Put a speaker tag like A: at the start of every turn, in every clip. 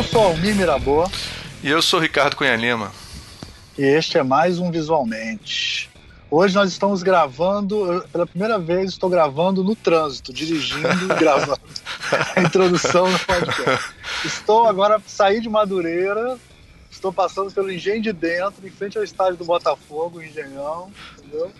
A: Eu sou Almir Mirabô.
B: E eu sou Ricardo Cunha Lima.
A: E este é mais um Visualmente. Hoje nós estamos gravando, pela primeira vez estou gravando no trânsito, dirigindo e gravando a introdução no podcast. Estou agora, saí de Madureira, estou passando pelo Engenho de Dentro, em frente ao estádio do Botafogo, Engenhão, entendeu?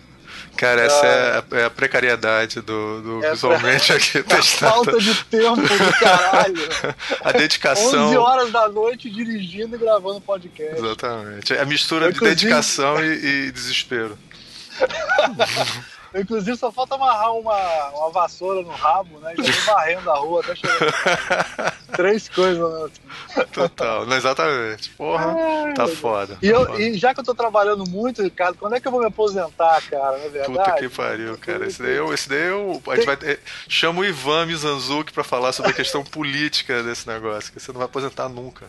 B: Cara, essa é a, é a precariedade do, do é visualmente aqui
A: a testado. falta de tempo do caralho.
B: a dedicação.
A: 11 horas da noite dirigindo e gravando podcast.
B: Exatamente. É a mistura Eu, de dedicação e, e desespero.
A: Inclusive, só falta amarrar uma, uma vassoura no rabo, né? E já varrendo a rua até chegar. Três coisas,
B: né? Total, não, exatamente. Porra, é, tá foda.
A: E, eu,
B: foda.
A: e já que eu tô trabalhando muito, Ricardo, quando é que eu vou me aposentar, cara? Não é verdade?
B: Puta que pariu, cara. Esse daí, eu, esse daí eu, a gente vai. É, chama o Ivan Mizanzuki pra falar sobre a questão política desse negócio, que você não vai aposentar nunca.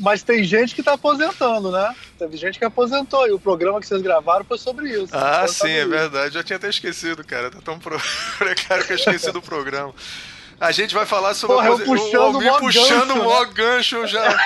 A: Mas tem gente que está aposentando, né? Teve gente que aposentou e o programa que vocês gravaram foi sobre isso.
B: Ah, sim, é verdade. Já tinha até esquecido, cara. Tá tão precário que eu esqueci do programa. A gente vai falar sobre
A: Porra, eu puxando o
B: puxando o maior
A: né?
B: gancho já.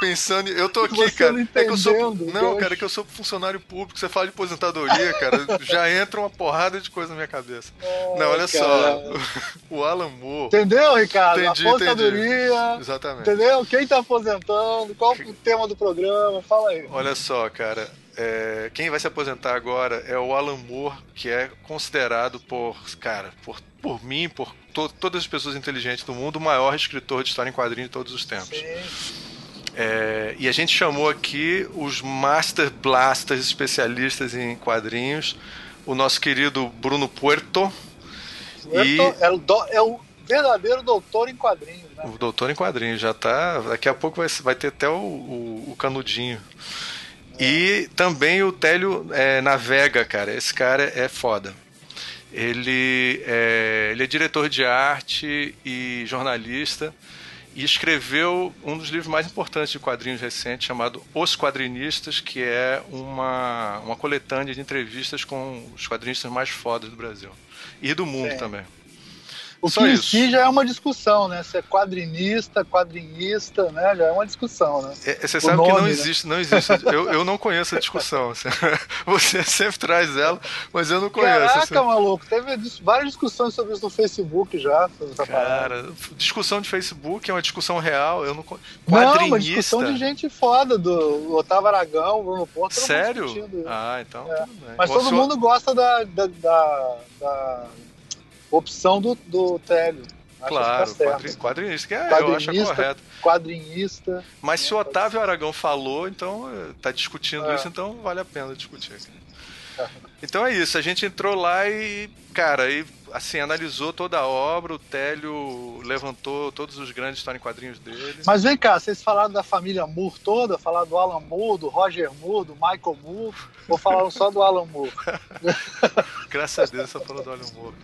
B: pensando. Eu tô aqui,
A: Você
B: cara.
A: Não,
B: é que eu sou. Não,
A: gancho.
B: cara, é que eu sou funcionário público. Você fala de aposentadoria, cara. já entra uma porrada de coisa na minha cabeça.
A: Oh,
B: não, olha
A: cara.
B: só. O Alan Moore.
A: Entendeu, Ricardo?
B: Entendi,
A: aposentadoria.
B: entendi. Exatamente.
A: Entendeu? Quem tá aposentando? Qual o tema do programa? Fala aí.
B: Olha só, cara. É, quem vai se aposentar agora é o Alan Moore, que é considerado por, cara, por, por mim, por to todas as pessoas inteligentes do mundo, o maior escritor de história em quadrinhos de todos os tempos. É, e a gente chamou aqui os Master Blasters especialistas em quadrinhos, o nosso querido Bruno Puerto.
A: e... é, o do, é o verdadeiro doutor em quadrinhos, né?
B: O doutor em quadrinhos, já tá. Daqui a pouco vai, vai ter até o, o, o canudinho. E também o Télio é, Navega, cara. Esse cara é foda. Ele é, ele é diretor de arte e jornalista e escreveu um dos livros mais importantes de quadrinhos recentes chamado Os Quadrinistas, que é uma, uma coletânea de entrevistas com os quadrinistas mais fodas do Brasil e do mundo também.
A: O
B: Só
A: que em si já é uma discussão, né? Se é quadrinista, quadrinista, né? Já é uma discussão, né?
B: É, você
A: O
B: sabe que
A: nome,
B: não
A: né?
B: existe, não existe. Eu, eu não conheço a discussão. assim. Você sempre traz ela, mas eu não conheço.
A: Caraca,
B: assim.
A: maluco, teve várias discussões sobre isso no Facebook já.
B: Cara, discussão de Facebook é uma discussão real. Eu não con-
A: Não, uma
B: quadrinista.
A: discussão de gente foda, do Otávio Aragão, Bruno Porto.
B: Sério? Ah, então
A: É. Mas
B: O
A: todo
B: senhor-
A: mundo gosta da, da, da, da opção do, do Télio.
B: Claro,
A: tá
B: quadri- quadrinista, que é, eu acho
A: Quadrinista.
B: correto.
A: Quadrinista.
B: Mas se o Otávio Aragão falou, então eh, tá discutindo
A: É.
B: isso, então vale a pena discutir. Então é isso, a gente entrou lá e, cara, e assim, analisou toda a obra, o Télio levantou todos os grandes histórias em quadrinhos dele.
A: Mas vem cá, vocês falaram da família Moore toda? Falaram do Alan Moore, do Roger Moore, do Michael Moore? Ou falaram só do Alan Moore?
B: Graças a Deus, só falou do Alan Moore.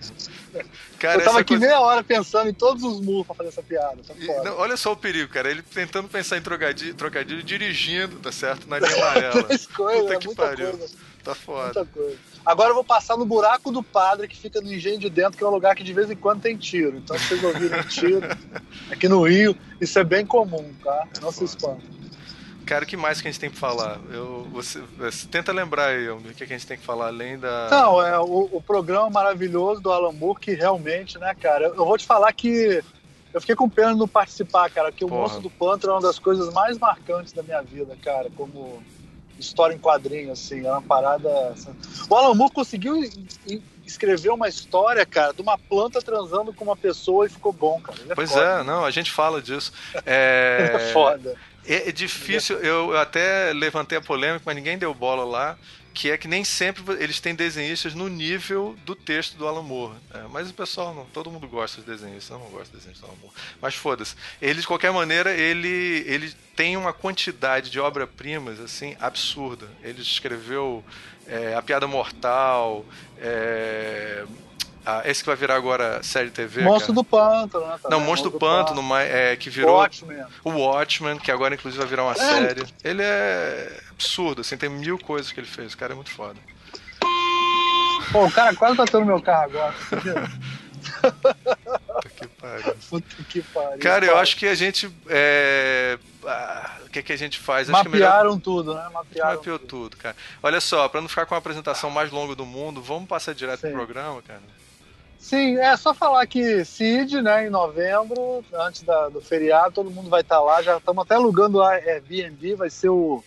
B: Cara,
A: Eu tava aqui
B: coisa-
A: meia hora pensando em todos os Moore pra fazer essa piada.
B: E, não, olha só o perigo, cara. Ele tentando pensar em trocadilho, trocadilho dirigindo, tá certo? Na linha amarela.
A: Três coisas,
B: Puta
A: é
B: que
A: muita
B: pariu.
A: coisa.
B: Tá foda.
A: Agora eu vou passar no buraco do padre que fica no engenho de dentro, que é um lugar que de vez em quando tem tiro. Então, se vocês ouvirem tiro aqui no Rio, isso é bem comum, tá? Não se
B: foda.
A: espantem.
B: Cara, o que mais que a gente tem pra falar? Eu, você, você tenta lembrar aí, o que, que a gente tem que falar além da.
A: Não, é o, o programa maravilhoso do Alan Moore, que realmente, né, cara, eu vou te falar que eu fiquei com pena de não participar, cara, que o
B: Porra.
A: Monstro do Pântano é uma das coisas mais marcantes da minha vida, cara, como história em quadrinho, assim, é uma parada... O Alan Moore conseguiu escrever uma história, cara, de uma planta transando com uma pessoa e ficou bom, cara. É
B: Pois
A: foda.
B: é, não, a gente fala disso. É,
A: é foda.
B: é, é difícil, eu até levantei a polêmica, mas ninguém deu bola lá, que é que nem sempre eles têm desenhistas no nível do texto do Alan Moore. É, mas o pessoal, não, todo mundo gosta de desenhistas, eu não gosto de desenhistas do Alan Moore. Mas foda-se. Ele, de qualquer maneira, ele, ele tem uma quantidade de obra-primas, assim, absurda. Ele escreveu é, A Piada Mortal, é, esse que vai virar agora série TV,
A: Monstro
B: cara.
A: do Pântano, né?
B: Não,
A: também,
B: Monstro do Pântano, é, que virou
A: Watchmen.
B: o Watchmen, que agora inclusive vai virar uma série. Ele é absurdo, assim, tem mil coisas que ele fez. O cara é muito foda.
A: Pô, o cara quase bateu no meu carro agora.
B: Puta que pariu.
A: Puta que pariu.
B: Cara, eu acho que a gente. É... Ah, o que, é que a gente faz? Acho
A: Mapearam
B: que é melhor...
A: tudo, né? Mapearam
B: Mapeou tudo. tudo, cara. Olha só, pra não ficar com a apresentação mais longa do mundo, vamos passar direto Sim. pro programa, cara?
A: Sim, é só falar que CID, né, em novembro, antes da, do feriado, todo mundo vai estar tá lá. Já estamos até alugando a Airbnb, vai ser o.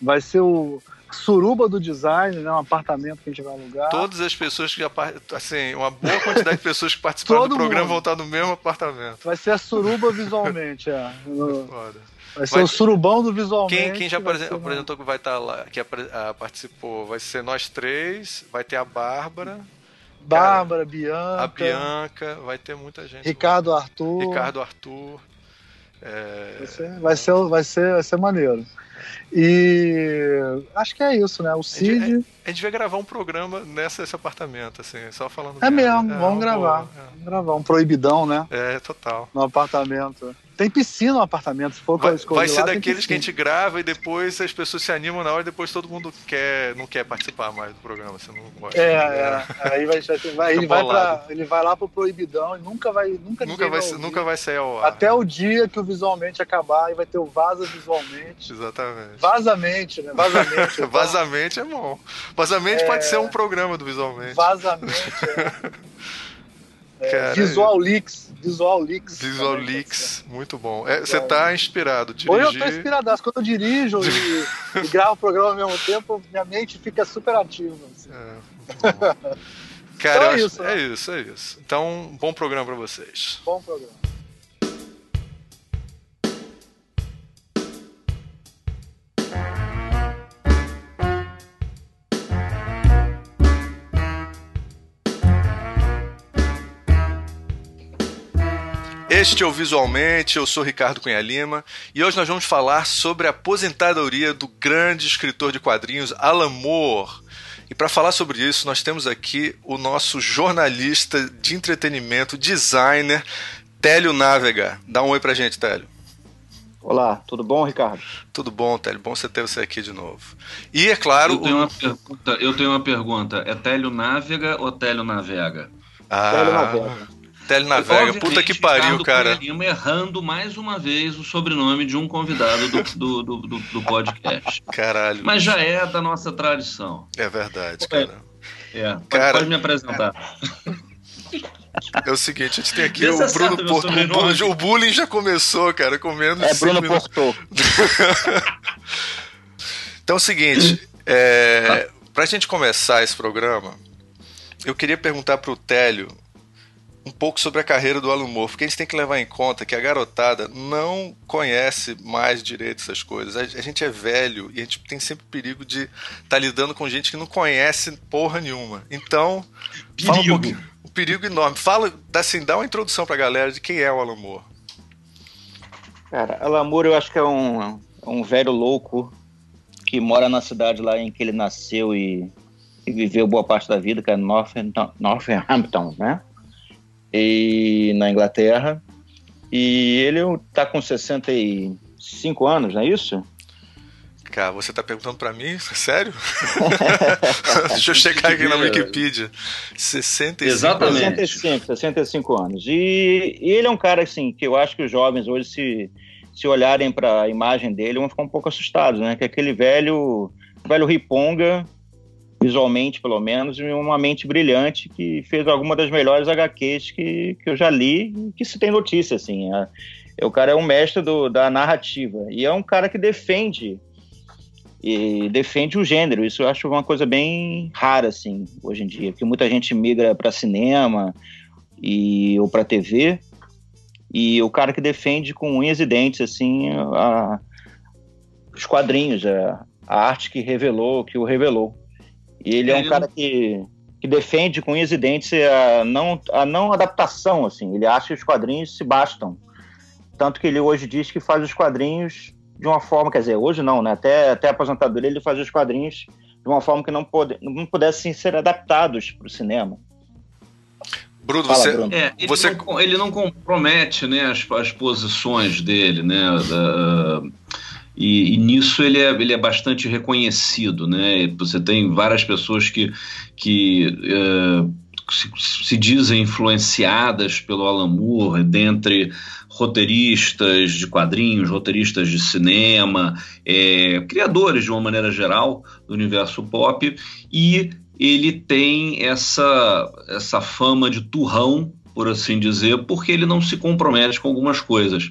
A: Vai ser o suruba do design, né? Um apartamento que a gente vai alugar.
B: Todas as pessoas que já assim, uma boa quantidade de pessoas que participaram do programa mundo. vão estar no mesmo apartamento.
A: Vai ser a suruba visualmente, é. Foda. Vai ser vai, o surubão do visualmente.
B: Quem, quem já apresentou, apresentou que vai estar lá, que participou, vai ser nós três, vai ter a Bárbara.
A: Bárbara, Cara, Bianca.
B: A Bianca, vai ter muita gente.
A: Ricardo. Arthur.
B: Ricardo Arthur.
A: É... Vai, ser, vai, ser, vai, ser, vai ser maneiro. E acho que é isso, né? O Cid. A
B: gente, a gente vai gravar um programa nessa, nesse apartamento, assim, só falando.
A: É mesmo, é, vamos gravar. Boa, é. Vamos gravar. Um proibidão, né?
B: É, total.
A: No apartamento. Tem piscina no apartamento, se for
B: vai, vai ser lá, daqueles que a gente grava e depois as pessoas se animam na hora e depois todo mundo quer, não quer participar mais do programa, você não gosta.
A: É, é. Aí vai, vai ele, vai pra, ele vai lá pro Proibidão e nunca vai. Nunca,
B: nunca, vai, nunca vai sair ao ar.
A: Até o dia que o visualmente acabar e vai ter o Vaza Visualmente.
B: Exatamente.
A: Vazamente, né? Vazamente.
B: Então. Vazamente é bom. Vazamente é... pode ser um programa do visualmente.
A: Vazamente, é. é Visual Leaks. Visual Leaks.
B: Visual Leaks, muito bom. É, você tá inspirado, dirigir...
A: Hoje eu tô inspirado. Quando eu dirijo e, e, gravo o programa ao mesmo tempo, minha mente fica super ativa. Assim.
B: É, Cara, então é, isso, né? é isso, é isso. Então, bom programa para vocês.
A: Bom programa.
B: Este é o Visualmente, eu sou Ricardo Cunha Lima e hoje nós vamos falar sobre a aposentadoria do grande escritor de quadrinhos Alan Moore. E para falar sobre isso, nós temos aqui o nosso jornalista de entretenimento, designer, Télio Návega. Dá um oi pra gente, Télio.
C: Olá, tudo bom, Ricardo?
B: Tudo bom, Télio. Bom você ter você aqui de novo. E é claro.
D: Eu tenho, o... uma, pergunta, eu tenho uma pergunta: é Télio Návega ou Télio Navega?
B: Ah, Télio Navega. Telenavega, puta que pariu, cara.
D: Lima errando mais uma vez o sobrenome de um convidado do, do, do, do, do podcast.
B: Caralho.
D: Mas já é da nossa tradição.
B: É verdade, cara.
D: É, pode, cara, pode me apresentar.
B: É o seguinte, a gente tem aqui o Bruno Porto. O, o bullying já começou, cara, com menos
C: É Bruno Porto.
B: então é o seguinte, é, pra gente começar esse programa, eu queria perguntar pro Télio um pouco sobre a carreira do Alan Moore, porque a gente tem que levar em conta que a garotada não conhece mais direito essas coisas. A, gente é velho e a gente tem sempre perigo de estar tá lidando com gente que não conhece porra nenhuma. Então, fala um pouquinho. Um perigo enorme. Fala, assim, dá uma introdução pra galera de quem é o Alan Moore.
C: Cara, Alan Moore eu acho que é um, um velho louco que mora na cidade lá em que ele nasceu e, e viveu boa parte da vida, que é Northampton, Northampton né? E na Inglaterra. E ele está com 65 anos, não é isso?
B: Cara, você está perguntando para mim? Sério? Deixa eu checar aqui na Wikipedia. 65.
C: Exatamente. 65, 65 anos. E, e, ele é um cara assim que eu acho que os jovens hoje se se olharem para a imagem dele vão ficar um pouco assustados, né? Que é aquele velho velho riponga visualmente pelo menos, uma mente brilhante que fez alguma das melhores HQs que, que eu já li e que se tem notícia, assim. É, é, o cara é um mestre do, da narrativa e é um cara que defende e defende o gênero. Isso eu acho uma coisa bem rara, assim, hoje em dia, porque muita gente migra para cinema e, ou para TV e o cara que defende com unhas e dentes, assim, a, os quadrinhos, a, a arte que revelou, que o revelou. E ele é, um cara que, que defende com unhas e dentes a não, a não adaptação, assim. Ele acha que os quadrinhos se bastam. Tanto que ele hoje diz que faz os quadrinhos de uma forma, quer dizer, hoje não, né? Até, até a aposentadoria ele faz os quadrinhos de uma forma que não, pode, não pudessem ser adaptados para o cinema.
B: Bruno, Fala, você, Bruno.
D: É, ele, você... Não, ele não compromete né, as, as posições dele, né? Da, e, e, nisso ele é, ele é bastante reconhecido, né? Você tem várias pessoas que, que uh, se, se dizem influenciadas pelo Alan Moore, dentre roteiristas de quadrinhos, roteiristas de cinema, é, criadores de uma maneira geral do universo pop, e ele tem essa, essa fama de turrão, por assim dizer, porque ele não se compromete com algumas coisas.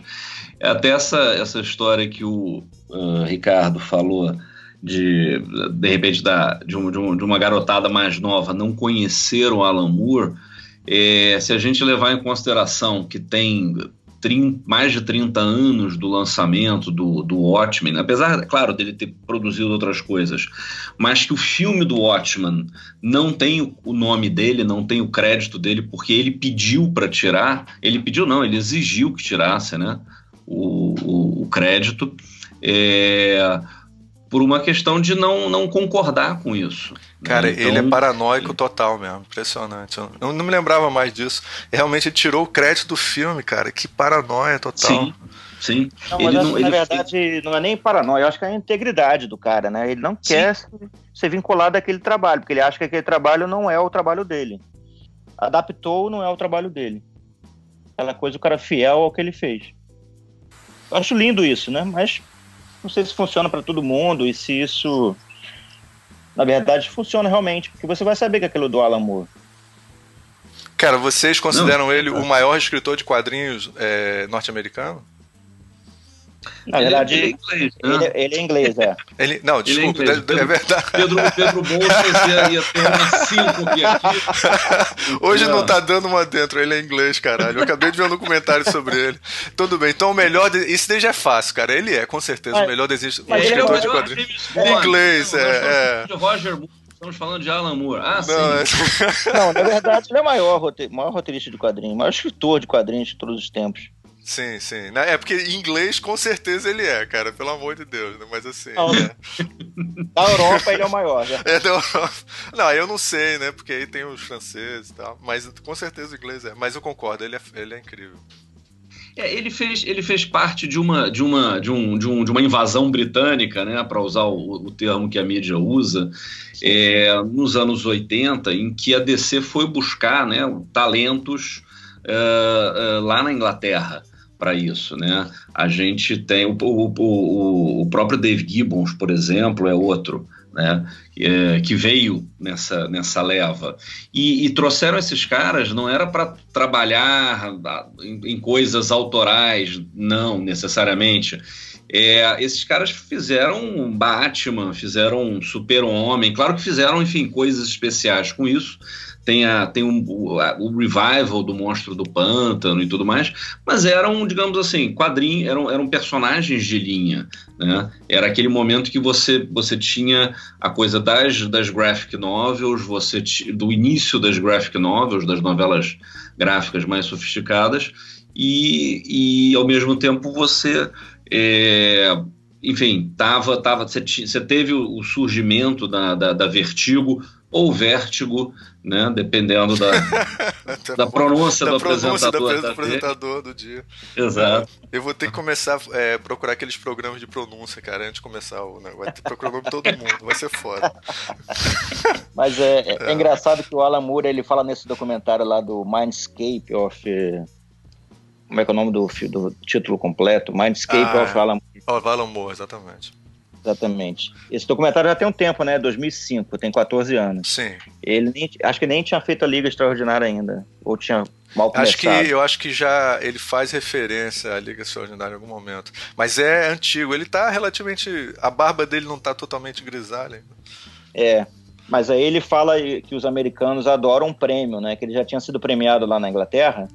D: Até essa, essa história que o uh, Ricardo falou de de repente da, de, um, de, um, de, uma garotada mais nova não conhecer o Alan Moore, é, se a gente levar em consideração que tem 30, mais de 30 anos do lançamento do, do Watchmen, apesar, claro, dele ter produzido outras coisas, mas que o filme do Watchmen não tem o nome dele, não tem o crédito dele, porque ele pediu para tirar, ele pediu não, ele exigiu que tirasse né, o, o, o crédito. É, por uma questão de não, não concordar com isso. Né?
B: Cara, então, ele é paranoico total mesmo, impressionante. Eu não me lembrava mais disso. Realmente ele tirou o crédito do filme, cara. Que paranoia total.
C: Sim. Sim. Não, mas não, na verdade, não é nem paranoia, eu acho que é a integridade do cara, né? Ele não Sim. quer ser vinculado àquele trabalho, porque ele acha que aquele trabalho não é o trabalho dele. Adaptou, não é o trabalho dele. Aquela coisa, o cara fiel ao que ele fez. Eu acho lindo isso, né? Mas não sei se funciona para todo mundo e se isso, na verdade, funciona realmente, porque você vai saber que é aquilo do Alan Moore.
B: Cara, vocês consideram não, ele o maior escritor de quadrinhos é, norte-americano?
C: Na verdade, ele, é inglês, né? ele, ele, é inglês, é.
B: Ele, não, desculpa, é, é, Pedro, é, verdade.
D: Pedro, Pedro Bolsas ia, ia ter uma síncope aqui.
B: Hoje não tá dando uma dentro, ele é inglês, caralho. Eu acabei de ver um documentário sobre ele. Tudo bem, então o melhor. De... Isso daí já é fácil, cara. Ele é, com certeza, mas, o melhor desiste.
C: Mas
B: escritor
C: é
B: de quadrinhos. Inglês, é.
D: é. Roger Estamos falando de Alan Moore. Ah, sim.
C: Não, é... não na verdade, ele é o maior, rote... maior roteirista de quadrinhos, maior escritor de quadrinhos de todos os tempos.
B: Sim, sim. É porque em inglês com certeza ele é, cara, pelo amor de Deus, né? Mas assim.
C: Não, é. Da Europa ele é o maior, né?
B: É da Europa. Não, eu não sei, né? Porque aí tem os franceses e tal. Mas com certeza o inglês é. Mas eu concordo, ele é, ele é incrível.
D: É, ele fez, ele fez parte de uma, de uma, de um, de, um, de uma invasão britânica, né, para usar o, o, termo que a mídia usa, é, nos anos 80, em que a DC foi buscar né, talentos uh, uh, lá na Inglaterra para isso, né? A gente tem o, o, o, próprio Dave Gibbons, por exemplo, é outro, né? É, que veio nessa, nessa leva e, e trouxeram esses caras não era para trabalhar em, em, coisas autorais, não necessariamente. É, esses caras fizeram Batman, fizeram Super Homem, claro que fizeram, enfim, coisas especiais com isso tem, a, tem um, o, a, o, revival do Monstro do Pântano e tudo mais, mas eram, digamos assim, quadrinhos, eram, eram personagens de linha, né? Era aquele momento que você, você tinha a coisa das, das graphic novels, você do início das graphic novels, das novelas gráficas mais sofisticadas, e, e ao mesmo tempo você... É, enfim, tava, tava, você teve o surgimento da, da, da Vertigo ou Vértigo, né? Dependendo da, da pronúncia da do pronúncia apresentador.
B: do apresentador do dia.
D: Exato.
B: Eu vou ter que começar a é, procurar aqueles programas de pronúncia, cara, antes de começar o negócio. Vai ter procurar o nome de todo mundo, vai ser foda.
C: Mas é, é, é, engraçado que o Alan Moore ele fala nesse documentário lá do Mindscape of. Como é que é o nome do, do título completo? Mindscape ah, of Alan
B: Moore. Alan Moore, exatamente.
C: Exatamente. Esse documentário já tem um tempo, né? 2005, tem 14 anos.
B: Sim.
C: Ele nem, acho que nem tinha feito a Liga Extraordinária ainda, ou tinha mal começado.
B: Acho que eu acho que já ele faz referência à Liga Extraordinária em algum momento. Mas é antigo, ele tá relativamente a barba dele não tá totalmente grisalha ainda.
C: É. Mas aí ele fala que os americanos adoram um prêmio, né? Que ele já tinha sido premiado lá na Inglaterra.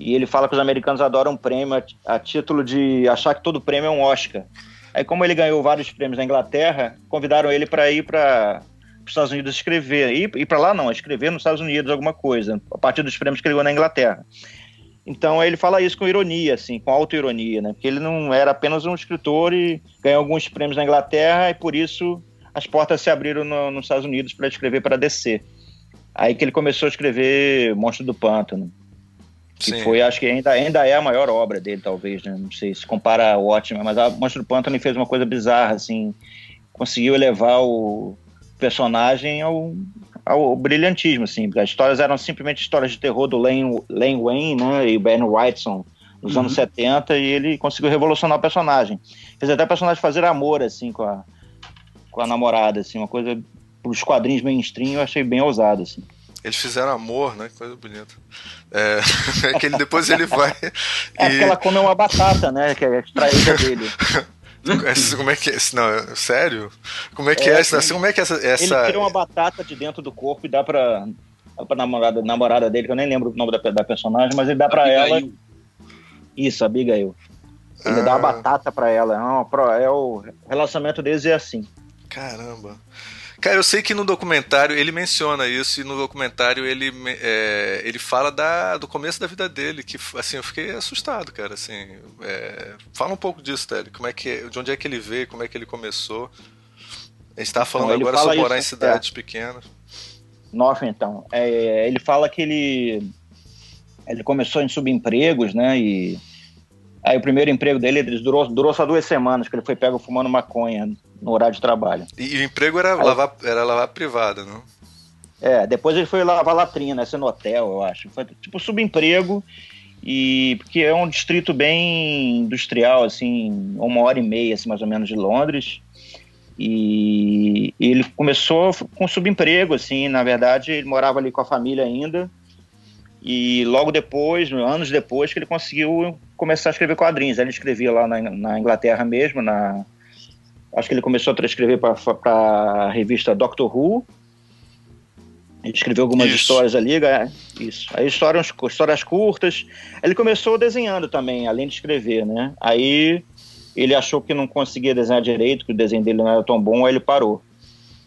C: E ele fala que os americanos adoram um prêmio a, a título de achar que todo prêmio é um Oscar. Aí, como ele ganhou vários prêmios na Inglaterra, convidaram ele para ir para os Estados Unidos escrever. Ir, ir para lá não, escrever nos Estados Unidos alguma coisa, a partir dos prêmios que ele ganhou na Inglaterra. Então ele fala isso com ironia, assim, com auto-ironia, né? Porque ele não era apenas um escritor e ganhou alguns prêmios na Inglaterra e por isso as portas se abriram no, nos Estados Unidos para escrever para DC. Aí que ele começou a escrever Monstro do Pântano. Que Sim. foi, acho que ainda, ainda é a maior obra dele, talvez, né? Não sei se compara ao Ótimo, mas a Monstro do Pântano fez uma coisa bizarra, assim. Conseguiu elevar o personagem ao, ao brilhantismo, assim. As histórias eram simplesmente histórias de terror do Len, Len Wayne, né, e Ben Wrightson nos uhum. anos 70 e ele conseguiu revolucionar o personagem. Fez até o personagem fazer amor, assim, com a, com a namorada, assim, uma coisa para os quadrinhos mainstream eu achei bem ousado, assim.
B: Eles fizeram amor, né? Que coisa bonita. É, é que ele, depois ele vai.
C: É e... porque ela come uma batata, né? Que é extraída dele.
B: Como é que é? Não, sério? Como é que é, é essa? Assim, como é que é essa, essa.
C: Ele tira uma batata de dentro do corpo e dá pra, pra namorada, namorada dele, que eu nem lembro o nome da, da personagem, mas ele dá pra Abigail. ela. Isso, Abigail. Ele ah. dá uma batata pra ela. É, uma, é o relacionamento deles é assim.
B: Caramba. Cara, eu sei que no documentário ele menciona isso e no documentário ele, é, ele fala da, do começo da vida dele, que assim, eu fiquei assustado, cara, assim, é, fala um pouco disso, Télio, como é que, de onde é que ele veio, como é que ele começou. A gente tá falando agora sobre morar em cidades é. pequenas.
C: Nossa, então, é, ele fala que ele, ele começou em subempregos, né, e Aí o primeiro emprego dele durou, durou só duas semanas, que ele foi pego fumando maconha no horário de trabalho.
B: E, o emprego era, Aí, lavar, era lavar privada, não?
C: É, depois ele foi lavar latrina, esse no hotel, eu acho. Foi tipo subemprego, e porque é um distrito bem industrial, assim, uma hora e meia, assim, mais ou menos, de Londres. E, e ele começou com subemprego, assim, na verdade, ele morava ali com a família ainda. E logo depois, anos depois, que ele conseguiu começar a escrever quadrinhos. Ele escrevia lá na, na Inglaterra mesmo, na, acho que ele começou a escrever para a revista Doctor Who. Ele escreveu algumas isso. histórias ali, isso. Aí histórias, histórias curtas. Ele começou desenhando também, além de escrever, né? Aí ele achou que não conseguia desenhar direito, que o desenho dele não era tão bom, aí ele parou.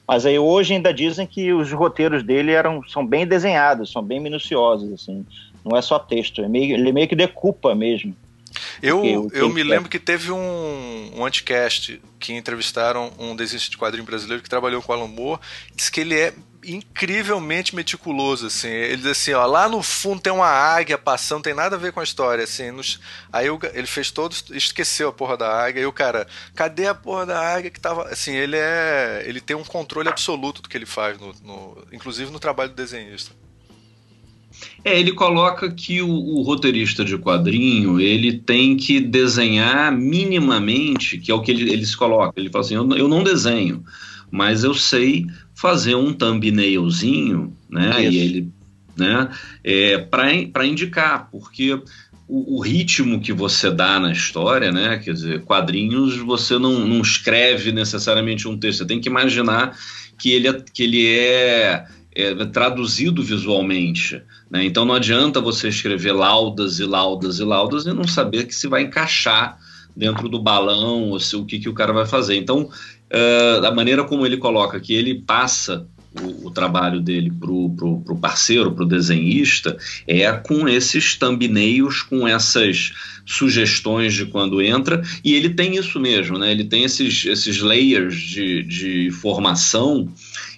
C: Mas aí hoje ainda dizem que os roteiros dele eram, são bem desenhados, são bem minuciosos, assim. Não é só texto, é meio, ele meio que decupa mesmo.
B: Eu, eu me lembro que teve um, um anticast que entrevistaram um desenhista de quadrinho brasileiro que trabalhou com o Alan Moore, disse que ele é incrivelmente meticuloso, assim. Ele diz assim, ó, lá no fundo tem uma águia passando, tem nada a ver com a história, assim. Nos... Aí eu, ele fez todo, esqueceu a porra da águia, e o cara, cadê a porra da águia que tava... Assim, ele é... Ele tem um controle absoluto do que ele faz, no, no... inclusive no trabalho do desenhista.
D: É, ele coloca que o, o, roteirista de quadrinho ele tem que desenhar minimamente, que é o que ele, ele se coloca. Ele fala assim: eu, eu não desenho, mas eu sei fazer um thumbnailzinho, né? Isso. E ele, né? É, para indicar, porque o, o, ritmo que você dá na história, né? Quer dizer, quadrinhos você não, não escreve necessariamente um texto, você tem que imaginar que ele é, que ele é é, traduzido visualmente. Né? Então não adianta você escrever laudas e laudas e laudas e não saber que se vai encaixar dentro do balão ou se, o que, que o cara vai fazer. Então, uh, a maneira como ele coloca que ele passa o, trabalho dele para o parceiro, para o desenhista, é com esses thumbnails, com essas sugestões de quando entra, e ele tem isso mesmo, né? ele tem esses, esses layers de, de formação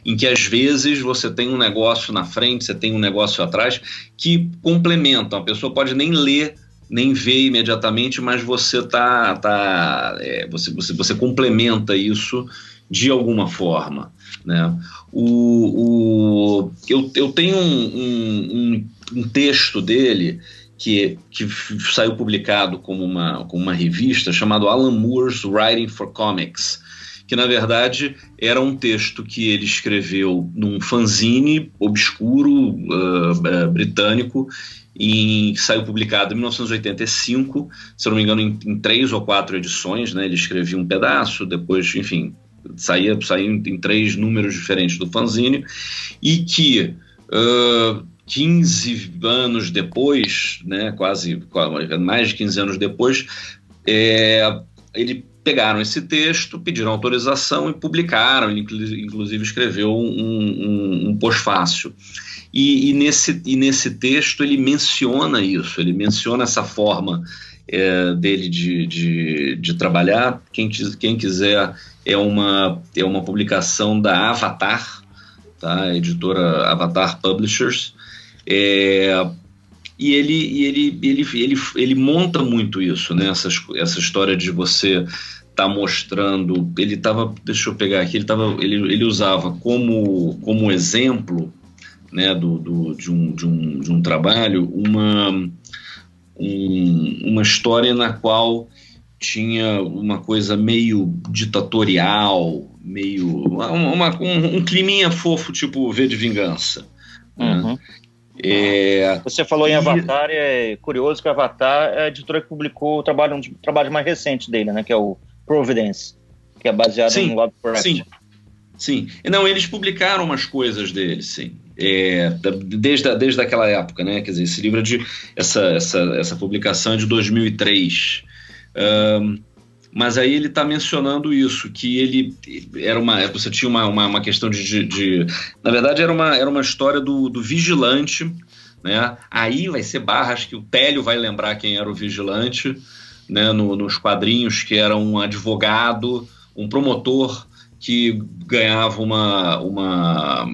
D: em que às vezes você tem um negócio na frente, você tem um negócio atrás, que complementam. A pessoa pode nem ler nem ver imediatamente, mas você tá, tá é, você, você, você complementa isso de alguma forma. Né? O, o, eu, eu tenho um, um, um texto dele que, que saiu publicado como uma, como uma revista chamado Alan Moore's Writing for Comics, que na verdade era um texto que ele escreveu num fanzine obscuro uh, britânico em, que saiu publicado em 1985, se não me engano, em, em, três ou quatro edições. Né? Ele escrevia um pedaço, depois, enfim, saía, saía em, três números diferentes do fanzine, e que. Uh, 15 anos depois, né, quase mais de 15 anos depois, é, ele pegaram esse texto, pediram autorização e publicaram. Ele, inclusive, escreveu um, um, um pós-fácil. E, e, nesse, e nesse texto ele menciona isso, ele menciona essa forma é, dele de, de, de, trabalhar. Quem, quem quiser, é uma, é uma publicação da Avatar, tá? editora Avatar Publishers. É, e ele, e ele, ele, ele, ele monta muito isso, né? essa, essa história de você tá mostrando, ele estava, deixa eu pegar aqui, ele tava, ele, ele usava como, como exemplo, né, do, do, de, um, de, um, de um trabalho, uma, um, uma história na qual tinha uma coisa meio ditatorial, meio uma, uma um, um climinha fofo, tipo V de Vingança. Né? Uhum. Né?
C: É, Você falou em Avatar, é curioso que Avatar é a editora que publicou o trabalho, um trabalho mais recente dele, né, que é o Providence, que é baseado sim, no Lovecraft.
D: Sim, sim. Não, eles publicaram umas coisas dele, sim. É, desde, desde aquela época, né? Quer dizer, esse livro é de. Essa, essa, essa publicação é de 2003. Um, mas aí ele está mencionando isso, que ele era uma. Você tinha uma, uma, uma questão de, de, de, Na verdade, era uma, era uma história do, do vigilante. Né? Aí vai ser barra, que o Télio vai lembrar quem era o vigilante né, no, nos quadrinhos, que era um advogado, um promotor que ganhava uma. uma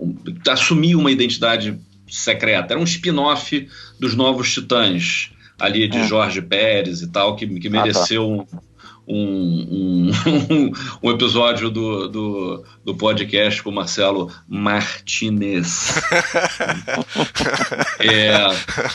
D: um, assumia uma identidade secreta. Era um spin-off dos Novos Titãs, ali de é. Jorge Pérez e tal, que, que mereceu ah, tá um, um, um episódio do, do, do, podcast com o Marcelo Martinez. é,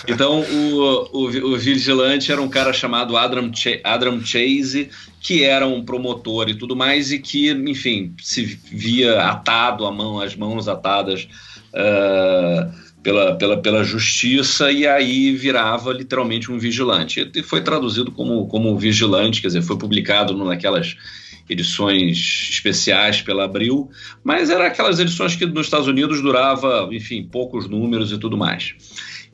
D: então, o, o, o, vigilante era um cara chamado Adam, Ch Adam Chase, que era um promotor e tudo mais, e que, enfim, se via atado, a mão, as mãos atadas. Uh, pela, pela, pela justiça e aí virava literalmente um vigilante. E foi traduzido como, como vigilante, quer dizer, foi publicado naquelas edições especiais pela Abril, mas era aquelas edições que nos Estados Unidos durava, enfim, poucos números e tudo mais.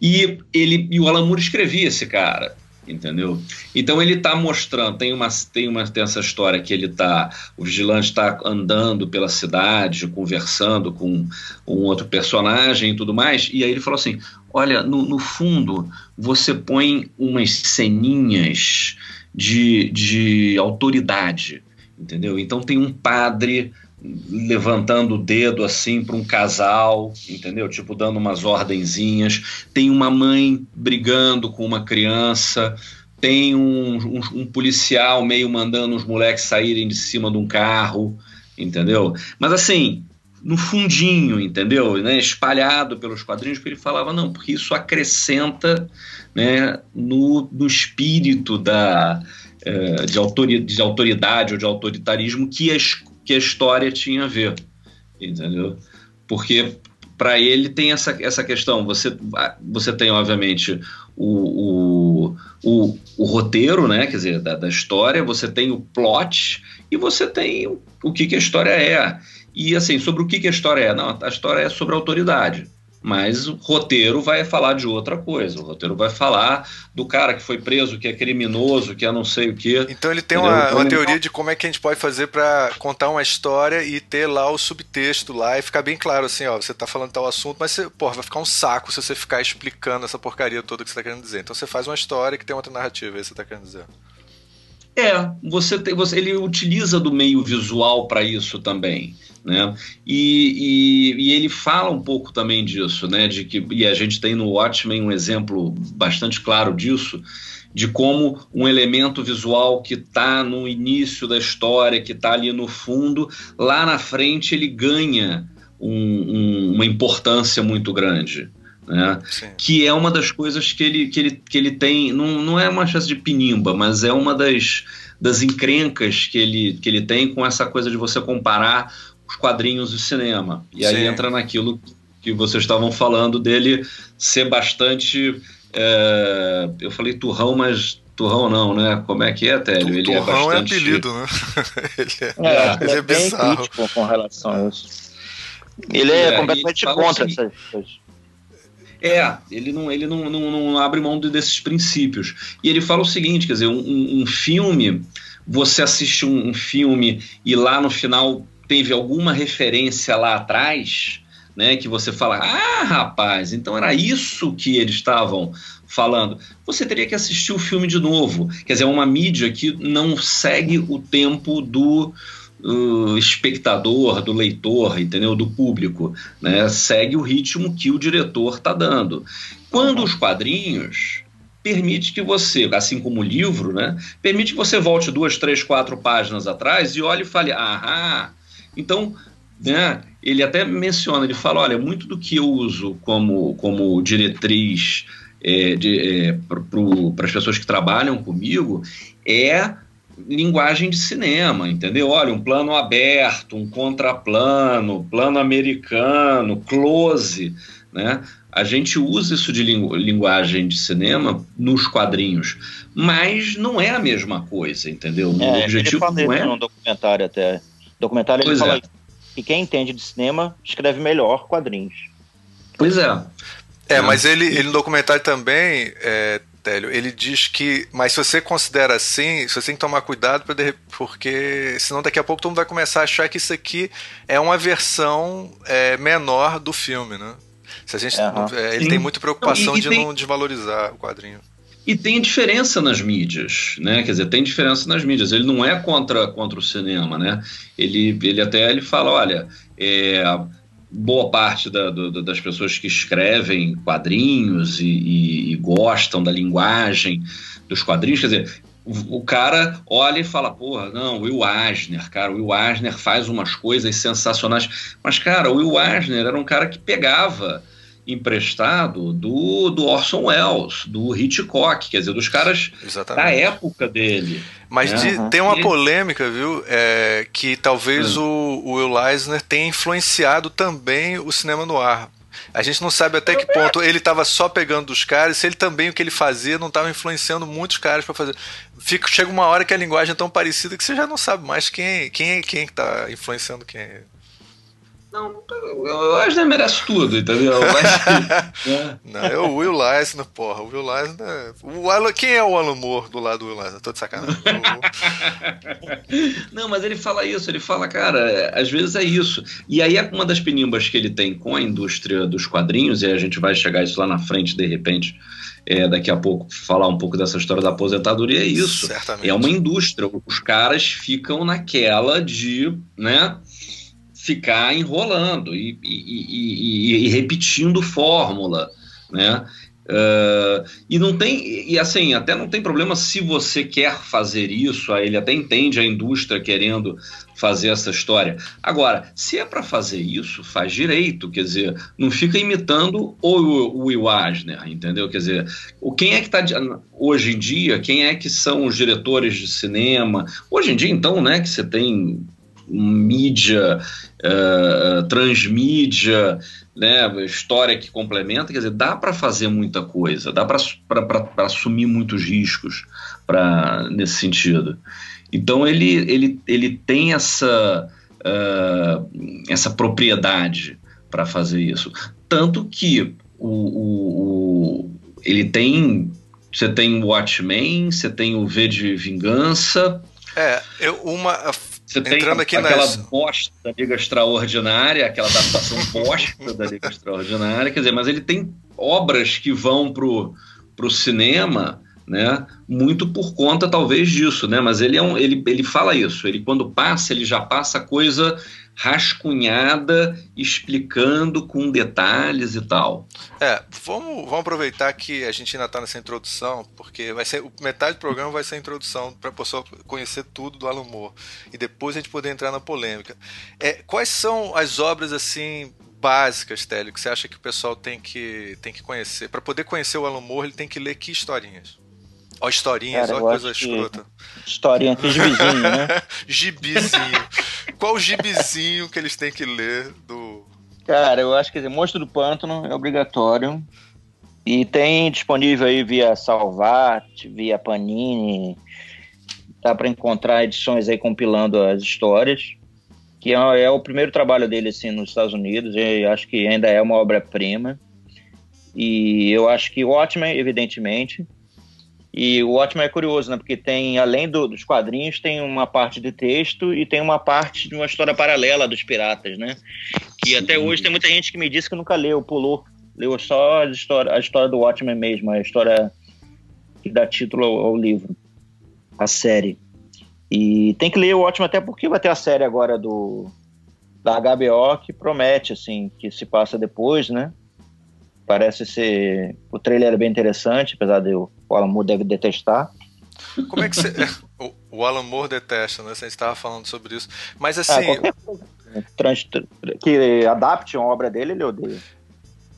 D: E ele e o Alan Moore escrevia esse cara entendeu? Então ele está mostrando, tem uma, tem uma tem essa história que ele tá, o vigilante está andando pela cidade, conversando com um outro personagem e tudo mais, e aí ele falou assim, olha, no, no fundo você põe umas ceninhas de, de autoridade, entendeu? Então tem um padre levantando o dedo assim para um casal, entendeu? Tipo dando umas ordenzinhas. Tem uma mãe brigando com uma criança. Tem um, um, um policial meio mandando os moleques saírem de cima de um carro, entendeu? Mas assim, no fundinho, entendeu? Né? Espalhado pelos quadrinhos, porque ele falava, não, porque isso acrescenta né, no, no espírito da, eh, de, autoridade, de autoridade ou de autoritarismo que as que a história tinha a ver, entendeu? Porque para ele tem essa, essa questão. Você, você tem, obviamente, o, o, o, o roteiro, né? Quer dizer, da, da, história, você tem o plot e você tem o, o que, que a história é. E assim, sobre o que, que a história é? Não, a história é sobre autoridade. Mas o roteiro vai falar de outra coisa. O roteiro vai falar do cara que foi preso, que é criminoso, que é não sei o quê.
B: Então ele tem uma, uma, teoria de como é que a gente pode fazer para contar uma história e ter lá o subtexto lá e ficar bem claro assim, ó, você tá falando tal assunto, mas você, porra, vai ficar um saco se você ficar explicando essa porcaria toda que você tá querendo dizer. Então você faz uma história que tem outra narrativa, é isso que você tá querendo dizer.
D: É, você tem, você, ele utiliza do meio visual para isso também. Né? E, e, e, ele fala um pouco também disso, né? De que, e a gente tem no Watchmen um exemplo bastante claro disso, de como um elemento visual que está no início da história, que está ali no fundo, lá na frente ele ganha um, um, uma importância muito grande. Né? Que é uma das coisas que ele, que ele, que ele tem, não, não é uma chance de pinimba, mas é uma das, das encrencas que ele, que ele tem com essa coisa de você comparar os quadrinhos e o cinema. E aí Sim. entra naquilo que vocês estavam falando dele ser bastante. É, eu falei turrão, mas turrão não, né? Como é que é, Télio?
B: Ele
D: é
B: turrão é bastante... é apelido, né?
C: ele é, é, ele é, é bem bizarro. crítico com relação a isso. Ele é, é completamente contra assim, essas coisas.
D: É, ele não, ele não, não, não, abre mão desses princípios. E ele fala o seguinte: quer dizer, um, um filme, você assiste um, um, filme e lá no final teve alguma referência lá atrás, né, que você fala, ah, rapaz, então era isso que eles estavam falando. Você teria que assistir o filme de novo. Quer dizer, é uma mídia que não segue o tempo do uh, espectador, do leitor, entendeu? Do público, né? Segue o ritmo que o diretor está dando. Quando os quadrinhos permite que você, assim como o livro, né, permite que você volte duas, três, quatro páginas atrás e olhe e fale, ah, então, né, ele até menciona, ele fala, olha, muito do que eu uso como, como diretriz é, é, para as pessoas que trabalham comigo é linguagem de cinema, entendeu? Olha, um plano aberto, um contraplano, plano americano, close, né? A gente usa isso de lingu linguagem de cinema nos quadrinhos, mas não é a mesma coisa, entendeu?
C: É, o objetivo ele não é. no documentário até. Documentário pois ele fala é. que quem entende de cinema escreve melhor quadrinhos.
D: Pois é.
B: É, mas ele, ele no documentário também, é, Télio, ele diz que. Mas se você considera assim, você tem que tomar cuidado, porque senão daqui a pouco todo mundo vai começar a achar que isso aqui é uma versão é, menor do filme, né? Se a gente, uhum. é, ele Sim. tem muita preocupação não, e, e de tem... não desvalorizar o quadrinho.
D: E tem diferença nas mídias, né? Quer dizer, tem diferença nas mídias. Ele não é contra, contra o cinema, né? Ele, ele até ele fala, olha, é, boa parte da, do, das pessoas que escrevem quadrinhos e, e, e, gostam da linguagem dos quadrinhos, quer dizer, o, o, cara olha e fala, porra, não, Will Eisner, cara, o Will Eisner faz umas coisas sensacionais. Mas, cara, o Will Eisner era um cara que pegava emprestado do, do Orson Welles, do Hitchcock, quer dizer, dos caras Exatamente. da época dele.
B: Mas né? de, tem uma polêmica, viu? É, que talvez hum. o, o Will Eisner tenha influenciado também o cinema no ar. A gente não sabe até que ponto ele estava só pegando dos caras, se ele também o que ele fazia não estava influenciando muitos caras para fazer. Fica, chega uma hora que a linguagem é tão parecida que você já não sabe mais quem quem quem está influenciando quem.
D: Não, eu acho que merece tudo, entendeu? Mas,
B: né? Não, é o Will Eisner, porra. O Will Eisner. O Alan, quem é o Alan Moore do lado do Will Eisner? Tô de sacanagem.
D: Não, mas ele fala isso, ele fala, cara, às vezes é isso. E aí é uma das penimbas que ele tem com a indústria dos quadrinhos, e a gente vai chegar isso lá na frente, de repente. É, daqui a pouco falar um pouco dessa história da aposentadoria é isso. Certamente. É uma indústria. Os caras ficam naquela de, né? Ficar enrolando e, e, e, e repetindo fórmula, né? Uh, e não tem, e assim, até não tem problema se você quer fazer isso, ele até entende a indústria querendo fazer essa história. Agora, se é para fazer isso, faz direito, quer dizer, não fica imitando o Will entendeu? Quer dizer, o quem é que está hoje em dia, quem é que são os diretores de cinema? Hoje em dia, então, né, que você tem mídia, uh, transmídia, né, história que complementa, quer dizer, dá para fazer muita coisa, dá para assumir muitos riscos pra, nesse sentido. Então ele, ele, ele tem essa, uh, essa propriedade para fazer isso. Tanto que o, o, o, ele tem. Você tem o Watchmen, você tem o V de Vingança.
B: É, eu, uma
D: você Entrando tem aqui aquela nas... bosta da Liga Extraordinária, aquela adaptação bosta da Liga Extraordinária, quer dizer, mas ele tem obras que vão pro, pro cinema, né? Muito por conta talvez disso, né? Mas ele é um, ele, ele fala isso. Ele quando passa, ele já passa coisa rascunhada, explicando com detalhes e tal.
B: É, vamos, vamos aproveitar que a gente ainda está nessa introdução, porque vai ser metade do programa vai ser a introdução para a pessoa conhecer tudo do Alan Moore e depois a gente poder entrar na polêmica. É, quais são as obras assim básicas, Télio, que você acha que o pessoal tem que, tem que conhecer? Para poder conhecer o Alan Moore, ele tem que ler que historinhas? Ó, historinhas, Cara, ó, coisa escrota.
C: Historinha, que gibizinho, né?
B: gibizinho. Qual gibizinho que eles têm que ler do.
C: Cara, eu acho que Monstro do Pântano é obrigatório. E tem disponível aí via Salvat, via Panini. Dá para encontrar edições aí compilando as histórias. Que é, é, o primeiro trabalho dele assim nos Estados Unidos. E acho que ainda é uma obra-prima. E eu acho que ótima, evidentemente. E o ótimo é curioso, né? Porque tem, além do, dos quadrinhos, tem uma parte de texto e tem uma parte de uma história paralela dos piratas, né? Que até hoje tem muita gente que me disse que nunca leu, pulou. Leu só a história, a história do Watchmen mesmo, a história que dá título ao, ao livro, a série. E tem que ler o Watchmen até porque vai ter a série agora do da HBO que promete, assim, que se passa depois, né? Parece ser... O trailer é bem interessante, apesar de eu o Alan Moore deve detestar.
B: Como é que você. o Alan Moore detesta, né? Você estava falando sobre isso. Mas é, assim. É,
C: trans, que adapte uma obra dele, ele odeia.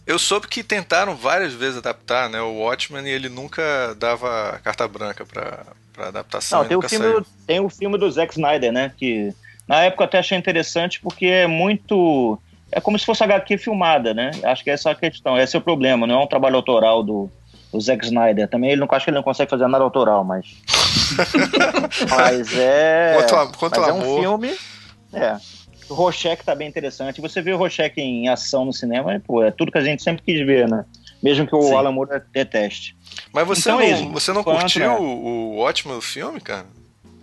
B: Eu soube que tentaram várias vezes adaptar, né? O Watchmen e ele nunca dava carta branca para adaptação.
C: Não, tem o, filme, tem o filme do Zack Snyder, né? Que na época eu até achei interessante porque é muito. É como se fosse HQ filmada, né? Acho que essa é a questão, esse é o problema, não é um trabalho autoral do, do Zack Snyder. Também ele não acho que ele não consegue fazer nada autoral, mas. mas é.
B: Quanto, quanto
C: mas
B: amor.
C: é um filme. É. O Rorschach tá bem interessante. Você vê o Rorschach em ação no cinema, pô, é tudo que a gente sempre quis ver, né? Mesmo que o Sim. Alan Moore deteste.
B: Mas você então, não, é você não curtiu né? o, o ótimo filme, cara?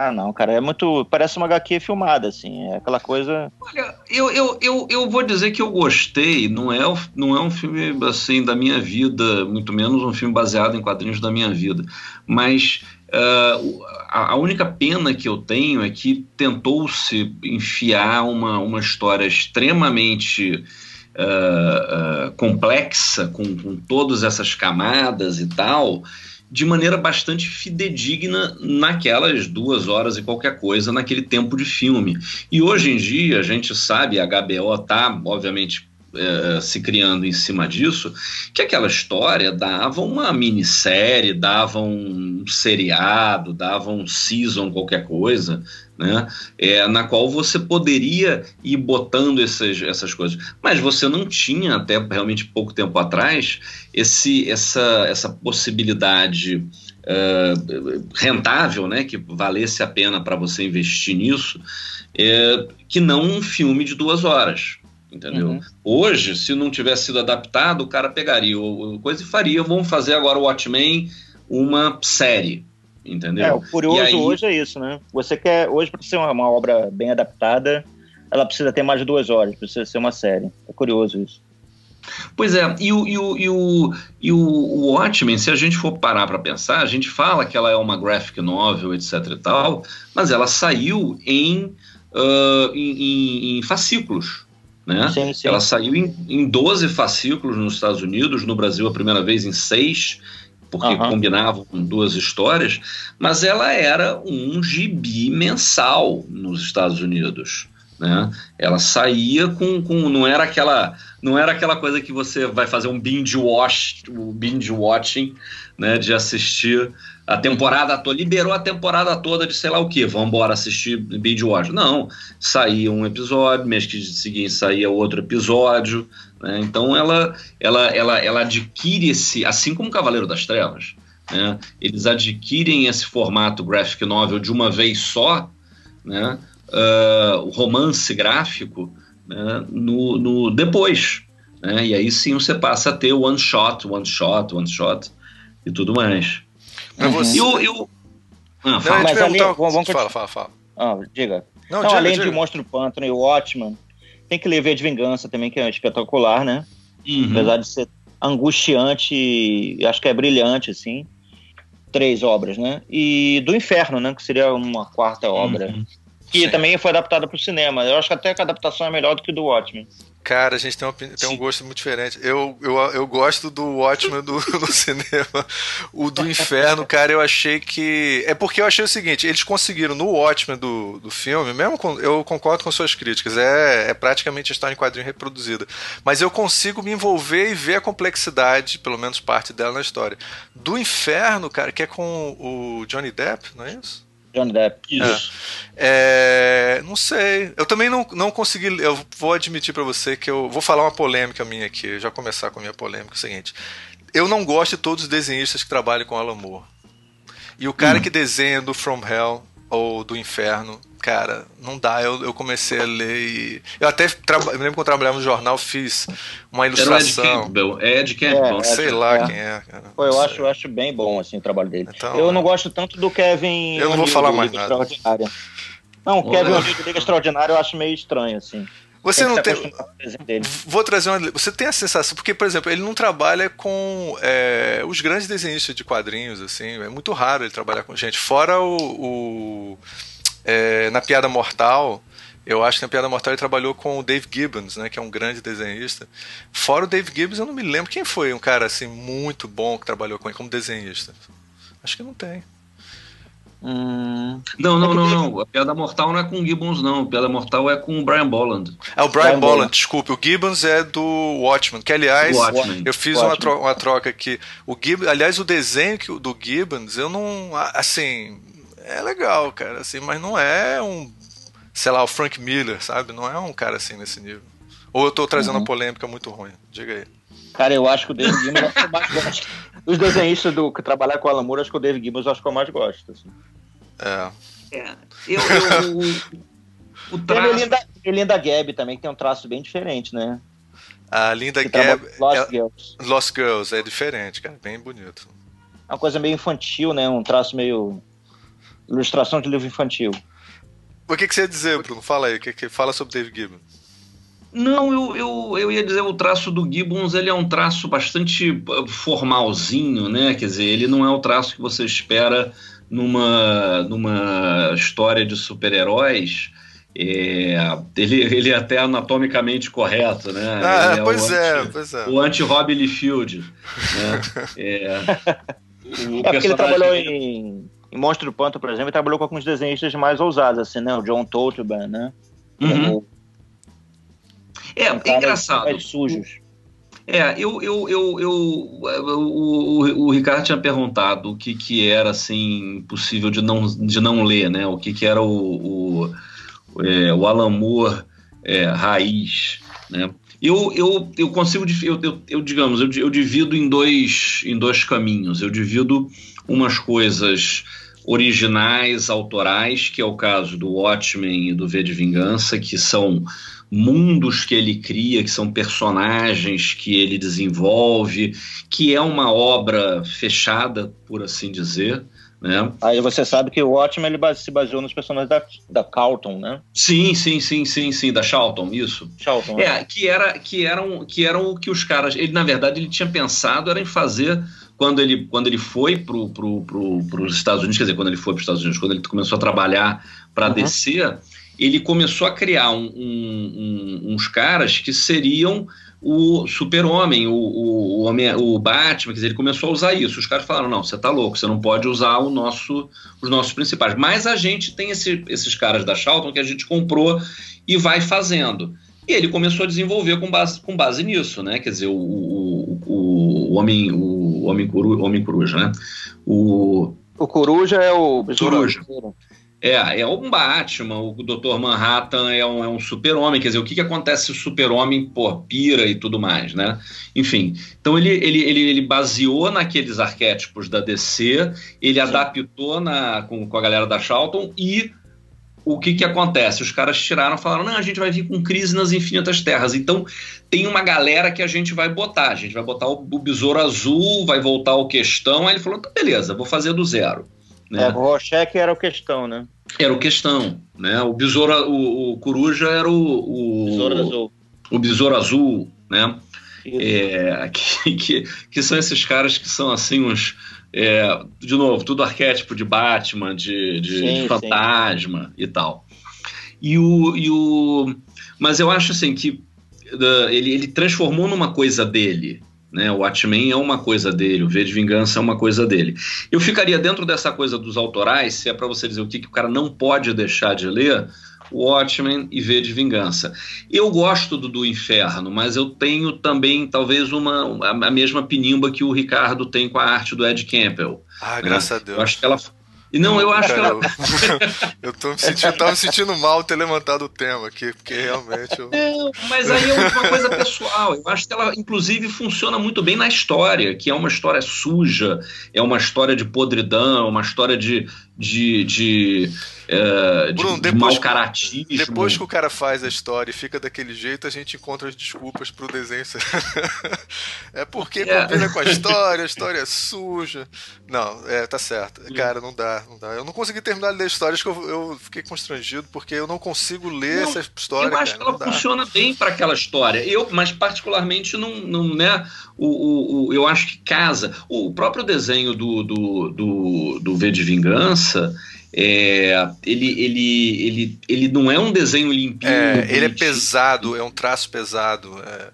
C: Ah, não, cara, é muito. Parece uma HQ filmada, assim. É aquela coisa.
D: Olha, eu, eu, eu, eu vou dizer que eu gostei. Não é, não é um filme, assim, da minha vida, muito menos um filme baseado em quadrinhos da minha vida. Mas Uh, a, única pena que eu tenho é que tentou-se enfiar uma, uma história extremamente uh, uh, complexa, com, com todas essas camadas e tal, de maneira bastante fidedigna naquelas duas horas e qualquer coisa, naquele tempo de filme. E hoje em dia, a gente sabe, a HBO está, obviamente, é, se criando em cima disso, que aquela história dava uma minissérie, dava um seriado, dava um season, qualquer coisa, né? É, na qual você poderia ir botando essas, essas coisas. Mas você não tinha, até realmente pouco tempo atrás, esse, essa, essa possibilidade uh, rentável, né? que valesse a pena para você investir nisso, é, que não um filme de duas horas entendeu? Uhum. Hoje, se não tivesse sido adaptado, o cara pegaria o, coisa e faria, vamos fazer agora o Watchmen uma série, entendeu?
C: É, o curioso aí... hoje é isso, né? Você quer, hoje para ser uma, uma, obra bem adaptada, ela precisa ter mais de duas horas, precisa ser uma série. É curioso isso.
D: Pois é, e o, e o, e o, e o Watchmen, se a gente for parar para pensar, a gente fala que ela é uma graphic novel, etc e tal, mas ela saiu em, uh, em, em, em fascículos, né? Sim, sim. Ela saiu em, em 12 fascículos nos Estados Unidos, no Brasil a primeira vez em seis, porque uhum. combinavam duas histórias, mas ela era um gibi mensal nos Estados Unidos. Né? Ela saía com, com não era aquela não era aquela coisa que você vai fazer um binge watch, o binge watching, né, de assistir a temporada toda, liberou a temporada toda de sei lá o que, vamos embora assistir Binge Watch. Não, saía um episódio, mês que seguinte saía outro episódio, né? então ela, ela, ela, ela adquire esse, assim como Cavaleiro das Trevas, né? eles adquirem esse formato graphic novel de uma vez só, né? Uh, romance gráfico, né? no, no depois, né? e aí sim você passa a ter one shot, one shot, one shot e tudo mais.
B: Uhum. Você... E o. E o...
C: Ah, fala. Mas ali, vamos, vamos
B: fala, fala, fala.
C: Ah, diga. Não, diga, além diga. de Monstro Pântano e o Watchman, tem que ler V de Vingança também, que é espetacular, né? Uhum. Apesar de ser angustiante e acho que é brilhante, assim. Três obras, né? E do Inferno, né? Que seria uma quarta obra. Uhum. Que Sim. também foi adaptada para o cinema. Eu acho que até que a adaptação é melhor do que do Watchmen.
B: Cara, a gente tem, uma, tem um gosto muito diferente. Eu, eu, eu gosto do Watchmen do, no cinema. O do Inferno, cara, eu achei que. É porque eu achei o seguinte: eles conseguiram no Watchmen do, do filme, mesmo com, eu concordo com suas críticas, é, é praticamente a história em quadrinho reproduzida. Mas eu consigo me envolver e ver a complexidade, pelo menos parte dela na história. Do Inferno, cara, que é com o Johnny Depp, não é isso?
C: Johnny Depp.
B: Isso. É. É, não sei. Eu também não, não consegui. Eu vou admitir para você que eu vou falar uma polêmica minha aqui. Já começar com a minha polêmica. É o seguinte: eu não gosto de todos os desenhistas que trabalham com Alan Moore. E o cara hum. que desenha do From Hell ou do Inferno cara, não dá. Eu, eu comecei a ler e. Eu até me lembro quando eu trabalhava no jornal, fiz uma ilustração.
D: Era Ed Campbell. É Ed Campbell.
B: É, sei lá é. quem é, cara.
C: Pô, eu acho, eu acho bem bom assim, o trabalho dele. Então, eu não gosto tanto do Kevin.
B: Eu não vou falar mais nada.
C: Não, o Kevin O'Neill Liga Extraordinário eu acho meio estranho, assim.
B: Você não tem. Vou trazer uma. Você tem a sensação. Porque, por exemplo, ele não trabalha com é, os grandes desenhistas de quadrinhos, assim. É muito raro ele trabalhar com gente. Fora o, o é, na Piada Mortal, eu acho que na Piada Mortal ele trabalhou com o Dave Gibbons, né, que é um grande desenhista. Fora o Dave Gibbons, eu não me lembro quem foi um cara assim muito bom que trabalhou com ele como desenhista. Acho que não tem.
D: Hum... Não, não, não, não. A Piada Mortal não é com o Gibbons, não. A Piada Mortal é com o Brian Bolland.
B: É o Brian, Brian Bolland, desculpe. O Gibbons é do Watchmen. Que, aliás, Watchmen. eu fiz Uma, troca, uma troca aqui. O Gibbons, aliás, o desenho do Gibbons, eu não. Assim. É legal, cara, assim, mas não é um. Sei lá, o Frank Miller, sabe? Não é um cara assim nesse nível. Ou eu tô trazendo uhum. uma polêmica muito ruim. Diga aí.
C: Cara, eu acho que o David Gibbons é o que eu mais gosto. Os desenhistas do, que trabalham com o Alan Moore, acho que o David Gibbons é o que eu mais gosto. Assim.
B: É.
D: é. Eu, eu,
C: o, o traço... Tem Linda, Linda Gab também, que tem um traço bem diferente, né?
B: A Linda Gab. Lost é, Girls. Lost Girls, é diferente, cara. Bem bonito.
C: É uma coisa meio infantil, né? Um traço meio. Ilustração de livro infantil.
B: O que, que você ia dizer, Bruno? Fala aí. O que, que... Fala sobre David Gibbons.
D: Não, eu, eu, eu ia dizer o traço do Gibbons ele é um traço bastante uh, formalzinho, né? Quer dizer, ele não é o traço que você espera numa, numa história de super-heróis. É, ele, ele é até anatomicamente correto, né?
B: Ah,
D: é
B: pois, é, anti, pois é.
D: O anti-Rob Liefeld. Né?
C: é, é porque ele trabalhou em, em Monstro do Panto, por exemplo, e trabalhou com alguns desenhistas mais ousados, assim, né? O John Totleben, né?
D: Uhum. É, é engraçado.
C: sujos.
D: É, eu, eu, eu, eu o, o, o, Ricardo tinha perguntado o que, que era assim possível de não, de não ler, né? O que, que era o, o, é, o Alan Moore é, raiz, né? Eu, eu, eu consigo, eu, eu, eu digamos, eu, eu divido em dois, em dois caminhos. Eu divido umas coisas originais, autorais, que é o caso do Watchmen e do V de Vingança, que são mundos que ele cria, que são personagens que ele desenvolve, que é uma obra fechada, por assim dizer. Né?
C: Aí você sabe que o Watchmen ele se baseou nos personagens da, da Carlton, né?
D: Sim, sim, sim, sim, sim, da Charlton, isso.
C: Charlton.
D: É, que era que eram que eram o que os caras, ele na verdade ele tinha pensado era em fazer quando ele quando ele foi pro, pro, pro, os Estados Unidos, quer dizer, quando ele foi para os Estados Unidos, quando ele começou a trabalhar para uhum. descer ele começou a criar um, um, uns caras que seriam o super-homem, o, o, o, o Batman, quer dizer, ele começou a usar isso. Os caras falaram, não, você tá louco, você não pode usar o nosso, os nossos principais. Mas a gente tem esse, esses caras da Charlton que a gente comprou e vai fazendo. E ele começou a desenvolver com base, com base nisso, né? Quer dizer, o, o, o, o homem, o homem, coru, homem coruja, né?
C: O, o coruja é o
D: coruja. É, é um Batman, o Dr. Manhattan é um, é um super-homem, quer dizer, o que, que acontece se o super-homem, pô, pira e tudo mais, né? Enfim, então ele, ele, ele, ele baseou naqueles arquétipos da DC, ele Sim. adaptou na, com, com a galera da Charlton e o que, que acontece? Os caras tiraram e falaram: não, a gente vai vir com crise nas infinitas terras. Então tem uma galera que a gente vai botar. A gente vai botar o, o besouro azul, vai voltar o questão. Aí ele falou: então beleza, vou fazer do zero.
C: Né? É, o Rochek era o questão, né?
D: Era o questão, né? O besouro, o, o coruja era o, o
C: besouro azul.
D: O besouro azul, né? É, que, que, que, são esses caras que são assim uns é, de novo, tudo arquétipo de Batman, de, de, sim, de fantasma sim. e tal. E o, e o, mas eu acho assim que uh, ele, ele transformou numa coisa dele, né? O Watchmen é uma coisa dele, o V de Vingança é uma coisa dele. Eu ficaria dentro dessa coisa dos autorais, se é para você dizer o que, que o cara não pode deixar de ler, Watchmen e V de Vingança. Eu gosto do, do Inferno, mas eu tenho também talvez uma a, mesma pinimba que o Ricardo tem com a arte do Ed Campbell.
B: Ah, né? graças a Deus.
D: Eu acho que ela e não, eu acho
B: Cara,
D: que ela.
B: Eu, tô me sentindo, tava me sentindo mal ter levantado o tema aqui, porque realmente. Eu...
D: Não, mas aí é uma coisa pessoal. Eu acho que ela, inclusive, funciona muito bem na história, que é uma história suja, é uma história de podridão, uma história de, de, de é, Bruno, de, depois, de caratismo.
B: Depois que o cara faz a história e fica daquele jeito, a gente encontra as desculpas pro desenho. é porque é. combina com a história, a história é suja. Não, é, tá certo. Cara, não dá, não dá. Eu não consegui terminar de ler histórias que eu, eu fiquei constrangido, porque eu não consigo ler não, essa história.
D: Eu acho
B: cara,
D: que ela funciona bem para aquela história. Eu, mas particularmente não, não né? O, o, o, eu acho que casa. O próprio desenho do, do, do, do V de Vingança é, ele, ele, ele, ele não é um desenho limpinho.
B: É, ele é pesado, é um traço pesado. É,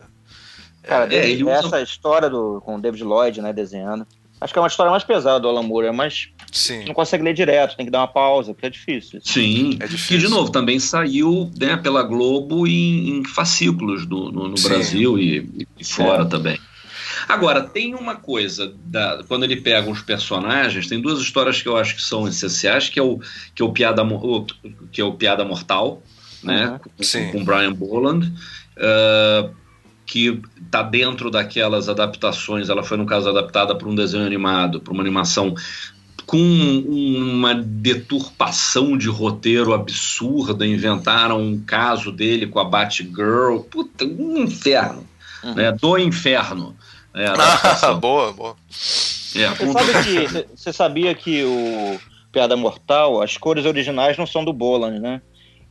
C: Cara, é, ele essa usa... história do, com o David Lloyd, né, desenhando. Acho que é uma história mais pesada do Alan Moore, é mais
B: Sim.
C: não consegue ler direto, tem que dar uma pausa, porque é difícil.
D: Sim,
B: É difícil.
D: que de novo também saiu né, pela Globo em, em fascículos do- no, no. Brasil e, e fora também. Agora, tem uma coisa, da- quando ele pega os personagens, tem duas histórias que eu acho que são essenciais, que é o, que é o, Piada, o- que é o Piada Mortal, né,
C: Uhum.
D: com, com Brian Boland, ah, que está dentro daquelas adaptações, ela foi, no caso, adaptada para um desenho animado, para uma animação com uma deturpação de roteiro absurda, inventaram um caso dele com a Batgirl, puta, um inferno,
C: Uhum.
D: né, do inferno. É, a
B: Ah,
D: adaptação.
B: boa, boa.
D: É,
C: Você
D: um
C: sabe que você- sabia que o Piada Mortal, as cores originais não são do Boland, né?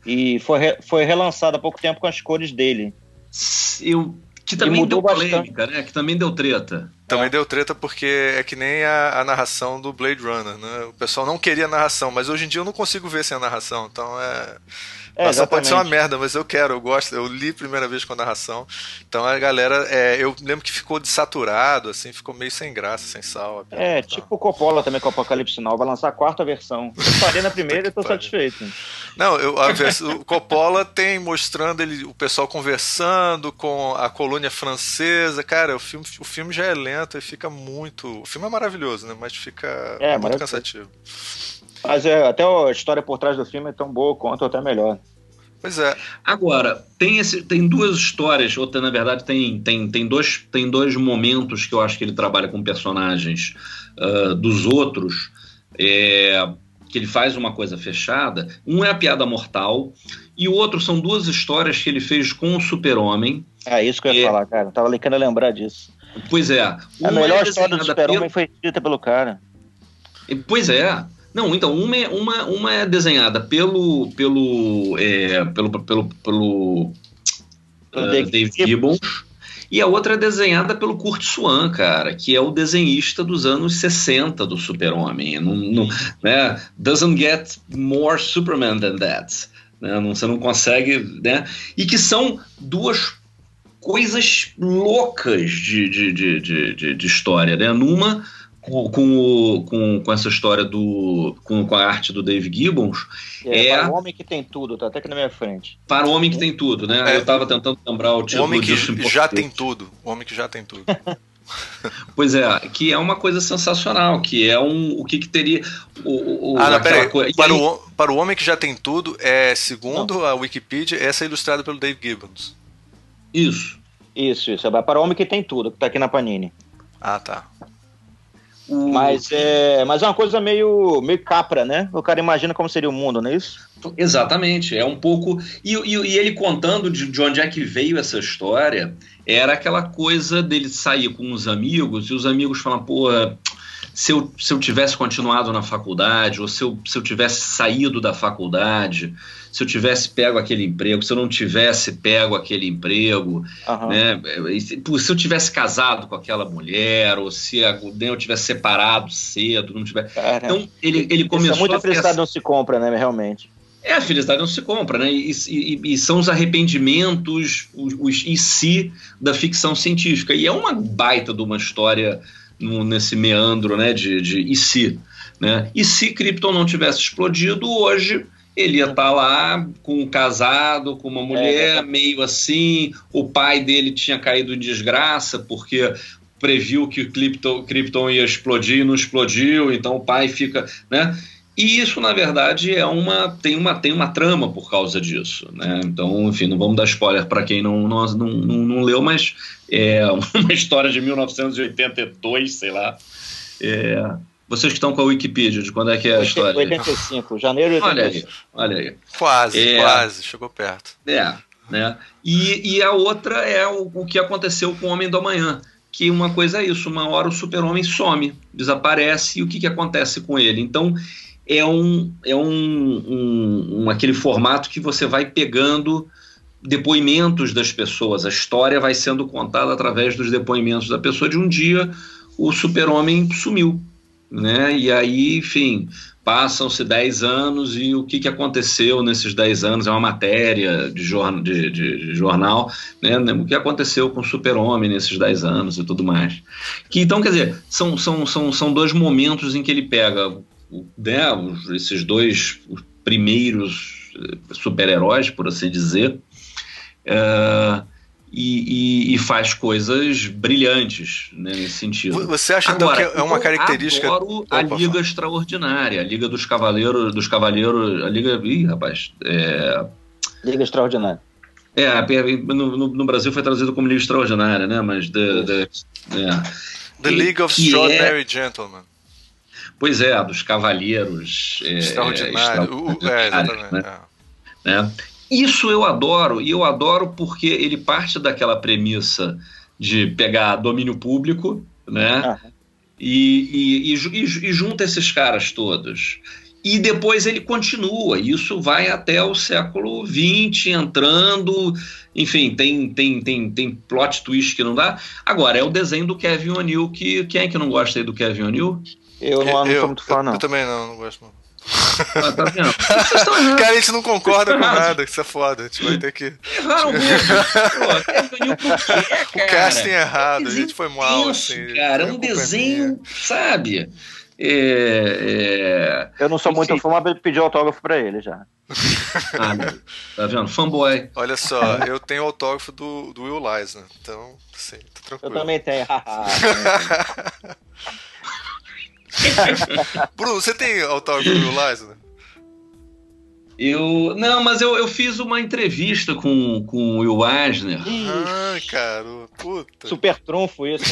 C: E foi, re- foi relançado há pouco tempo com as cores dele.
D: eu, que também
C: mudou
D: deu polêmica, né, que também deu treta.
B: Também deu treta porque é que nem a, a narração do Blade Runner, né? O pessoal não queria narração, mas hoje em dia eu não consigo ver sem a narração, então é.
C: É,
B: pode ser uma merda, mas eu quero, eu gosto, eu li a primeira vez com a narração. Então a galera, é, eu lembro que ficou desaturado, assim, ficou meio sem graça, sem sal.
C: É, tipo o Coppola também com o Apocalipse Now, vai lançar a quarta versão. Eu parei na primeira e tô
B: pariu.
C: satisfeito.
B: Não, eu, a vers- o Coppola tem mostrando ele, o pessoal conversando com a colônia francesa. Cara, o filme, o filme já é lento e fica muito. O filme é maravilhoso, né? Mas fica
C: É,
B: muito
C: maravilhoso.
B: cansativo.
C: Mas é, até a história por trás do filme é tão boa quanto ou até melhor.
B: Pois é,
D: Agora, tem, esse, tem duas histórias, ou tem, na verdade tem, tem, tem, dois, tem dois momentos que eu acho que ele trabalha com personagens ah, dos outros, é, que ele faz uma coisa fechada. Um é a piada mortal, e o outro são duas histórias que ele fez com o super-homem.
C: É isso que eu ia
D: É.
C: falar, cara. Tava querendo lembrar disso.
D: Pois é.
C: A melhor
D: é
C: história do Super-Homem foi escrita pelo cara.
D: E, Pois é. Não, então, uma é, uma, uma é desenhada pelo. pelo. é, pelo. pelo. pelo.
C: Dave
D: Gibbons. E a outra é desenhada pelo Kurt Swan, cara, que é o desenhista dos anos 60 do Super-Homem. Né? Doesn't get more Superman than that. Né? Não, você não consegue. Né? E que são duas coisas loucas de, de, de, de, de- de história. Né? Numa com, com, o- com, com essa história do. Com, com a arte do Dave Gibbons,
C: É,
D: É.
C: para um homem que tem tudo, tá até aqui na minha frente.
D: para o homem que tem tudo, né?
B: É.
D: Eu estava tentando lembrar o
B: o
D: título
B: homem que
D: disso em
B: já tem tudo. O homem que já tem tudo.
D: Pois é, que é uma coisa sensacional, que é um. O que, que teria. O, o,
B: ah, não, peraí.
D: coisa-
B: Para,
D: aí-
B: o, para o homem que já tem tudo, é segundo a Wikipedia, essa é ilustrada pelo Dave Gibbons.
D: Isso.
C: Isso, isso. É para o homem que tem tudo, que tá aqui na Panini.
B: Ah, tá.
D: O-
C: Mas é, mas é uma coisa meio, meio capra, né? O cara imagina como seria o mundo, não é isso?
D: Exatamente, é um pouco. E, e- e ele contando de, de onde é que veio essa história, era aquela coisa dele sair com os amigos e os amigos falam, porra. Se eu, se eu tivesse continuado na faculdade, ou se eu, se eu tivesse saído da faculdade, se eu tivesse pego aquele emprego, se eu não tivesse pego aquele emprego,
C: Aham.
D: né? Se eu tivesse casado com aquela mulher, ou se a- né, eu tivesse separado cedo, não tivesse.
C: Cara,
D: Então ele, ele
C: isso
D: começou
C: é muita felicidade
D: essa-
C: não se compra, né? Realmente.
D: é, a felicidade não se compra, né? E, e- e são os arrependimentos, os, os e se da ficção científica. E é uma baita de uma história no- nesse meandro, né? De, de e se, né? E se Krypton não tivesse explodido hoje, ele ia estar lá com um casado, com uma mulher, meio assim. O pai dele tinha caído em desgraça porque previu que o Krypton, Krypton ia explodir e não explodiu, então o pai fica, né? E isso, na verdade, é uma tem uma, tem uma trama por causa disso. Né? Então, enfim, não vamos dar spoiler para quem não, não, não, não, não leu, mas é uma história de 1982, sei lá. É, vocês que estão com a Wikipedia, de quando é que é a história?
C: 85, janeiro de
D: Olha
C: 85.
D: aí, olha aí.
B: Quase,
D: É.
B: quase, chegou perto.
D: É, né? E, e a outra é o, o que aconteceu com o Homem do Amanhã. Que uma coisa é isso, uma hora o super-homem some, desaparece, e o que, que acontece com ele? Então, é um é um, um, um- aquele formato que você vai pegando depoimentos das pessoas. A história vai sendo contada através dos depoimentos da pessoa. De um dia, o super-homem sumiu, né? E aí, enfim, Passam-se 10 anos e o que, que aconteceu nesses 10 anos? É uma matéria de, jornal, de, de, de jornal né? O que aconteceu com o super-homem nesses 10 anos e tudo mais. Que, então, quer dizer, são, são, são, são dois momentos em que ele pega né, esses dois primeiros eh, super-heróis, por assim dizer, uh, e, e, e, faz coisas brilhantes né, nesse sentido.
B: Você acha Agora, então que é uma característica?
D: Eu a Liga Extraordinária, a Liga dos Cavaleiros, dos Cavaleiros, a Liga, ih, rapaz, é...
C: Liga Extraordinária.
D: É, no, no, no, Brasil foi traduzido como Liga Extraordinária, né? Mas the, the,
B: é. the League of Extraordinary é... Gentlemen.
D: Pois é, dos Cavaleiros
B: é, Extraordinário. É, exatamente. Né?
D: É. né? Isso eu adoro, e eu adoro porque ele parte daquela premissa de pegar domínio público, né? Ah. E, e, e, e, junta esses caras todos. E depois ele continua, isso vai até o século XX, entrando, enfim, tem, tem, tem, tem plot twist que não dá. Agora, é o desenho do Kevin O'Neill, que quem é que não gosta aí do Kevin O'Neill?
C: Eu não, eu, sou muito fã, não.
B: Eu, eu também não, não gosto não. Ah, tá vendo? Cara, a gente não concorda com nada, isso é foda. A gente vai ter que.
D: Erraram mesmo.
B: O casting errado, a gente foi mal, assim.
D: Cara, é um desenho, sabe? É,
C: é... Eu não sou Enfim. muito fã, mas pedi autógrafo pra ele já.
D: ah, tá vendo? Fanboy.
B: Olha só, eu tenho autógrafo do, do Will Eisner, então, sim, tá tranquilo.
C: Eu também tenho.
B: Bruno, você tem autógrafo do Will Eisner?
D: Eu. Não, mas eu, eu fiz uma entrevista com, com o Will Eisner.
B: Ai, cara, puta.
C: Super trunfo isso.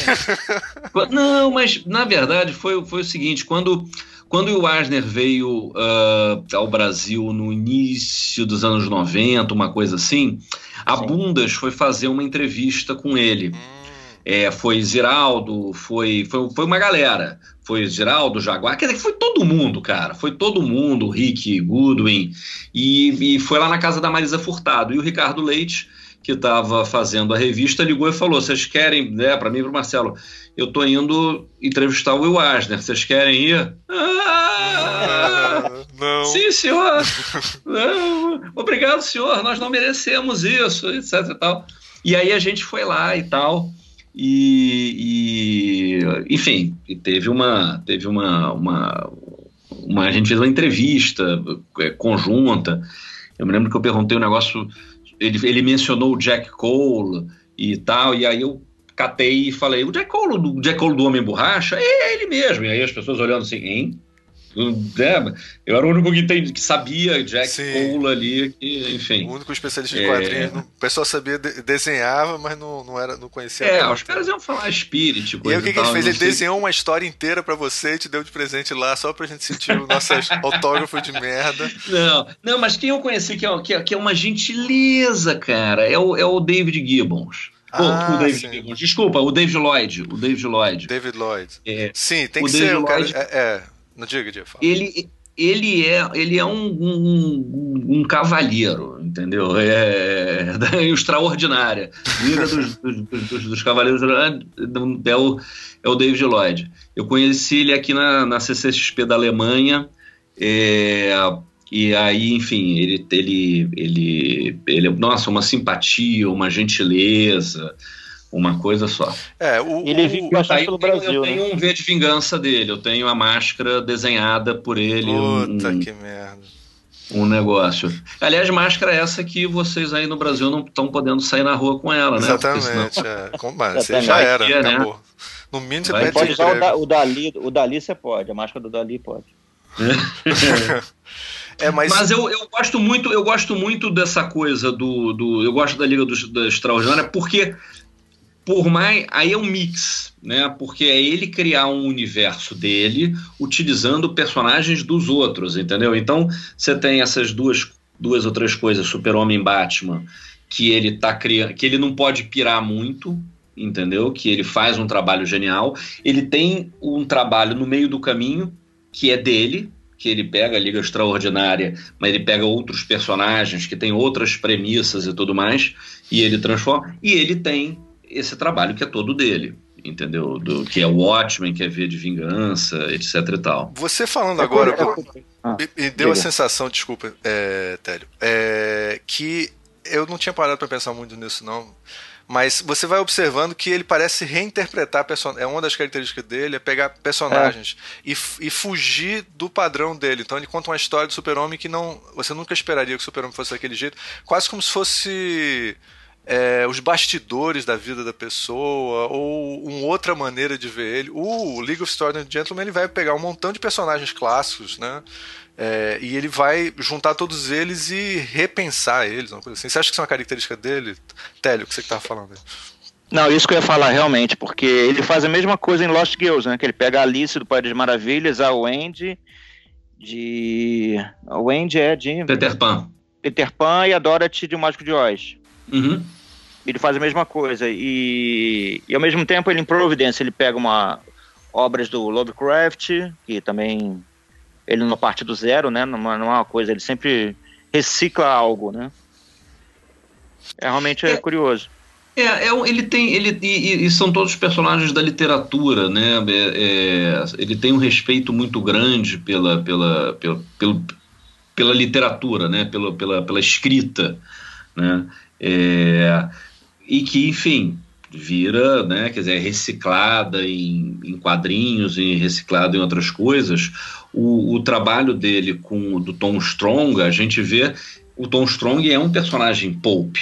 D: não, mas na verdade foi, foi o seguinte: quando, quando o Will Eisner veio uh, ao Brasil no início dos anos 90, uma coisa assim, a Sim. Bundas foi fazer uma entrevista com ele. Hum. É, foi Ziraldo, foi, foi, foi uma galera foi Geraldo Jaguar, quer dizer, foi todo mundo, cara, foi todo mundo, Rick Goodwin, e, e foi lá na casa da Marisa Furtado, e o Ricardo Leite, que estava fazendo a revista, ligou e falou, vocês querem, né, para mim e para Marcelo, eu tô indo entrevistar o Will Asner, vocês querem ir? Ah,
B: não.
D: Sim, senhor. não, obrigado, senhor, nós não merecemos isso, etc e tal. E aí a gente foi lá e tal, e, e, enfim, teve uma, teve uma, uma, uma, a gente fez uma entrevista é, conjunta. Eu me lembro que eu perguntei um negócio, ele, ele mencionou o Jack Cole e tal, e aí eu catei e falei, o Jack Cole, o Jack Cole do Homem Borracha, é ele mesmo. E aí as pessoas olhando assim, hein? É, eu era o único que, tem, que sabia Jack Sim. Cole ali, que, enfim.
B: O único especialista de quadrinhos. É... O pessoal sabia, desenhava, mas não, não, era, não conhecia.
D: É, os caras iam falar Spirit.
B: e aí o que, que ele fez? Ele sei... desenhou uma história inteira para você e te deu de presente lá, só pra gente sentir o nosso autógrafo de merda.
D: Não, não, mas quem eu conheci que é, que é, que é uma gentileza, cara, é o, é o David Gibbons. Ah, o David Gibbons. Desculpa, o David Lloyd. O David Lloyd.
B: David Lloyd. É, sim, tem que ser o cara. É, é, não diga, diga, fala.
D: Ele, ele é, ele é um, um, um cavalheiro, entendeu? É, é extraordinária. Liga dos, dos, dos, dos, Cavaleiros é o, é o David Lloyd. Eu conheci ele aqui na, na CCXP da Alemanha. É, e aí, enfim, ele, ele, ele, ele, nossa, uma simpatia, uma gentileza uma coisa só.
B: É, o,
C: ele vive bastante pelo Brasil.
D: Eu tenho né? um V de vingança dele, eu tenho a máscara desenhada por ele.
B: Puta um, que merda.
D: Um negócio. Aliás, máscara é essa que vocês aí no Brasil não estão podendo sair na rua com ela, né?
B: Exatamente. Senão... É. Como, você já era, é, né? acabou. No mínimo você
C: Vai, pode usar o, da, o Dali, o Dali você pode, a máscara do Dali pode.
D: É, mas mas eu, eu gosto muito, eu gosto muito dessa coisa do, do eu gosto da Liga do, da Extraordinária porque por mais. Aí é um mix, né? Porque é ele criar um universo dele utilizando personagens dos outros, entendeu? Então você tem essas duas, duas ou três coisas, Super-Homem e Batman, que ele tá criando. que ele não pode pirar muito, entendeu? Que ele faz um trabalho genial. Ele tem um trabalho no meio do caminho, que é dele, que ele pega a Liga Extraordinária, mas ele pega outros personagens que têm outras premissas e tudo mais, e ele transforma. E ele tem esse trabalho que é todo dele. entendeu? Do que é o Watchmen, que é ver de vingança, etc e tal.
B: Você falando é agora, é, ah, me, me, deu a sensação, desculpa, é, Télio, é, que eu não tinha parado para pensar muito nisso não, mas você vai observando que ele parece reinterpretar personagens. É uma das características dele é pegar personagens é. e, e fugir do padrão dele. Então ele conta uma história do super-homem que não você nunca esperaria que o super-homem fosse daquele jeito, quase como se fosse é, os bastidores da vida da pessoa ou uma outra maneira de ver ele. O League of Extraordinary Gentlemen ele vai pegar um montão de personagens clássicos, né? É, e ele vai juntar todos eles e repensar eles, uma coisa assim. Você acha que isso é uma característica dele, Télio, que você estava falando? Aí?
C: Não, isso que eu ia falar realmente, porque ele faz a mesma coisa em Lost Girls, né? Que ele pega a Alice do País das Maravilhas, a Wendy de. A Wendy é de.
D: Peter Pan.
C: Peter Pan e a Dorothy de O Mágico de Oz.
D: Uhum.
C: Ele faz a mesma coisa. E, e ao mesmo tempo ele em Providence, ele pega uma obras do Lovecraft, que também ele não parte do zero, né? Não, não é uma coisa, ele sempre recicla algo, né? É realmente é, é curioso.
D: É, é, ele tem. Ele, e, e, são todos personagens da literatura, né? É, é, ele tem um respeito muito grande pela, pela, pela, pela, pela literatura, né? Pela, pela, pela escrita. Né? É, e que, enfim, vira, né, quer dizer, é reciclada em, em quadrinhos e reciclada em outras coisas. O, o trabalho dele com do Tom Strong, a gente vê o Tom Strong é um personagem pulp.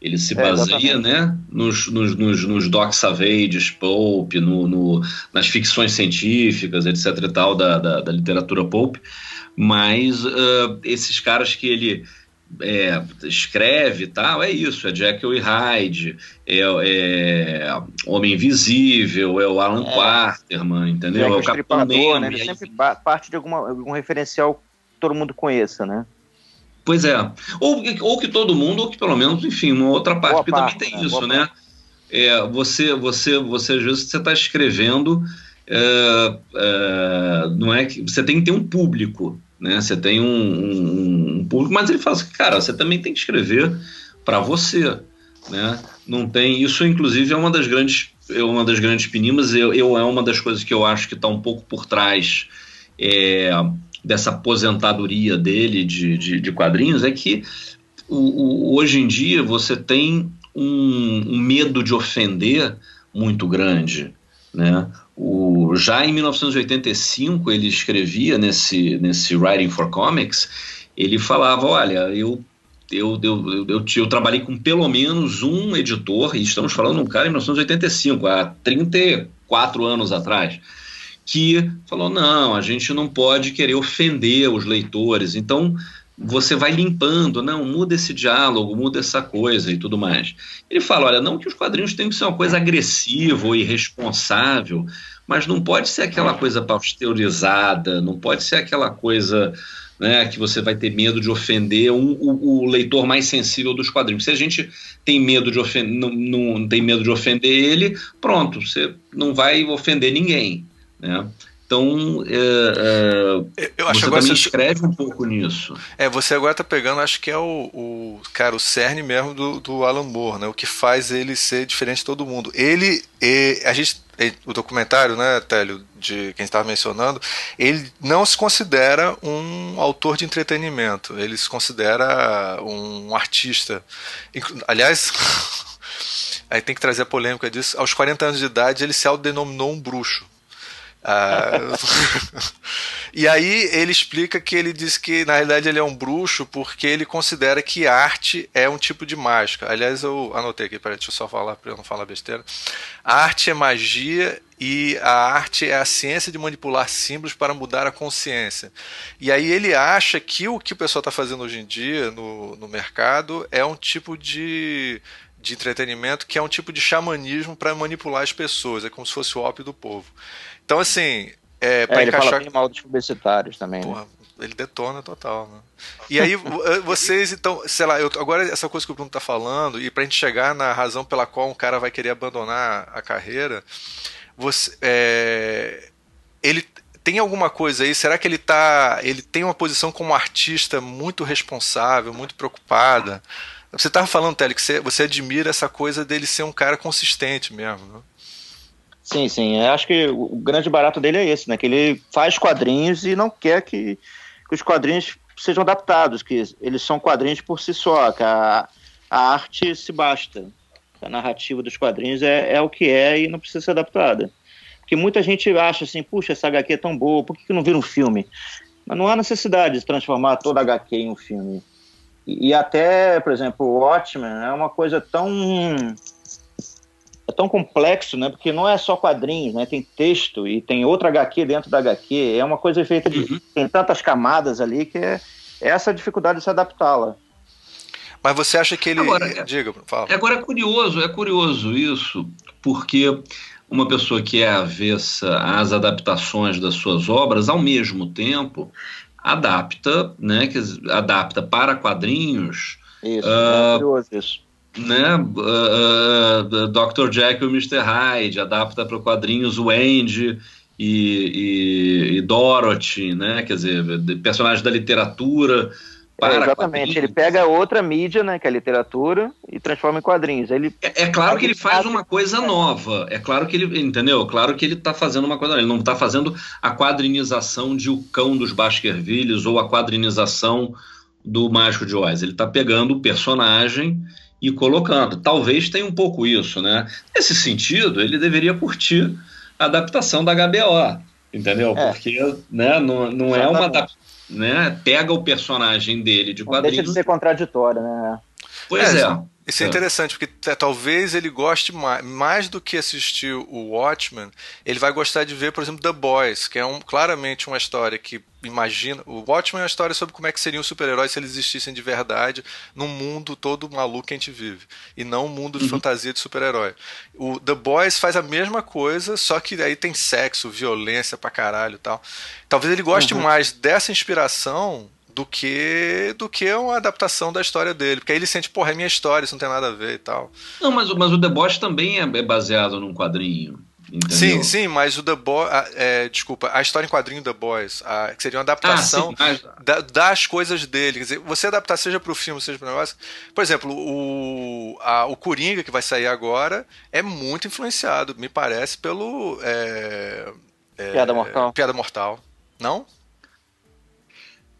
D: Ele se é, baseia é, né, nos, nos, nos, nos Doc Savages, pulp, no, no, nas ficções científicas, etc. e tal, da, da, da literatura pulp. Mas uh, esses caras que ele é, escreve e tal, é isso, é Jekyll e Hyde, é, é Homem Invisível, é o Alan é. Quarterman, entendeu?
C: É o Capitão né? Ele sempre parte de alguma, algum referencial que todo mundo conheça, né?
D: Pois é. Ou, ou que todo mundo, ou que pelo menos, enfim, uma outra parte, Boa porque parte, também tem né? isso, né? É, você, você, você, às vezes, você está escrevendo, é, é, não é que você tem que ter um público, né? Você tem um, um, um público, mas ele fala assim, cara, você também tem que escrever para você, né? Não tem isso, inclusive, é uma das grandes, é uma das grandes penimas. Eu, eu é uma das coisas que eu acho que está um pouco por trás é, dessa aposentadoria dele de, de, de quadrinhos é que o, o, hoje em dia você tem um, um medo de ofender muito grande, né? O, já em 1985 ele escrevia nesse, nesse Writing for Comics, ele falava, olha, eu eu, eu, eu, eu, trabalhei com pelo menos um editor, e estamos falando de um cara em 1985, há 34 anos atrás, que falou: não, a gente não pode querer ofender os leitores, então você vai limpando, não, muda esse diálogo, muda essa coisa e tudo mais. Ele fala: olha, não que os quadrinhos tenham que ser uma coisa agressiva ou irresponsável, mas não pode ser aquela coisa pasteurizada, não pode ser aquela coisa né, que você vai ter medo de ofender um, o, o, leitor mais sensível dos quadrinhos. Se a gente tem medo de ofender, não, não tem medo de ofender ele, pronto, você não vai ofender ninguém. Né? Então, é, é, eu acho você também você... escreve um pouco nisso.
B: É, você agora está pegando, acho que é o, o, cara, o cerne mesmo do, do Alan Moore, né? O que faz ele ser diferente de todo mundo. Ele, a gente, o documentário, né, Télio, de quem estava mencionando, ele não se considera um autor de entretenimento. Ele se considera um artista. Aliás, aí tem que trazer a polêmica disso. Aos 40 anos de idade, ele se autodenominou um bruxo. Ah, e aí ele explica que ele diz que na realidade ele é um bruxo porque ele considera que arte é um tipo de mágica. Aliás, eu anotei aqui, peraí, deixa eu só falar para eu não falar besteira. A arte é magia e a arte é a ciência de manipular símbolos para mudar a consciência. E aí ele acha que o que o pessoal está fazendo hoje em dia no, no mercado é um tipo de de entretenimento que é um tipo de xamanismo para manipular as pessoas, é como se fosse o ópio do povo. Então, assim, é,
C: para é, encaixar. Ele fala bem mal dos publicitários também. Né? Porra, né?
B: ele detona total, né? E aí, vocês, então, sei lá, eu, agora essa coisa que o Bruno tá falando, e pra gente chegar na razão pela qual um cara vai querer abandonar a carreira, você. É, ele tem alguma coisa aí? Será que ele tá. Ele tem uma posição como artista muito responsável, muito preocupada? Você estava falando, Tele, que você, você admira essa coisa dele ser um cara consistente mesmo, né?
C: Sim, sim. Eu acho que o grande barato dele é esse, né? Que ele faz quadrinhos e não quer que, que os quadrinhos sejam adaptados, que eles são quadrinhos por si só, que a, a arte se basta. A narrativa dos quadrinhos é, é o que é e não precisa ser adaptada. Porque muita gente acha assim, puxa, essa HQ é tão boa, por que, que não vira um filme? Mas não há necessidade de transformar toda a HQ em um filme. E, e até, por exemplo, o Watchmen é uma coisa tão é tão complexo, né? Porque não é só quadrinhos, né? Tem texto e tem outra HQ dentro da HQ. É uma coisa feita de uhum. tem tantas camadas ali que é, é essa a dificuldade de se adaptá-la.
B: Mas você acha que ele. Agora, é, Diga, fala.
D: Agora é curioso, é curioso isso, porque uma pessoa que é avessa às adaptações das suas obras, ao mesmo tempo, adapta, né? Que adapta para quadrinhos.
C: Isso, uh, é curioso isso.
D: Né, uh, uh, Dr. Jekyll e Mr. Hyde, adapta para quadrinhos o Andy e, e, e Dorothy, né? Quer dizer, personagens da literatura
C: para é, exatamente, ele pega outra mídia, né, que é a literatura, e transforma em quadrinhos. Ele
D: é, é claro que ele faz uma coisa nova. É claro que ele, entendeu? É claro que ele está fazendo uma coisa. Ele não está fazendo a quadrinização de O Cão dos Baskervilles ou a quadrinização do Mágico de Oz. Ele está pegando o personagem e colocando. Talvez tenha um pouco isso, né? Nesse sentido, ele deveria curtir a adaptação da HBO, entendeu? É. Porque né, não, não é uma adaptação né, pega o personagem dele de quadrinhos.
C: Deixa de ser contraditório, né?
B: Pois é. é. Isso é interessante, porque talvez ele goste mais, mais do que assistir o Watchmen, ele vai gostar de ver, por exemplo, The Boys, que é um, claramente uma história que imagina. O Watchmen é uma história sobre como é que seriam os super-heróis se eles existissem de verdade num mundo todo maluco que a gente vive. E não um mundo de uhum. fantasia de super-herói. O The Boys faz a mesma coisa, só que aí tem sexo, violência pra caralho e tal. Talvez ele goste uhum. mais dessa inspiração do que do que uma adaptação da história dele. Porque aí ele sente, porra, é minha história, isso não tem nada a ver e tal.
D: Não, mas, mas o The Boys também é, é baseado num quadrinho. Entendeu?
B: Sim, sim, mas o The Boys. É, desculpa, a história em quadrinho The Boys, a, que seria uma adaptação ah, sim, mas... da, das coisas dele. Quer dizer, você adaptar seja para o filme, seja para o negócio. Por exemplo, o, a, o Coringa, que vai sair agora, é muito influenciado, me parece, pelo. É,
C: é, Piada Mortal.
B: Piada Mortal. Não?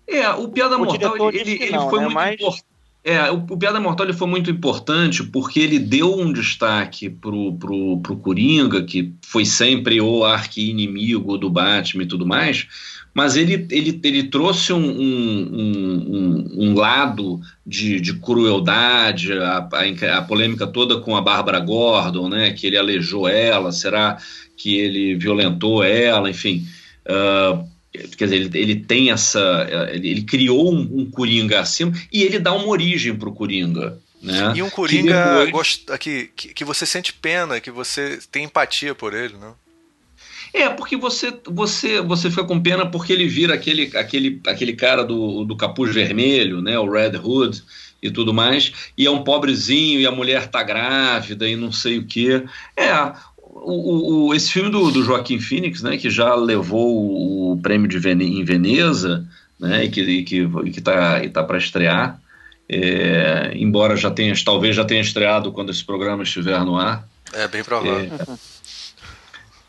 D: É, o Piada o Mortal ele, ele, não, foi né? muito Mas... importante. É, o, o Piada Mortal ele foi muito importante porque ele deu um destaque pro, pro, pro Coringa, que foi sempre o arqui-inimigo do Batman e tudo mais, mas ele, ele, ele trouxe um, um, um, um lado de, de crueldade, a, a, a, polêmica toda com a Bárbara Gordon, né, que ele aleijou ela, será que ele violentou ela, enfim... Uh, quer dizer, ele, ele tem essa, ele, ele criou um, um, Coringa acima e ele dá uma origem para o Coringa. Né?
B: E um Coringa que, depois... que, que, que, você sente pena, que você tem empatia por ele, né?
D: É, porque você, você, você fica com pena porque ele vira aquele, aquele, aquele cara do, do capuz vermelho, né? O Red Hood e tudo mais, e é um pobrezinho e a mulher tá grávida e não sei o que. É, o, o, esse filme do, do Joaquim Phoenix, né, que já levou o prêmio de Vene, em Veneza, né, e que e que que está tá para estrear, é, embora já tenha talvez já tenha estreado quando esse programa estiver no ar.
B: É bem provável.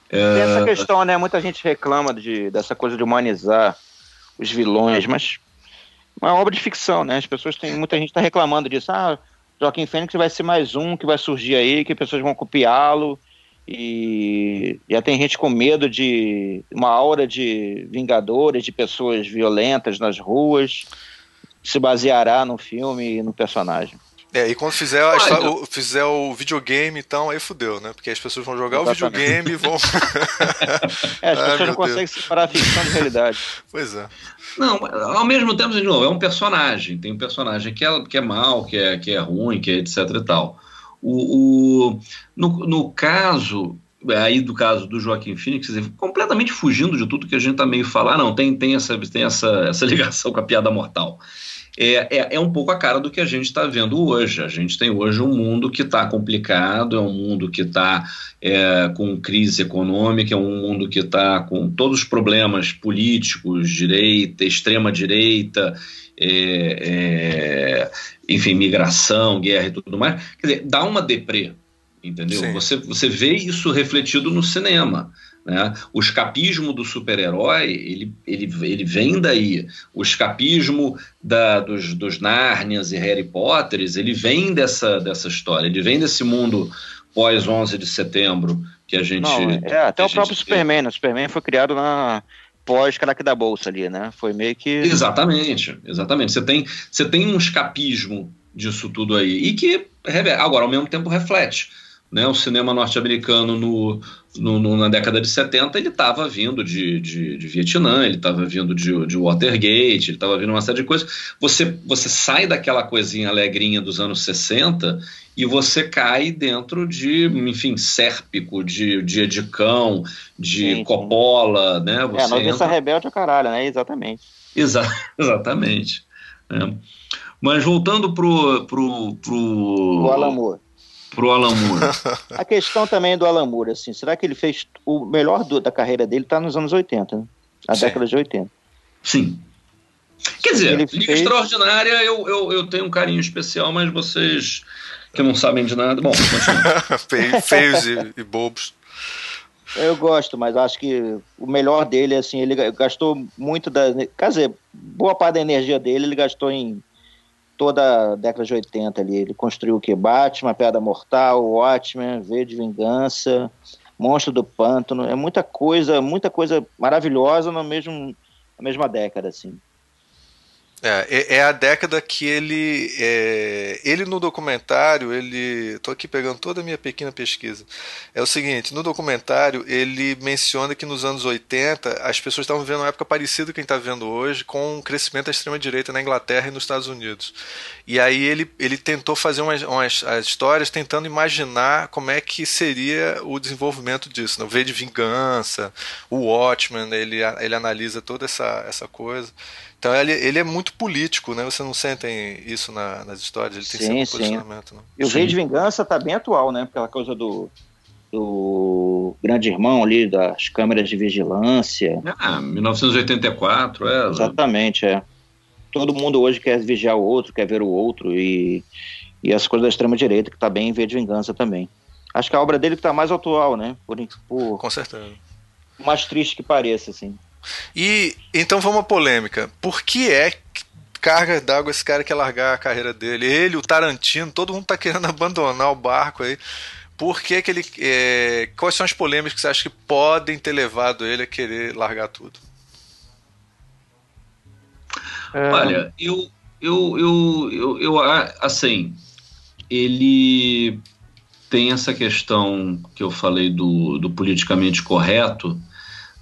C: É, Tem essa questão, né? Muita gente reclama de, dessa coisa de humanizar os vilões, mas uma obra de ficção, né? As pessoas têm muita gente está reclamando disso. Ah, Joaquim Fênix vai ser mais um que vai surgir aí, que pessoas vão copiá-lo e já tem gente com medo de uma aura de vingadores, de pessoas violentas nas ruas, se baseará no filme e no personagem.
B: É, e quando fizer, a história, o, fizer o videogame, então, aí fudeu, né? Porque as pessoas vão jogar Exatamente. o videogame e vão.
C: é, as pessoas não conseguem separar a ficção da realidade.
B: Pois é.
D: Não, ao mesmo tempo, de novo, é um personagem. Tem um personagem que é, que é mal, que é, que é ruim, que é etc e tal. O, o, no, no caso, aí do caso do Joaquim Phoenix, completamente fugindo de tudo que a gente está meio falando, ah, não, tem, tem, essa, tem essa, essa ligação com a piada mortal. É, é, é um pouco a cara do que a gente está vendo hoje. A gente tem hoje um mundo que está complicado, é um mundo que está é, com crise econômica, é um mundo que está com todos os problemas políticos, direita, extrema-direita, é, é, enfim, migração, guerra e tudo mais. Quer dizer, dá uma deprê, entendeu? Você, você vê isso refletido no cinema. Né? O escapismo do super-herói, ele, ele, ele vem daí. O escapismo da, dos, dos Nárnias e Harry Potters, ele vem dessa, dessa história, ele vem desse mundo pós 11 de setembro que a gente... Não,
C: é, até o próprio Superman, né? o Superman foi criado na pós-craque da bolsa ali, né? Foi meio que...
D: Exatamente, exatamente. Você tem, você tem um escapismo disso tudo aí, e que, agora, ao mesmo tempo reflete né, o cinema norte-americano no, no, no, na década de 70 ele estava vindo de, de, de, Vietnã, ele estava vindo de, de Watergate, ele estava vindo uma série de coisas. Você, você sai daquela coisinha alegrinha dos anos 60 e você cai dentro de, enfim, Sérpico, de, de Edicão, de sim, Coppola, né?
C: Você é, a noviça entra... rebelde é caralho, né? Exatamente.
D: Exa exatamente. É. Mas voltando pro... pro, pro...
C: O Alan Moore
D: pro Alan Moore.
C: A questão também do Alan Moore, assim, será que ele fez o melhor do, da carreira dele está nos anos 80, né? Na Sim. década de 80.
D: Sim. Quer dizer, ele Liga fez... Extraordinária eu, eu, eu tenho um carinho especial, mas vocês que não sabem de nada, bom,
B: Feios e, e bobos.
C: Eu gosto, mas acho que o melhor dele, assim, ele gastou muito da. Quer dizer, boa parte da energia dele ele gastou em toda a década de 80 ali. Ele construiu o que? Batman, Piada Mortal, Watchmen, V de Vingança, Monstro do Pântano. É muita coisa, muita coisa maravilhosa no mesmo, na mesma década, assim.
B: É, é, é a década que ele. É, ele no documentário, ele. Tô aqui pegando toda a minha pequena pesquisa. É o seguinte: no documentário, ele menciona que nos anos 80 as pessoas estavam vivendo uma época parecida com quem está vendo hoje, com o crescimento da extrema-direita na Inglaterra e nos Estados Unidos. E aí ele, ele tentou fazer umas, umas as histórias tentando imaginar como é que seria o desenvolvimento disso. Né? O V de Vingança, o Watchmen, ele, ele analisa toda essa, essa coisa. Então ele, ele é muito político, né? Você não sentem isso na, nas histórias, ele tem sim, sempre um posicionamento. Né?
C: E o Rei de Vingança tá bem atual, né? Aquela coisa do, do grande irmão ali, das câmeras de vigilância.
D: Ah, 1984, é.
C: Exatamente, é. Todo mundo hoje quer vigiar o outro, quer ver o outro, e, e as coisas da extrema-direita, que tá bem em V de Vingança também. Acho que a obra dele que tá mais atual, né? Por, por,
B: Com certeza.
C: Mais triste que pareça, assim.
B: E então vamos à polêmica. Por que é que carga d'água esse cara quer largar a carreira dele? Ele, o Tarantino, todo mundo tá querendo abandonar o barco aí. Por que, que ele. É, quais são as polêmicas que você acha que podem ter levado ele a querer largar tudo?
D: É... Olha, eu, eu, eu, eu, eu, assim, ele tem essa questão que eu falei do, do politicamente correto,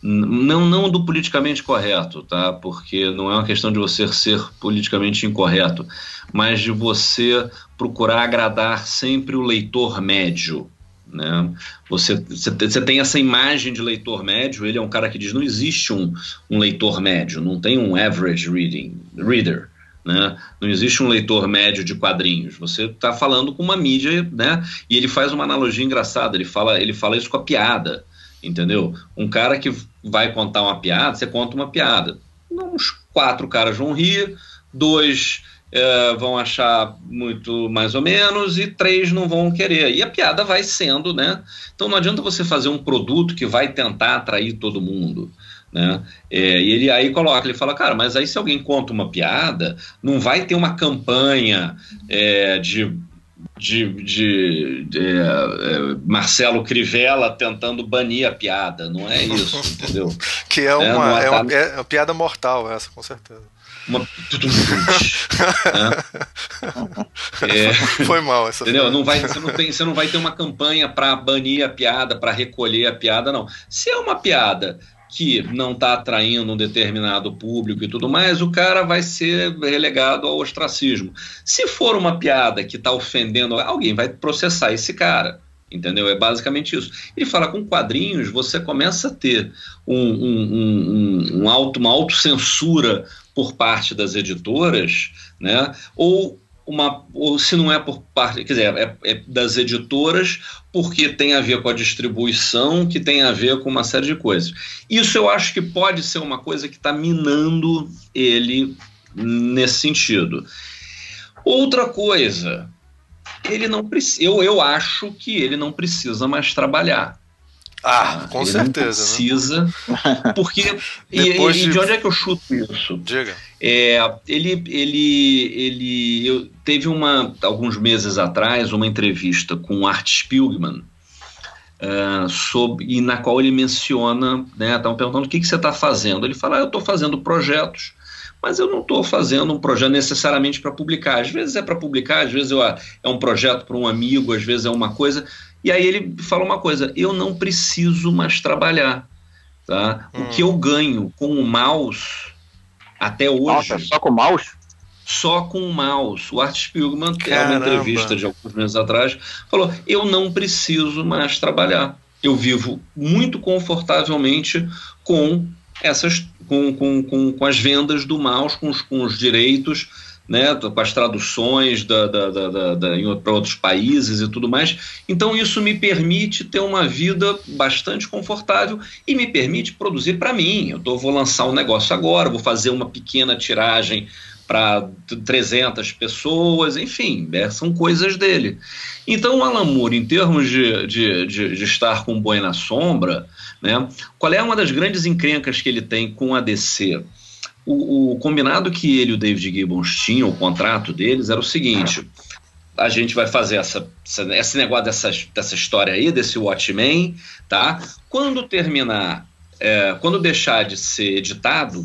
D: não, não do politicamente correto, tá? Porque não é uma questão de você ser politicamente incorreto, mas de você procurar agradar sempre o leitor médio. Né? Você, você tem essa imagem de leitor médio, ele é um cara que diz não existe um, um leitor médio, não tem um average reading, reader. Né? Não existe um leitor médio de quadrinhos. Você está falando com uma mídia, né? E ele faz uma analogia engraçada. Ele fala, ele fala isso com a piada entendeu? Um cara que vai contar uma piada, você conta uma piada. Uns quatro caras vão rir, dois é, vão achar muito mais ou menos e três não vão querer. E a piada vai sendo, né? Então não adianta você fazer um produto que vai tentar atrair todo mundo. Né? É, e ele aí coloca, ele fala, cara, mas aí se alguém conta uma piada, não vai ter uma campanha é, de de, de, de é, é, Marcelo Crivella tentando banir a piada, não é isso, entendeu?
B: que é uma, é, é, uma, é uma piada mortal essa, com certeza. Uma... é. Foi mal essa.
D: Entendeu? Não vai, você, não tem, você não vai ter uma campanha para banir a piada, para recolher a piada, não. Se é uma piada que não está atraindo um determinado público e tudo mais, o cara vai ser relegado ao ostracismo. Se for uma piada que está ofendendo, alguém vai processar esse cara. Entendeu? É basicamente isso. Ele fala com quadrinhos, você começa a ter um, um, um, um auto, uma autocensura por parte das editoras, né? ou uma, ou se não é por parte, quer dizer, é, é, das editoras, porque tem a ver com a distribuição, que tem a ver com uma série de coisas. Isso eu acho que pode ser uma coisa que está minando ele nesse sentido. Outra coisa, ele não precisa. Eu, eu acho que ele não precisa mais trabalhar.
B: Ah, com
D: ele
B: certeza. Né?
D: precisa. Porque. e, e, de...
B: de-
D: onde é que eu chuto isso?
B: Diga.
D: É, ele, ele, ele eu, teve uma, alguns meses atrás, uma entrevista com o Art Spiegelman, ah, sobre, e na qual ele menciona, né, estavam perguntando o que, que você está fazendo. Ele fala, ah, eu estou fazendo projetos, mas eu não estou fazendo um projeto necessariamente para publicar. Às vezes é para publicar, às vezes eu, é um projeto para um amigo, às vezes é uma coisa. E aí ele fala uma coisa, eu não preciso mais trabalhar. Tá?
B: Hum.
D: O que eu ganho com o mouse até hoje
C: Nossa, só com mouse?
D: só com o mouse. O Art Spiegelman, em uma
B: Caramba.
D: entrevista de alguns meses atrás, falou: Eu não preciso mais trabalhar. Eu vivo muito confortavelmente com essas com, com, com, com as vendas do mouse, com os, com os direitos, né, com as traduções da, da, da, da, para outros países e tudo mais. Então, isso me permite ter uma vida bastante confortável e me permite produzir para mim. Eu tô, vou lançar um negócio agora, vou fazer uma pequena tiragem para 300 pessoas, enfim, é, são coisas dele. Então, o Alan Moore, em termos de, de, de, de estar com o boi na sombra, né, qual é uma das grandes encrencas que ele tem com a DC? O, o, combinado que ele e o David Gibbons tinham, o contrato deles, era o seguinte: a gente vai fazer essa, esse negócio dessa, dessa história aí, desse Watchmen, tá? Quando terminar, é, quando deixar de ser editado,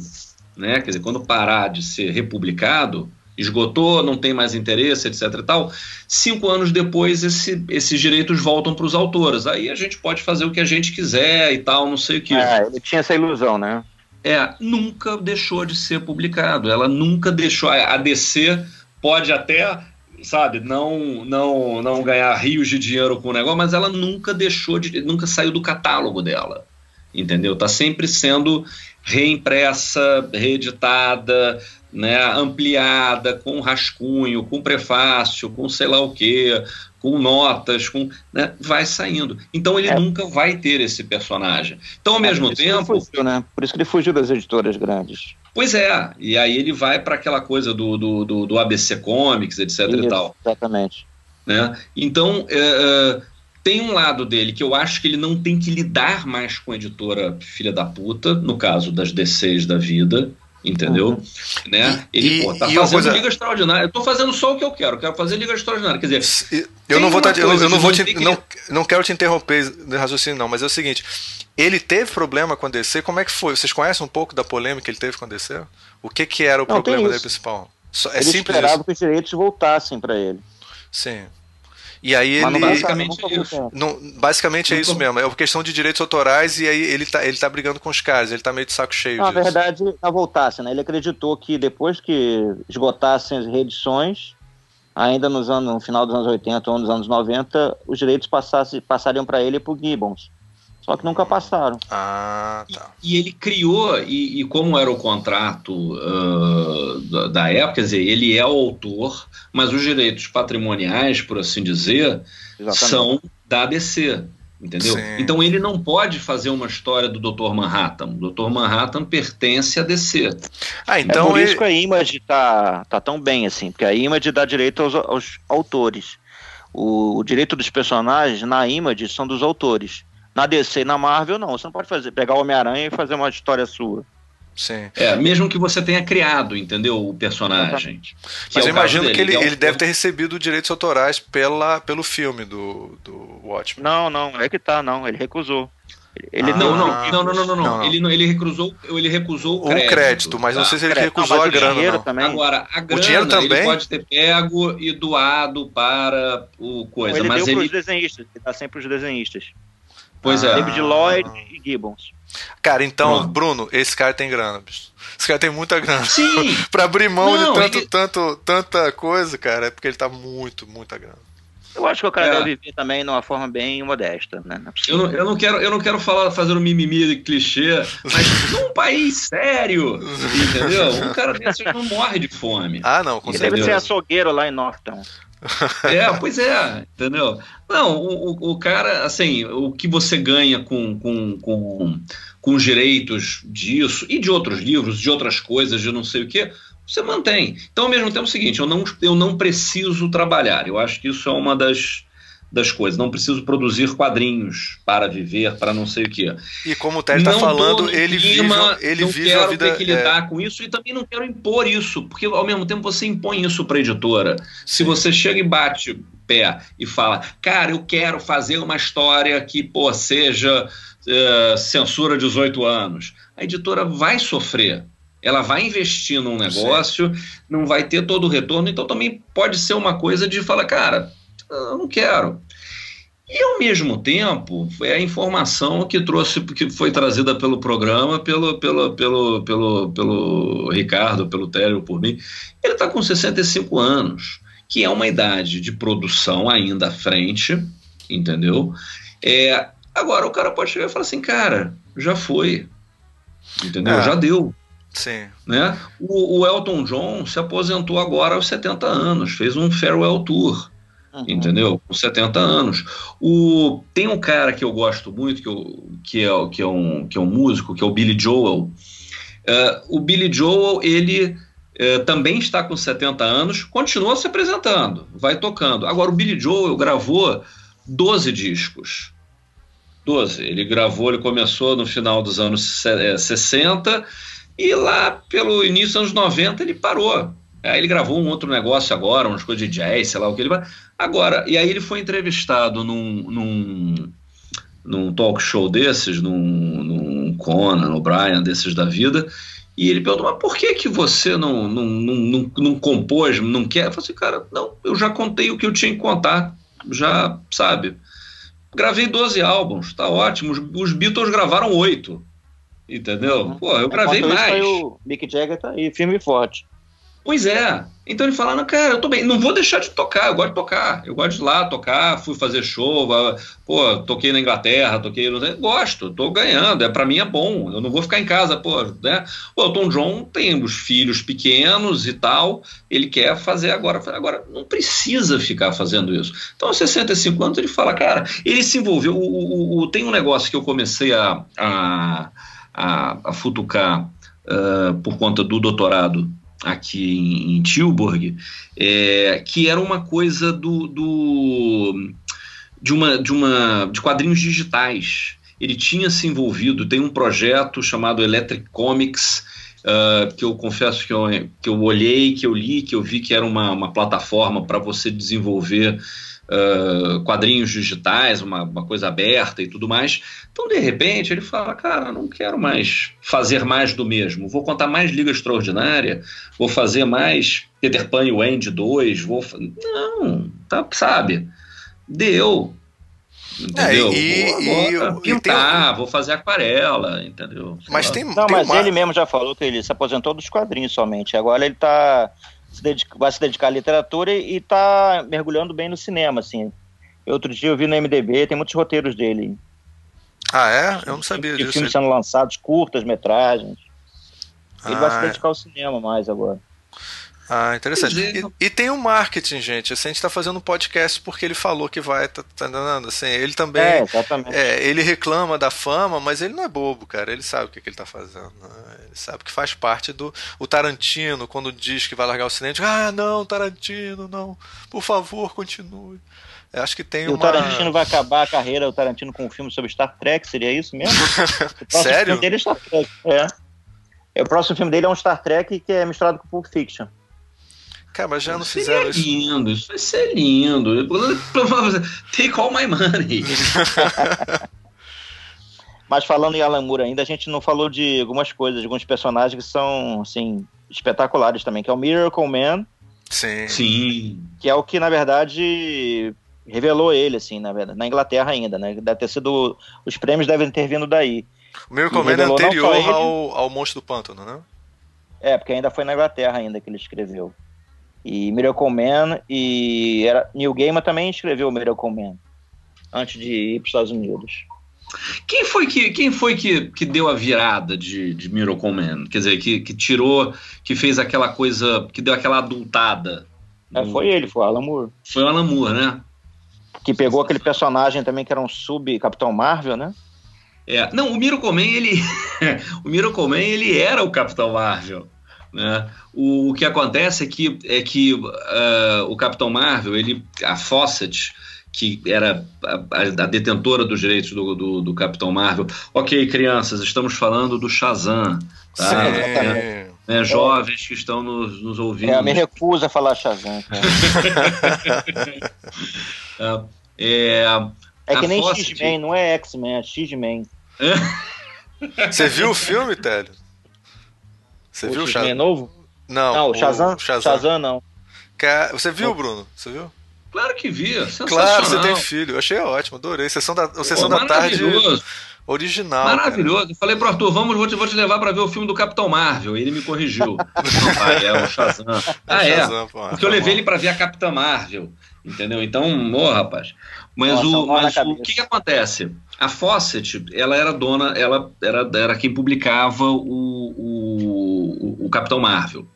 D: né? Quer dizer, quando parar de ser republicado, esgotou, não tem mais interesse, etc. e tal. Cinco anos depois, esse, esses direitos voltam para os autores. Aí a gente pode fazer o que a gente quiser e tal, não sei o que.
C: É, ele tinha essa ilusão, né?
D: É, nunca deixou de ser publicado. Ela nunca deixou. A DC pode até, sabe, não, não, não ganhar rios de dinheiro com o negócio, mas ela nunca deixou de, nunca saiu do catálogo dela, entendeu? Tá sempre sendo reimpressa, reeditada, né, ampliada, com rascunho, com prefácio, com sei lá o quê, com notas, com, né, vai saindo. Então ele é. nunca vai ter esse personagem. Então, ao é, mesmo tempo.
C: Fugiu, né? Por isso que ele fugiu das editoras grandes.
D: Pois é, e aí ele vai para aquela coisa do, do, do, do, ABC Comics, etc. Isso, e tal.
C: Exatamente.
D: Né? Então, é, tem um lado dele que eu acho que ele não tem que lidar mais com a editora filha da puta, no caso das DCs da vida, entendeu? Uhum. Né? Ele,
B: e,
D: pô, tá
B: e
D: fazendo
B: coisa...
D: Liga Extraordinária. Eu tô fazendo só o que eu quero, quero fazer Liga Extraordinária. Quer dizer,
B: eu não vou tá, eu, eu não vou te, que... não, não quero te interromper de raciocínio, não, mas é o seguinte. Ele teve problema com a DC, como é que foi? Vocês conhecem um pouco da polêmica que ele teve com a DC? O que, que era o
C: não,
B: problema dele principal?
C: É ele simples esperava isso. que os direitos voltassem para ele.
B: Sim. E aí ele.
D: Mas basicamente, é isso.
B: Não, basicamente é isso mesmo. É uma questão de direitos autorais e aí ele tá, ele tá brigando com os caras, ele tá meio de saco cheio
C: Na
B: disso.
C: verdade, não voltasse, né? Ele acreditou que depois que esgotassem as reedições, ainda nos anos, no final dos anos 80 ou nos anos 90, os direitos passasse, passariam para ele e pro Gibbons. Só que nunca passaram.
B: Ah, tá.
D: E, e ele criou, e, e, como era o contrato uh, da, da, época, quer dizer, ele é o autor, mas os direitos patrimoniais, por assim dizer, Exatamente. são da ABC. Entendeu? Sim. Então ele não pode fazer uma história do Dr. Manhattan. O Dr. Manhattan pertence a DC.
C: Ah, então é por ele... isso que a Image tá, tá tão bem assim, porque a Image dá direito aos, aos autores. O, o direito dos personagens na Image são dos autores. Na DC e na Marvel, não. Você não pode fazer, pegar o Homem-Aranha e fazer uma história sua.
B: Sim.
D: É, mesmo que você tenha criado, entendeu, o personagem.
B: Mas é eu imagino dele, que ele, é ele deve ter recebido direitos autorais pela, pelo filme do, do Watchmen.
C: Não, não, é que tá, não. Ele recusou.
D: Ele ah, não, não, não, não, não, não, não, Ele, ele recusou, ele recusou o crédito.
B: O crédito, mas não sei se ele recusou não, a grana, não.
C: Também.
D: Agora, a grana
B: o dinheiro também?
D: ele pode ter pego e doado para o coisa,
C: ele
D: mas
C: deu
D: ele
C: os desenhistas, ele dá sempre os desenhistas.
D: Pois
C: ah.
D: é.
C: David Lloyd e Gibbons.
B: Cara, então, Bruno, esse cara tem grana, bicho. Esse cara tem muita grana.
D: Sim.
B: pra abrir mão
D: Não,
B: de tanto,
D: ele-
B: tanto, tanta coisa, cara, é porque ele tá muito, muita grana.
C: Eu acho que o cara
D: É.
C: deve viver também de uma forma bem modesta, né? Não é.
D: Eu não, eu não quero, eu não quero falar, fazer um mimimi de clichê, mas num país sério, entendeu? Um cara desse não morre de fome.
B: Ah, não, com
C: Ele
B: certeza.
C: deve ser açougueiro lá em Norton.
D: É, pois é, entendeu? Não, o, o, cara, assim, o que você ganha com, com, com, com os direitos disso e de outros livros, de outras coisas, de não sei o quê, você mantém. Então, ao mesmo tempo, é o seguinte: eu não, eu não preciso trabalhar. Eu acho que isso é uma das, das coisas. Não preciso produzir quadrinhos para viver, para não sei o quê.
B: E como o Ted está falando, ele clima, vive, ele
D: não
B: vive
D: quero
B: a vida.
D: ter que lidar é... com isso e também não quero impor isso, porque ao mesmo tempo você impõe isso para a editora. Sim. Se você chega e bate pé e fala, cara, eu quero fazer uma história que pô, seja uh, censura 18 anos, a editora vai sofrer ela vai investir num negócio, Sim. não vai ter todo o retorno, então também pode ser uma coisa de falar, cara, eu não quero. E ao mesmo tempo, foi a informação que trouxe, que foi trazida pelo programa, pelo, pelo, pelo, pelo, pelo Ricardo, pelo Télio, por mim. Ele está com 65 anos, que é uma idade de produção ainda à frente, entendeu? É, agora o cara pode chegar e falar assim, cara, já foi. Entendeu? É. Já deu.
B: Sim.
D: Né? O, o, Elton John se aposentou agora aos 70 anos, fez um farewell tour. Uhum. Entendeu? Com 70 anos. O, tem um cara que eu gosto muito, que, eu, que, é, que, é, um, que é um músico, que é o Billy Joel. Uh, o Billy Joel, ele uh, também está com 70 anos, continua se apresentando, vai tocando. Agora, o Billy Joel gravou 12 discos. 12. Ele gravou, ele começou no final dos anos 60 e lá pelo início dos anos 90 ele parou. Aí ele gravou um outro negócio agora, umas coisas de jazz, sei lá o que ele vai. Agora, e aí ele foi entrevistado num, num, num talk show desses, num, num Conan, no Brian, desses da vida, e ele perguntou, mas por que que você não, não, não, não, não compôs, não quer? Eu falei assim, cara, não, eu já contei o que eu tinha que contar, já, sabe? Gravei 12 álbuns, tá ótimo, os, Beatles gravaram oito. Entendeu? Uhum. Pô, eu gravei mais.
C: o Mick Jagger tá aí, firme e forte.
D: Pois é. Então ele fala, cara, eu tô bem, não vou deixar de tocar, eu gosto de tocar, eu gosto de ir lá tocar, fui fazer show, pô, toquei na Inglaterra, toquei, gosto, tô ganhando, é para mim é bom, eu não vou ficar em casa, pô, né? O Elton John tem os filhos pequenos e tal, ele quer fazer agora, agora não precisa ficar fazendo isso. Então aos 65 anos ele fala, cara, ele se envolveu, o, o, o tem um negócio que eu comecei a, a a, a futucar uh, por conta do doutorado aqui em, em Tilburg, é, que era uma coisa do, do, de uma de uma de quadrinhos digitais. Ele tinha se envolvido, tem um projeto chamado Electric Comics, uh, que eu confesso que eu, que eu olhei, que eu li, que eu vi que era uma, uma plataforma para você desenvolver uh, quadrinhos digitais, uma, uma, coisa aberta e tudo mais. Então, de repente, ele fala: Cara, não quero mais fazer mais do mesmo. Vou contar mais Liga Extraordinária, vou fazer mais Peter Pan e Wendy 2. Vou... Não, tá, sabe? Deu. Entendeu? É, e, vou e, pintar, vou fazer aquarela, entendeu?
B: Mas tem,
C: Não,
B: tem
C: mas
B: uma...
C: ele mesmo já falou que ele se aposentou dos quadrinhos somente. Agora ele tá se dedica, vai se dedicar à literatura e está mergulhando bem no cinema, assim. Outro dia eu vi no MDB, tem muitos roteiros dele.
B: Ah, é? Eu não sabia disso.
C: filmes sendo lançados, curtas, metragens. Ele ah, vai se ah, é. dedicar ao cinema mais agora.
B: Ah, interessante. E, e, tem o um marketing, gente. Assim, a gente está fazendo um podcast porque ele falou que vai, tá, tá assim, ele também.
C: É, exatamente.
B: É, ele reclama da fama, mas ele não é bobo, cara. Ele sabe o que, que ele está fazendo. Né? Ele sabe que faz parte do. O Tarantino, quando diz que vai largar o cinema, diz, ah, não, Tarantino, não. Por favor, continue. Eu acho que tem
C: e
B: uma...
C: o Tarantino vai acabar a carreira, o Tarantino com um filme sobre Star Trek, seria isso mesmo?
B: Sério?
C: Filme dele é Star Trek, é. é. O próximo filme dele é um Star Trek que é misturado com Pulp Fiction.
B: Cara, mas já não fizeram
D: isso. lindo, isso vai ser lindo. Take all my money.
C: mas falando em Alan Moore ainda, a gente não falou de algumas coisas, de alguns personagens que são, assim, espetaculares também, que é o Miracle Man.
B: Sim.
D: Sim.
C: Que é o que, na verdade, revelou ele, assim, na verdade, na Inglaterra ainda, né? Deve ter sido. Os prêmios devem ter vindo daí.
B: O Miracle Man é anterior ao, ao Monstro do Pântano, né?
C: É, porque ainda foi na Inglaterra ainda que ele escreveu e Miracle Man e era, Neil Gaiman também escreveu Miracle Man antes de ir para os Estados Unidos.
D: Quem foi que, quem foi que, que deu a virada de, de Miracle Man? Quer dizer, que, que tirou, que fez aquela coisa, que deu aquela adultada?
C: É, foi ele, foi o Alan Moore.
D: Foi o Alan Moore, né?
C: Que pegou aquele personagem também que era um sub-Capitão Marvel, né?
D: É, não, o Miracle Man, ele, o Miracle Man, ele era o Capitão Marvel. Né? O, o, que acontece é que, é que uh, o Capitão Marvel, ele, a Fawcett, que era a, a, detentora dos direitos do, do, do, Capitão Marvel. Ok, crianças, estamos falando do Shazam. Tá? Sim, é, né, jovens que estão nos, nos ouvindo. É,
C: me recusa a falar Shazam.
D: é,
C: é que nem X-Men, não é X-Men, é X-Men.
B: Você viu o filme, Télio?
C: Você o viu o Shazam? novo?
B: Não, não
C: o Shazam? Shazam, Shazam não.
B: Você viu, Bruno? Você viu?
D: Claro que via,
B: Claro, você tem filho. Eu achei ótimo, adorei. Sessão da, Sessão Pô, da tarde original.
D: Maravilhoso. Cara. Eu falei pro Arthur, vamos, vou te, vou te levar para ver o filme do Capitão Marvel. E ele me corrigiu. Não, pai, é o Shazam. Ah, é. Shazam, Porque eu levei ele para ver a Capitã Marvel. Entendeu? Então, ô, rapaz. Mas, Nossa, o, mas o que, que acontece? A Fawcett, ela era dona, ela era, era quem publicava o, o, o Capitão Marvel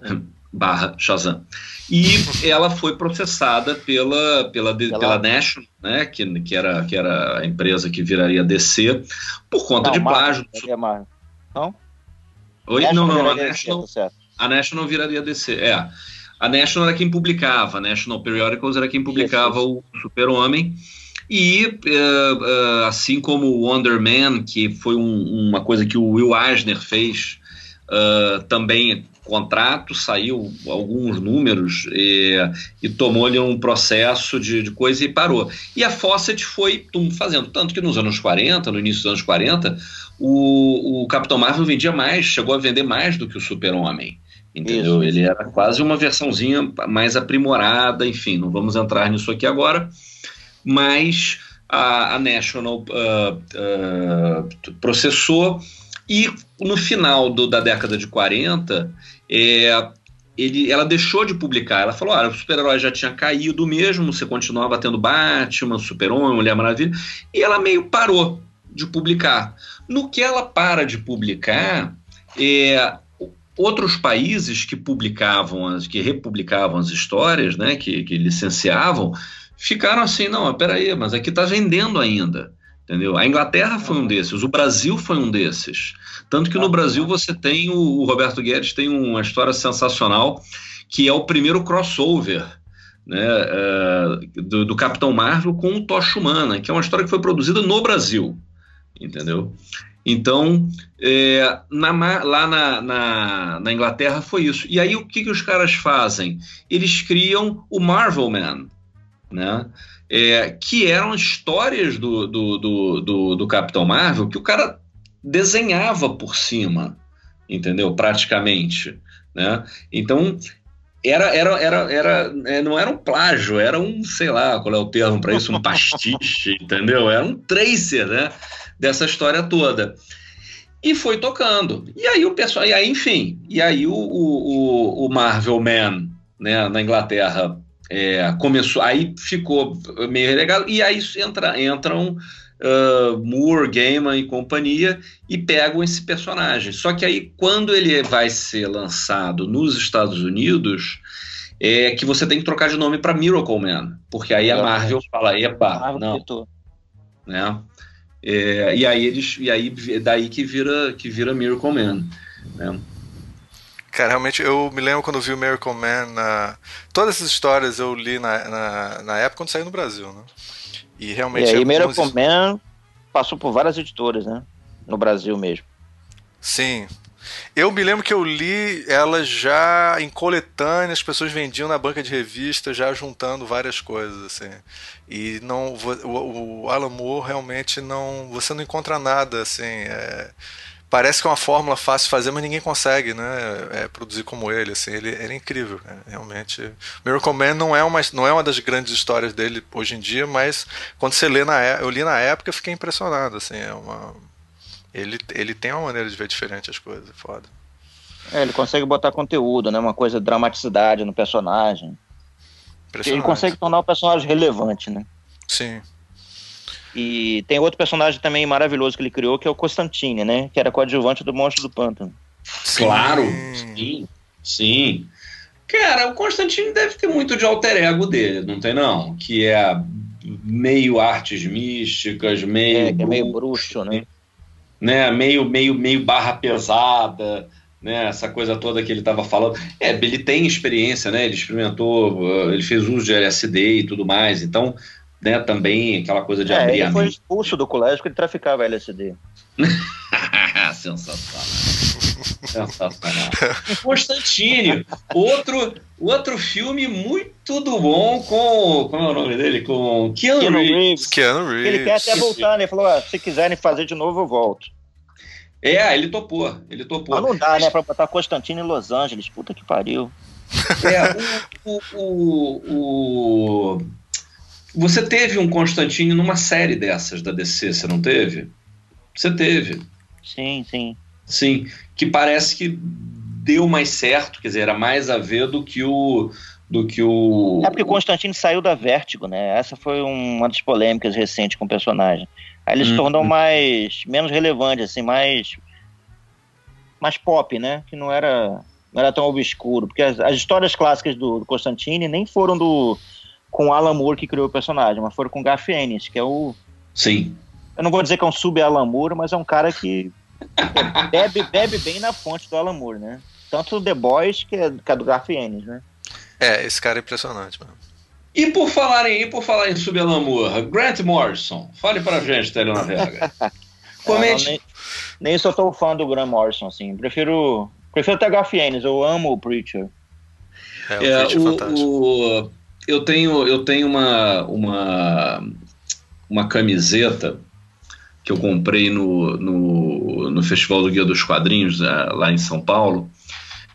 D: barra Shazam. E ela foi processada pela, pela, pela... pela National, né, que, que, era, que era a empresa que viraria DC, por conta não, de plágio.
C: Marvel, não?
D: Oi? National não, não, a National, DC, tá a National viraria DC, é. A National era quem publicava, a National Periodicals era quem publicava isso, isso. o Super-Homem, e uh, uh, assim como o Wonder Man, que foi um, uma coisa que o Will Eisner fez, uh, também contrato, saiu alguns números e, e tomou-lhe um processo de, de, coisa e parou. E a Fawcett foi tum, fazendo, tanto que nos anos 40, no início dos anos 40, o, o Capitão Marvel vendia mais, chegou a vender mais do que o Super-Homem. Entendeu? Isso. Ele era quase uma versãozinha mais aprimorada, enfim, não vamos entrar nisso aqui agora, mas a, a National uh, uh, processou e no final do, da década de 40, é, ele, ela deixou de publicar. Ela falou: olha, o super-herói já tinha caído mesmo, você continuava tendo Batman, Super-Homem, Mulher Maravilha, e ela meio parou de publicar. No que ela para de publicar, é, outros países que publicavam, que republicavam as histórias, né, que, que licenciavam, ficaram assim: não, peraí, mas aqui está vendendo ainda. Entendeu? A Inglaterra foi um desses, o Brasil foi um desses. Tanto que no Brasil você tem o, o Roberto Guedes tem uma história sensacional que é o primeiro crossover né, uh, do, do, Capitão Marvel com o Tocha Humana, que é uma história que foi produzida no Brasil, entendeu? Então, é, na, lá na, na, na, Inglaterra foi isso. E aí o que, que os caras fazem? Eles criam o Marvel Man, né? é, que eram histórias do, do, do, do, do Capitão Marvel que o cara desenhava por cima, entendeu? Praticamente, né? Então era, era, era, era, é, não era um plágio, era um, sei lá, qual é o termo para isso, um pastiche, entendeu? Era um tracer, né? Dessa história toda. E foi tocando. E aí o pessoal, e aí, enfim, e aí o, o, o Marvel Man, né, na Inglaterra, é, começou, aí ficou meio relegado, e aí entra, entram uh, Moore, Gaiman e companhia e pegam esse personagem. Só que aí, quando ele vai ser lançado nos Estados Unidos, é que você tem que trocar de nome para Miracle Man, porque aí a Marvel fala, epa, não. Né? É, e aí eles, e aí daí que vira que vira Miracle Man, né?
B: Cara, realmente eu me lembro quando vi o Miracle Man. Na... Todas essas histórias eu li na, na, na época quando saiu no Brasil, né?
C: E realmente. E aí, Miracle Man passou por várias editoras, né? No Brasil mesmo.
B: Sim. Eu me lembro que eu li ela já em coletânea, as pessoas vendiam na banca de revista, já juntando várias coisas, assim. E não, o, o Alan Moore realmente não. Você não encontra nada, assim. É, parece que é uma fórmula fácil de fazer, mas ninguém consegue, né? É, produzir como ele, assim, ele, ele é incrível, né? realmente. Miracle Man não é uma não é uma das grandes histórias dele hoje em dia, mas quando você lê na eu li na época, eu fiquei impressionado, assim, é uma ele ele tem uma maneira de ver diferente as coisas, foda.
C: É, ele consegue botar conteúdo, né? Uma coisa de dramaticidade no personagem. Ele consegue tornar o personagem relevante, né?
B: Sim.
C: E tem outro personagem também maravilhoso que ele criou, que é o Constantine, né? Que era coadjuvante do Monstro do Pântano.
D: Claro, sim, sim. Cara, o Constantine deve ter muito de alter ego dele, não tem não? Que é meio artes místicas, meio...
C: É, é meio bruxo, né?
D: né? Meio, meio, meio barra pesada, né? Essa coisa toda que ele estava falando. É, ele tem experiência, né? Ele experimentou, ele fez uso de LSD e tudo mais. Então, né, também aquela coisa de
C: é,
D: abrir
C: ele foi expulso do colégio porque ele traficava LSD.
D: Sensacional. Sensacional. Constantine, outro, outro filme muito do bom com. Como é o nome dele? Com Keanu, Keanu Reeves. Reeves.
B: Keanu Reeves.
C: Ele quer até voltar, né? Ele falou: ah, se quiserem fazer de novo, eu volto.
D: É, ele topou. Ele topou.
C: Mas não dá, né? Pra botar Constantino em Los Angeles. Puta que pariu.
D: É, o, o, o, o, Você teve um Constantino numa série dessas da DC, você não teve? Você teve.
C: Sim, sim.
D: Sim, que parece que deu mais certo, quer dizer, era mais a ver do que o. Do que o...
C: É porque o Constantino saiu da Vértigo, né? Essa foi uma das polêmicas recentes com o personagem. Aí ele se tornou uhum. mais menos relevante, assim, mais mais pop, né? Que não era não era tão obscuro, porque as, as histórias clássicas do, do Constantine nem foram do com Alan Moore que criou o personagem, mas foram com Garth Ennis, que é o
D: Sim.
C: Eu não vou dizer que é um sub Alan Moore, mas é um cara que bebe, bebe bem na fonte do Alan Moore, né? Tanto The Boys que é, que é do Garth Ennis, né?
B: É, esse cara é impressionante, mano.
D: E por falar em, e por falar em Subelamur, Grant Morrison, fale pra gente, Telena Vega.
C: Comente. nem, nem sou tão fã do Grant Morrison, assim. Prefiro, prefiro até Garfienes, eu amo o Preacher.
D: É, o, é, o, o, eu tenho, eu tenho uma, uma, uma camiseta que eu comprei no, no, no Festival do Guia dos Quadrinhos, né, lá em São Paulo,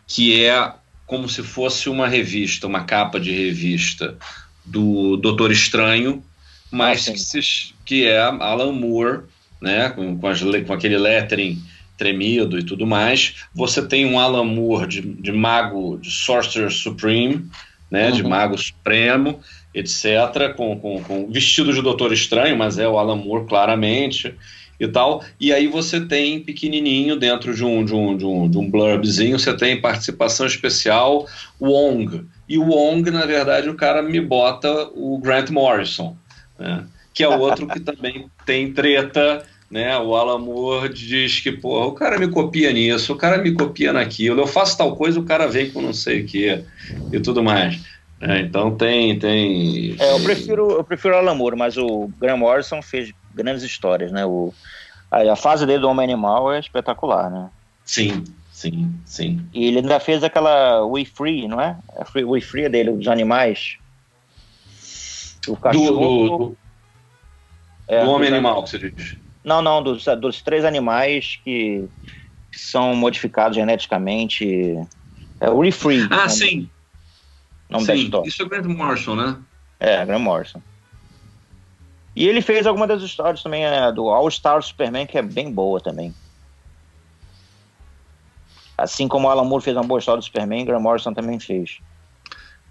D: que é como se fosse uma revista, uma capa de revista do Doutor Estranho, mas ah, que, se, que, é Alan Moore, né, com, com, as, com, aquele lettering tremido e tudo mais. Você tem um Alan Moore de, de mago, de Sorcerer Supreme, né, uhum. de mago supremo, etc., com, com, com, vestido de Doutor Estranho, mas é o Alan Moore claramente e tal. E aí você tem pequenininho dentro de um, de um, de um, de um blurbzinho, você tem participação especial Wong. E o Wong, na verdade, o cara me bota o Grant Morrison, né? que é outro que também tem treta. Né, o Alan Moore diz que pô, o cara me copia nisso, o cara me copia naquilo, eu faço tal coisa, o cara vem com não sei o que e tudo mais. É, então tem, tem.
C: É, eu prefiro, eu prefiro o Alan Moore, mas o Grant Morrison fez grandes histórias, né? O, a, a fase dele do Homem Animal é espetacular, né?
D: Sim, sim, sim.
C: E ele ainda fez aquela We Free, não é? A free, We Free é dele, dos animais.
D: O cachorro. Do, do, é, do Homem Animal, que você diz.
C: Não, não, dos, dos três animais que, que são modificados geneticamente. É o We Free.
D: Ah, sim. Nome sim, isso é Grant Morrison, né?
C: É, Grant Morrison. E ele fez alguma das histórias também é, do All Star Superman, que é bem boa também. Assim como Alan Moore fez uma boa história do Superman, Grant Morrison também fez.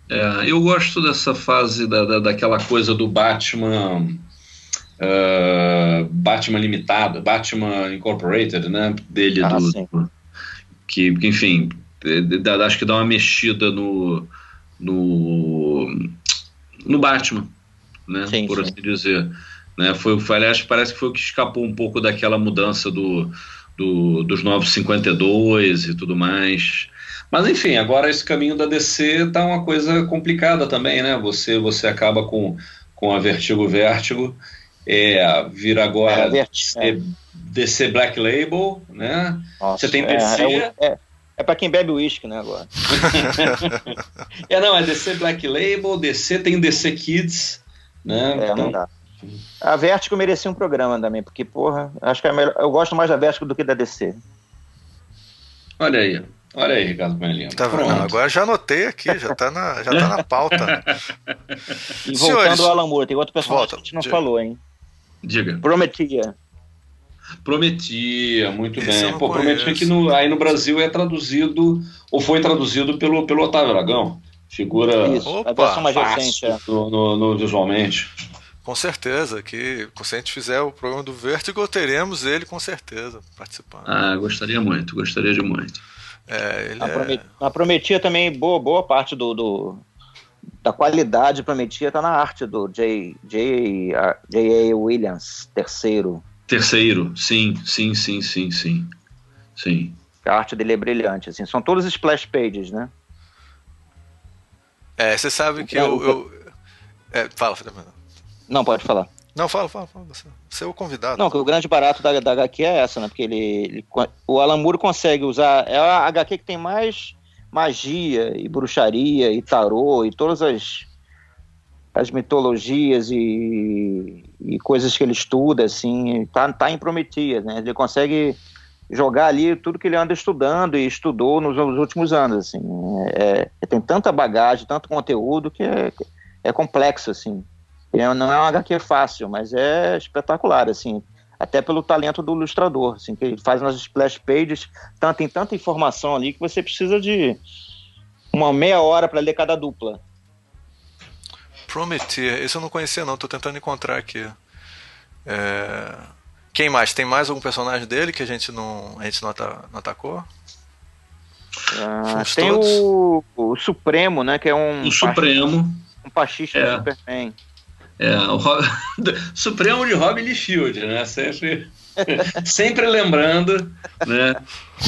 D: É, eu gosto dessa fase da, da, daquela coisa do Batman. Uh, Batman limitado, Batman Incorporated, né? Dele, ah, do, que, que, enfim, acho que dá uma mexida no, no, no Batman né? Sim, por sim. assim dizer. Né? Foi, foi, aliás, parece que foi o que escapou um pouco daquela mudança do, do, dos novos 52 e tudo mais. Mas enfim, agora esse caminho da DC tá uma coisa complicada também, né? Você, você acaba com, com a Vertigo Vértigo, é, vira agora é, DC, é. DC, Black Label, né?
C: Nossa, você tem DC. É, é, é para quem bebe uísque, né, agora.
D: é, não, é DC Black Label, DC tem DC Kids, né?
C: É, então... não dá. A Vertigo merecia um programa também, porque, porra, acho que é melhor, eu gosto mais da Vertigo do que da DC.
D: Olha aí, olha aí, Ricardo Coelhinho.
B: Tá vendo? Agora já anotei aqui, já tá na, já tá na pauta.
C: e voltando Senhores, ao Alan Moore, tem outro personagem volta, que a gente não diga. falou, hein?
D: Diga.
C: Prometia.
D: Prometia, muito Esse bem. Pô, prometia que no, aí no Brasil é traduzido, ou foi traduzido pelo, pelo Otávio Aragão. Figura
C: Isso, Opa, a versão mais recente. É.
D: No, no, no, visualmente.
B: Com certeza, que se a gente fizer o programa do Vertigo, teremos ele com certeza participando.
D: Ah, gostaria muito, gostaria de muito.
B: É, ele
C: a, é... a Prometia também, boa, boa parte do, do da qualidade Prometia está na arte do J. J. J. A. Williams, terceiro.
D: Terceiro, sim, sim, sim, sim, sim. Sim.
C: A arte dele é brilhante, assim. São todas splash pages, né?
B: É, você sabe que eu... eu... É, fala, Fernando.
C: Não, pode falar.
B: Não, fala, fala, fala. Você, você é o convidado.
C: Não, que o grande barato da, da HQ é essa, né? Porque ele, ele, o Alan Moore consegue usar. É a HQ que tem mais magia e bruxaria e tarô e todas as, as mitologias e, e coisas que ele estuda, assim, tá, tá em né? Ele consegue jogar ali tudo que ele anda estudando e estudou nos, nos últimos anos, assim. É, é, tem tanta bagagem, tanto conteúdo que é, é complexo, assim. Não é uma HQ fácil, mas é espetacular, assim, até pelo talento do ilustrador, assim, que ele faz nas splash pages, tanto, tem tanta informação ali que você precisa de uma meia hora para ler cada dupla.
B: Prometer, esse eu não conhecia não, tô tentando encontrar aqui. É... Quem mais? Tem mais algum personagem dele que a gente não, a gente não, não atacou?
C: Ah, tem o, o, Supremo, né? Que é um.
D: O Supremo.
C: Um pachiche é. do Superman.
D: É, o Rob... Supremo de Robin Liefeld, né? Sempre, sempre lembrando, né?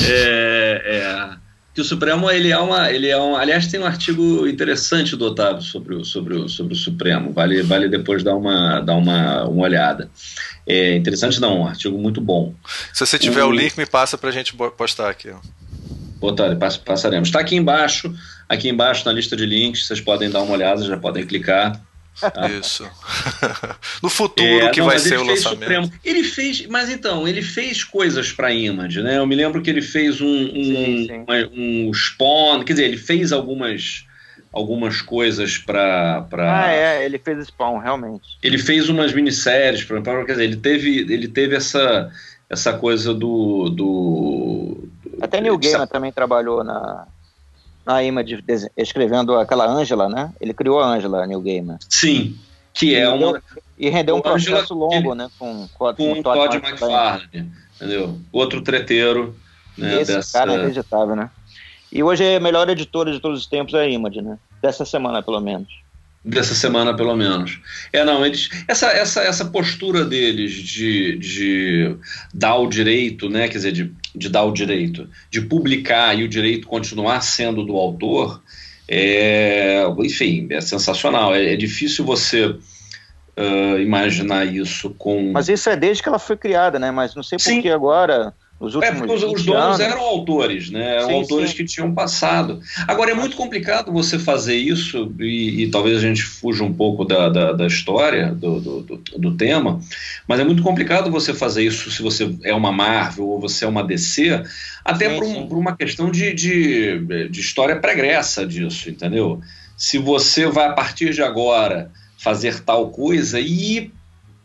D: É, é, que o Supremo ele é uma, ele é um, aliás tem um artigo interessante do Otávio sobre o, sobre o, sobre o Supremo, vale, vale depois dar uma, dar uma, uma olhada. É interessante não, um artigo muito bom.
B: Se você tiver o, o link me passa para a gente postar aqui.
D: Botar, passaremos. Está aqui embaixo, aqui embaixo na lista de links, vocês podem dar uma olhada, já podem clicar.
B: Isso. no futuro é, que não, vai ser o lançamento. Supremo.
D: Ele fez, mas então, ele fez coisas para Image, né? Eu me lembro que ele fez um, um, sim, sim. um, um Spawn, quer dizer, ele fez algumas algumas coisas para pra...
C: Ah, é, ele fez Spawn, realmente.
D: Ele fez umas minisséries, pra, pra, quer dizer, ele teve, ele teve essa, essa coisa do. do
C: Até Neil Gaiman também trabalhou na, na Image escrevendo aquela Angela, né? Ele criou a Angela, Neil Gaiman.
D: Sim, que é uma...
C: E rendeu um processo Angela, longo, né? Com,
D: com, com o Todd, Todd McFarlane, entendeu? Outro treteiro. Né,
C: Esse dessa... cara é inacreditável, né? E hoje é a melhor editora de todos os tempos é a Image, né? Dessa semana, pelo menos
D: dessa semana pelo menos. É não, eles essa essa, essa postura deles de, de dar o direito, né, quer dizer, de, de dar o direito, de publicar e o direito continuar sendo do autor, é, enfim, é sensacional. É, é difícil você uh, imaginar isso com.
C: Mas isso é desde que ela foi criada, né? Mas não sei por que agora os é, porque
D: os, os donos anos... eram autores, né? Eram sim, autores sim. que tinham passado. Agora, é muito complicado você fazer isso, e, e talvez a gente fuja um pouco da, da, da história, do, do, do, do, tema, mas é muito complicado você fazer isso se você é uma Marvel ou você é uma DC, até sim, por, um, por, uma questão de, de, de história pregressa disso, entendeu? Se você vai, a partir de agora, fazer tal coisa e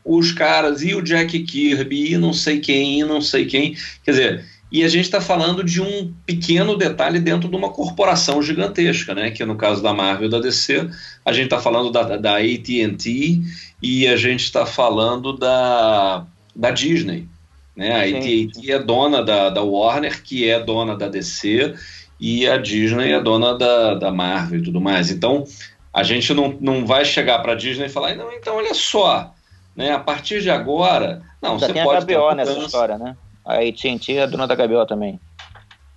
D: os caras, e o Jack Kirby, e não sei quem, e não sei quem. Quer dizer, e a gente está falando de um pequeno detalhe dentro de uma corporação gigantesca, né? Que no caso da Marvel e da DC, a gente está falando da, da AT&T e a gente está falando da, da Disney, né? A AT&T é dona da, da Warner, que é dona da DC, e a Disney é dona da, da Marvel e tudo mais. Então, a gente não, não vai chegar para a Disney e falar, não, então olha só, né? A partir de agora, não,
C: Já
D: você
C: tem
D: pode
C: a HBO nessa história, né? A AT&T é dona da HBO também.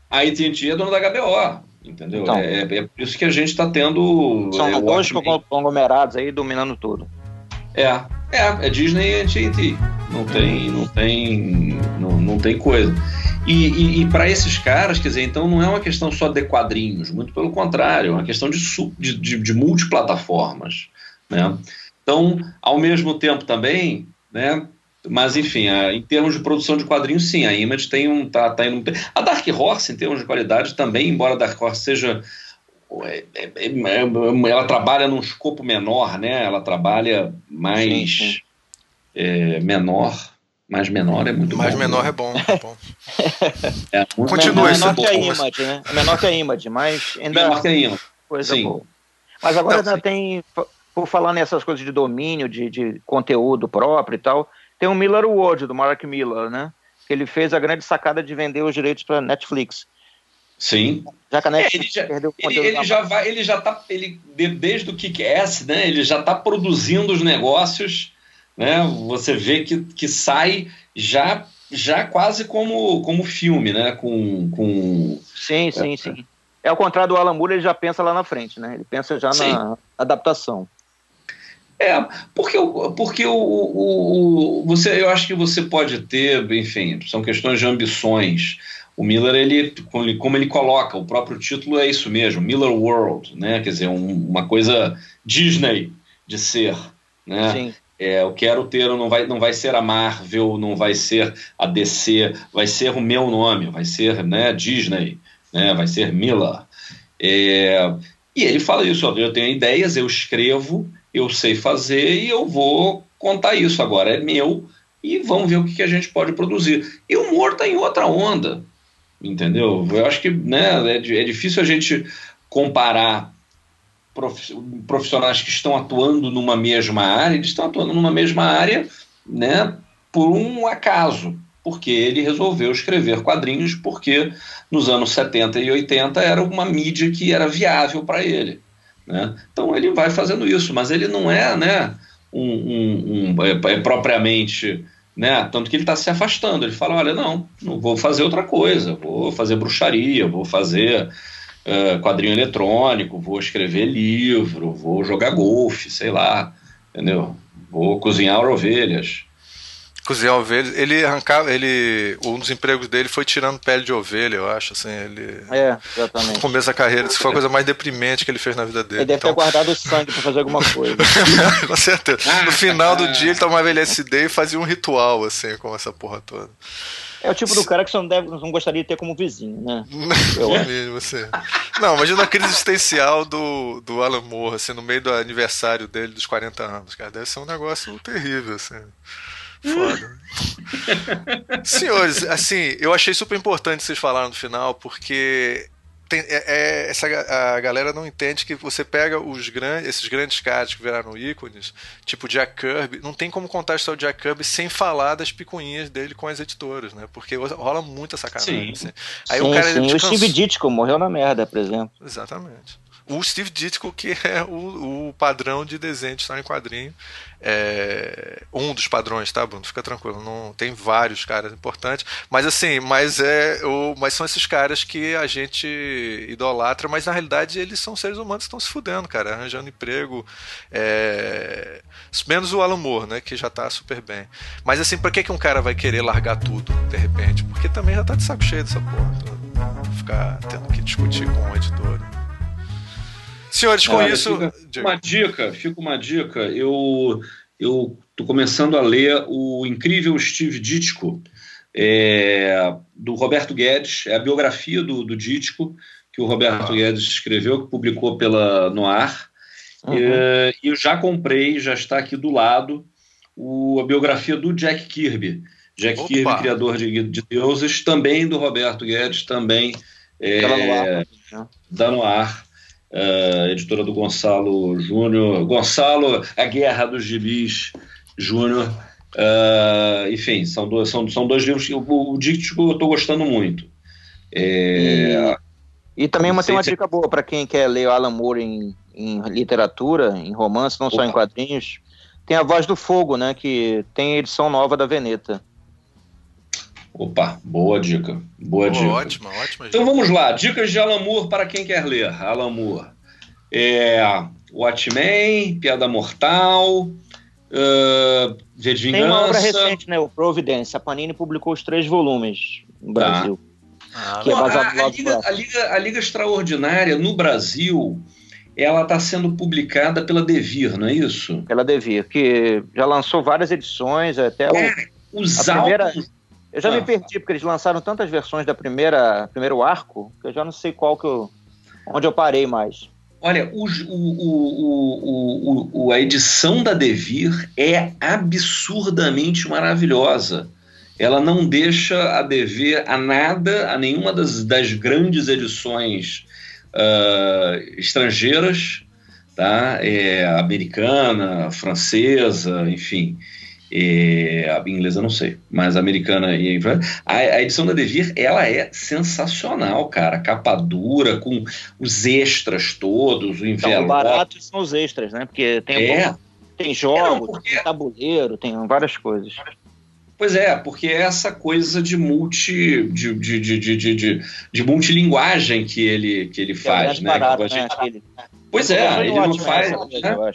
D: A AT&T é dona da HBO, entendeu? Então, é, é, por isso que a gente está tendo...
C: São
D: é,
C: dois conglomerados aí dominando tudo.
D: É, é, é Disney e AT&T. Não tem, não tem, não, não tem coisa. E, e, e para esses caras, quer dizer, então não é uma questão só de quadrinhos, muito pelo contrário, é uma questão de, de, de, de multiplataformas, né? Então, ao mesmo tempo também, né? Mas enfim, a, em termos de produção de quadrinhos, sim, a Image tem um tá, tá indo, a Dark Horse em termos de qualidade também, embora a Dark Horse seja é, é, é, ela trabalha num escopo menor, né? Ela trabalha mais sim, sim. É, menor, mais menor é muito
B: mais
D: bom.
B: menor né? é bom. É bom.
D: é,
C: Continua menor, menor que a Image, né? Menor que a Image, mas ainda
D: menor que a Image.
C: Coisa sim. boa. Mas agora Não, ainda tem por falar nessas coisas de domínio, de, de conteúdo próprio e tal, tem o Miller World, do Mark Miller, né? Que ele fez a grande sacada de vender os direitos para Netflix.
D: Sim.
C: Já que a Netflix
D: é, ele já, perdeu o ele, ele já vai, ele já tá, ele desde o Kick-Ass, né? Ele já está produzindo os negócios, né? Você vê que, que sai já já quase como, como filme, né? Com, com...
C: Sim, sim, é, sim. É ao contrário do Alan Moore, ele já pensa lá na frente, né? Ele pensa já sim. na adaptação.
D: É, porque, porque o, o, o, você, eu acho que você pode ter, enfim, são questões de ambições. O Miller, ele, como ele coloca, o próprio título é isso mesmo, Miller World, né? Quer dizer, um, uma coisa Disney de ser, né? Sim. É, eu quero ter, não vai, não vai ser a Marvel, não vai ser a DC, vai ser o meu nome, vai ser né, Disney, né, vai ser Miller. É, e ele fala isso, ó, eu tenho ideias, eu escrevo, eu sei fazer e eu vou contar isso agora, é meu, e vamos ver o que, que a gente pode produzir. E o humor está em outra onda, entendeu? Eu acho que né, é, é difícil a gente comparar profissionais que estão atuando numa mesma área, eles estão atuando numa mesma área né, por um acaso, porque ele resolveu escrever quadrinhos porque nos anos 70 e 80 era uma mídia que era viável para ele. Né? Então ele vai fazendo isso, mas ele não é né, um, um, um é, é propriamente. Né? Tanto que ele está se afastando. Ele fala: olha, não, não vou fazer outra coisa, vou fazer bruxaria, vou fazer uh, quadrinho eletrônico, vou escrever livro, vou jogar golfe, sei lá, entendeu? Vou cozinhar ovelhas.
B: Cozinhar ovelhas. Ele arrancava, ele. Um dos empregos dele foi tirando pele de ovelha, eu acho, assim. Ele.
C: É, exatamente. No
B: começo da carreira, isso foi a coisa mais deprimente que ele fez na vida dele.
C: Ele deve então... ter guardado o sangue pra fazer alguma coisa.
B: com certeza. No final do dia, ele tomava LSD e fazia um ritual, assim, com essa porra toda.
C: É o tipo do cara que você não, deve, não gostaria de ter como vizinho, né?
B: Eu mesmo, você. Não, imagina a crise existencial do, do Alan Moore, assim, no meio do aniversário dele dos 40 anos, cara. Deve ser um negócio terrível, assim. Foda. Senhores, assim, eu achei super importante vocês falaram no final, porque tem, é, é, essa, a galera não entende que você pega os grandes, esses grandes caras que viraram ícones, tipo Jack Kirby, não tem como contar a história do Jack Kirby sem falar das picuinhas dele com as editoras, né? Porque rola muita sacanagem. Sim. Assim.
C: Aí sim, o cara sim. O Steve Ditko morreu na merda, por exemplo.
B: Exatamente o Steve Ditko, que é o, o padrão de desenho de história em quadrinho. É, um dos padrões, tá, Bruno? Fica tranquilo. Não, tem vários caras importantes. Mas assim, mas, é, o, mas são esses caras que a gente idolatra, mas na realidade eles são seres humanos que estão se fudendo, cara, arranjando emprego. É, menos o Alan Moore, né? Que já tá super bem. Mas assim, pra que, que um cara vai querer largar tudo, de repente? Porque também já tá de saco cheio dessa porra. Ficar tendo que discutir com o editor. Senhores, com isso.
D: Fica uma dica, fica uma dica. Eu eu estou começando a ler o incrível Steve Ditko, é, do Roberto Guedes, é a biografia do, do Ditko, que o Roberto ah. Guedes escreveu, que publicou pela Noir. Uhum. E, eu já comprei, já está aqui do lado, o, a biografia do Jack Kirby. Jack Opa. Kirby, criador de, de deuses, também do Roberto Guedes, também é, Noir, né? da Noir uh, editora do Gonçalo Júnior. Gonçalo, A Guerra dos Gibis Júnior. Uh, enfim, são dois, são, são dois livros que o, o Díctico eu estou gostando muito.
C: É, e, e, também uma, tem uma dica boa para quem quer ler Alan Moore em, em literatura, em romance, não Opa. só em quadrinhos. Tem A Voz do Fogo, né? Que tem a edição nova da Veneta.
D: Opa, boa dica. Boa oh, dica.
B: Ótima, ótima
D: Então vamos lá, dicas de Alan Moore para quem quer ler. Alan Moore. É, Watchmen, Piada Mortal, uh, V de Vingança. Tem uma obra recente,
C: né? O Providence. A Panini publicou os três volumes no tá. Brasil.
D: Ah, é a, a, Liga, a, Liga, a Liga Extraordinária no Brasil ela está sendo publicada pela Devir, não é isso?
C: Pela Devir, que já lançou várias edições, até é,
D: o, os a primeira,
C: eu já ah. me perdi, porque eles lançaram tantas versões da primeira primeiro arco, que eu já não sei qual que eu. onde eu parei mais.
D: Olha, o, o, o, a edição da Devir é absurdamente maravilhosa. Ela não deixa a dever a nada, a nenhuma das, das grandes edições uh, estrangeiras, tá? É, americana, francesa, enfim. É, a inglesa não sei, mas a americana e a, a edição da Devir ela é sensacional, cara. Capa dura, com os extras todos, o envelope. Então,
C: baratos são os extras, né? Porque tem, é. tem jogos, é, porque... tem tabuleiro, tem várias coisas.
D: Pois é, porque é essa coisa de multi de, de, de, de, de, de multilinguagem que ele, que ele faz, né?
C: Barato,
D: né?
C: Gente...
D: Pois é, ele não faz. Né?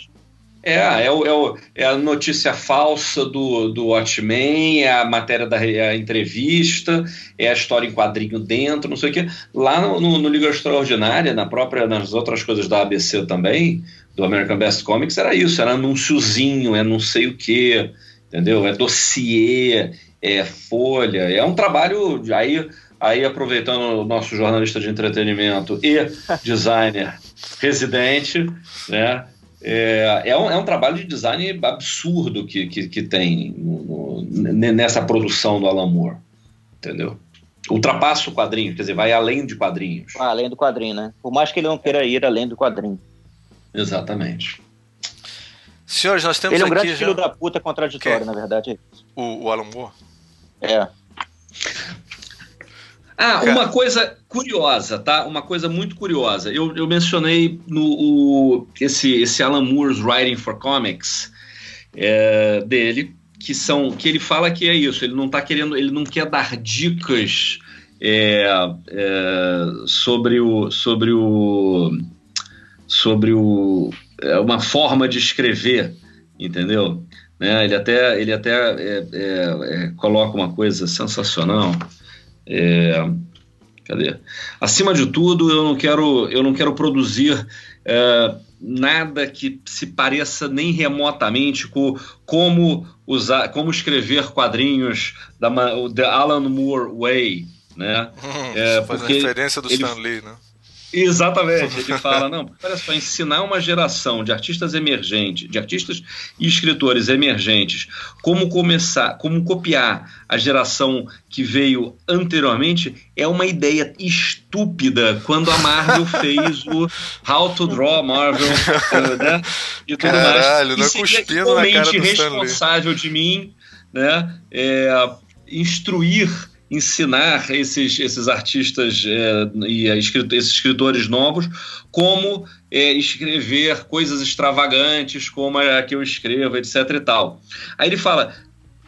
D: É, é, o, é, o, é, a notícia falsa do, do Watchmen, é a matéria da a entrevista, é a história em quadrinho dentro, não sei o quê. Lá no, no, no, Liga Extraordinária, na própria, nas outras coisas da ABC também, do American Best Comics, era isso, era anúnciozinho, é não sei o quê, entendeu? É dossiê, é folha, é um trabalho. Aí, aí aproveitando o nosso jornalista de entretenimento e designer residente, né? É, é, um, é um trabalho de design absurdo que, que, que tem no, no, nessa produção do Alan Moore, entendeu? Ultrapassa o quadrinho, quer dizer, vai além de quadrinhos.
C: Ah, além do quadrinho, né? Por mais que ele não queira ir além do quadrinho.
D: Exatamente.
B: Senhores, nós temos
C: Ele é um
B: aqui
C: grande
B: já...
C: filho da puta contraditório,
B: Quem?
C: na verdade.
B: O, o Alan Moore?
C: É.
D: Ah, uma coisa curiosa, tá? Uma coisa muito curiosa. Eu, eu mencionei no o, esse, esse Alan Moore's Writing for Comics é, dele, que são que ele fala que é isso. Ele não tá querendo, ele não quer dar dicas é, é, sobre o sobre o sobre o é, uma forma de escrever, entendeu? Né? Ele até ele até é, é, coloca uma coisa sensacional. É, cadê? Acima de tudo, eu não quero, eu não quero produzir é, nada que se pareça nem remotamente com como usar, como escrever quadrinhos da The Alan Moore Way, né?
B: Hum, é, faz referência do ele, Stan Lee, né?
D: Exatamente, ele fala, não, olha só, ensinar uma geração de artistas emergentes, de artistas e escritores emergentes, como começar, como copiar a geração que veio anteriormente, é uma ideia estúpida quando a Marvel fez o How to Draw Marvel, né?
B: E tudo Caralho, mais. E não cuspindo na cara do
D: responsável de mim, né? É, instruir ensinar esses, esses artistas é, e esses escritores novos como é, escrever coisas extravagantes como a que eu escrevo, etc e tal. Aí ele fala,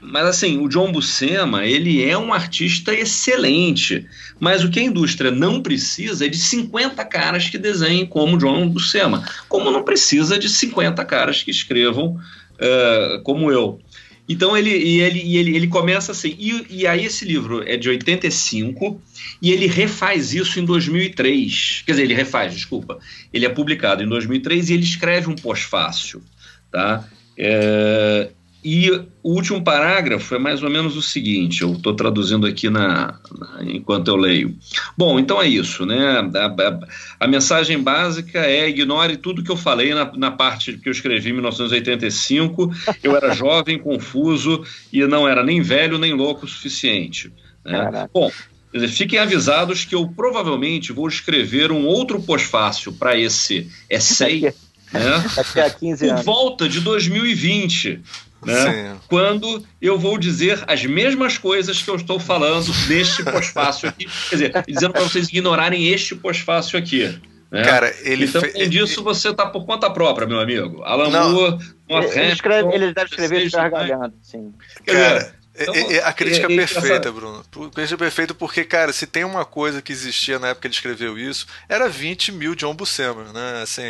D: mas assim, o John Buscema, ele é um artista excelente, mas o que a indústria não precisa é de 50 caras que desenhem como John Buscema, como não precisa de 50 caras que escrevam uh, como eu. Então ele, e ele, e ele, ele começa assim. E, e aí esse livro é de 85 e ele refaz isso em 2003. Quer dizer, ele refaz, desculpa. Ele é publicado em 2003 e ele escreve um pós-fácil. Tá? É, e o último parágrafo é mais ou menos o seguinte, eu estou traduzindo aqui na, na, enquanto eu leio. Bom, então é isso, né? A, a, a, mensagem básica é ignore tudo que eu falei na, na parte que eu escrevi em 1985. Eu era jovem, confuso e não era nem velho nem louco o suficiente. Né? Bom, dizer, fiquem avisados que eu provavelmente vou escrever um outro pós-fácil para esse essay. Né?
C: Daqui a 15 anos.
D: Por volta de 2020 né? Quando eu vou dizer as mesmas coisas que eu estou falando neste pós-fácil aqui, quer dizer, dizendo para vocês ignorarem este pós-fácil aqui. Né?
B: Cara, ele
D: então,
B: fe...
D: além disso, você está por conta própria, meu amigo. Alan Moore,
C: ele, escreve, ele deve escrever gargalhando, sim.
B: Cara, então, é, é, a crítica é, é perfeita, Bruno. A crítica é perfeita porque, cara, se tem uma coisa que existia na época que ele escreveu isso, era 20 mil John Buscema, né? Assim,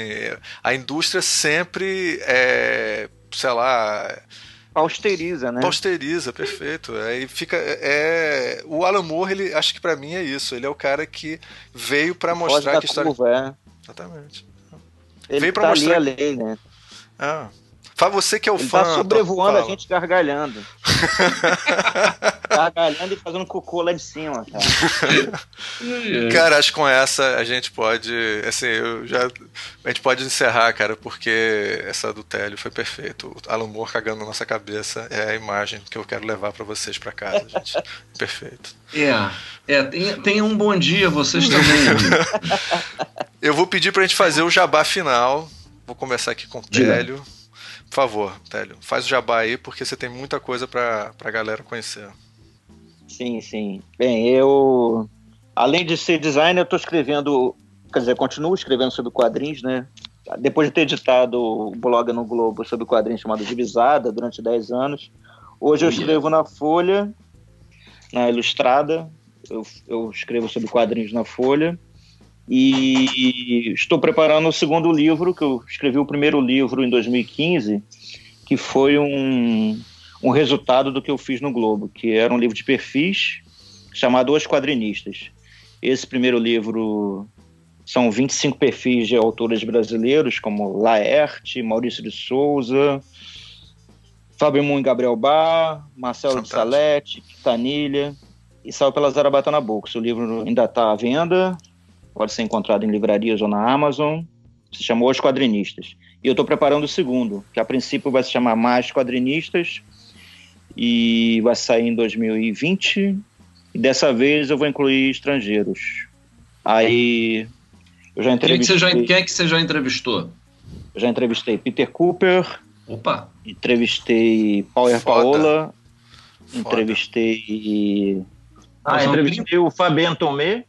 B: a indústria sempre, é, sei lá,
C: pausteriza, né?
B: Pausteriza, perfeito. Aí fica é o Alan Moore, ele acho que para mim é isso. Ele é o cara que veio para mostrar que história.
C: Curva, é.
B: Exatamente.
C: Ele veio para tá mostrar ali a lei, né?
B: Ah. Fala você que é o
C: ele
B: fã.
C: Tá sobrevoando a gente gargalhando. gargalhando e fazendo cocô lá de cima, cara.
B: cara, acho que com essa a gente pode. Assim, eu já. A gente pode encerrar, cara, porque essa do Télio foi perfeito. O Alan Moore cagando na nossa cabeça é a imagem que eu quero levar para vocês para casa, gente. Perfeito.
D: É, é tenha, tenha um bom dia, vocês também.
B: eu vou pedir pra gente fazer o jabá final. Vou começar aqui com o Télio. Por favor, Télio, faz o jabá aí, porque você tem muita coisa para a galera conhecer.
C: Sim, sim. Bem, eu, além de ser designer, eu estou escrevendo, quer dizer, continuo escrevendo sobre quadrinhos, né? Depois de ter editado o blog no Globo sobre quadrinhos chamado Divisada durante 10 anos, Hoje eu escrevo na Folha, na Ilustrada. Eu, eu escrevo sobre quadrinhos na Folha. E estou preparando o segundo livro, que eu escrevi o primeiro livro em 2015, que foi um, um resultado do que eu fiz no Globo, que era um livro de perfis chamado Os Quadrinistas. Esse primeiro livro são 25 perfis de autores brasileiros, como Laerte, Maurício de Souza, Fábio Moon e Gabriel Bar, Marcelo Fantástico. de Salete, Tanilha, e saiu pela Zarabatana Books. O livro ainda está à venda, pode ser encontrado em livrarias ou na Amazon. Se chamou Os Quadrinistas. E eu estou preparando o segundo, que a princípio vai se chamar Mais Quadrinistas, e vai sair em 2020. E dessa vez eu vou incluir estrangeiros. Aí eu já entrevistei.
D: Quem é que você já, quem é que você já entrevistou?
C: Eu já entrevistei Peter Cooper.
D: Opa!
C: Entrevistei Paulo Paola. Entrevistei. Ah, entrevistei o Fabien Tomé.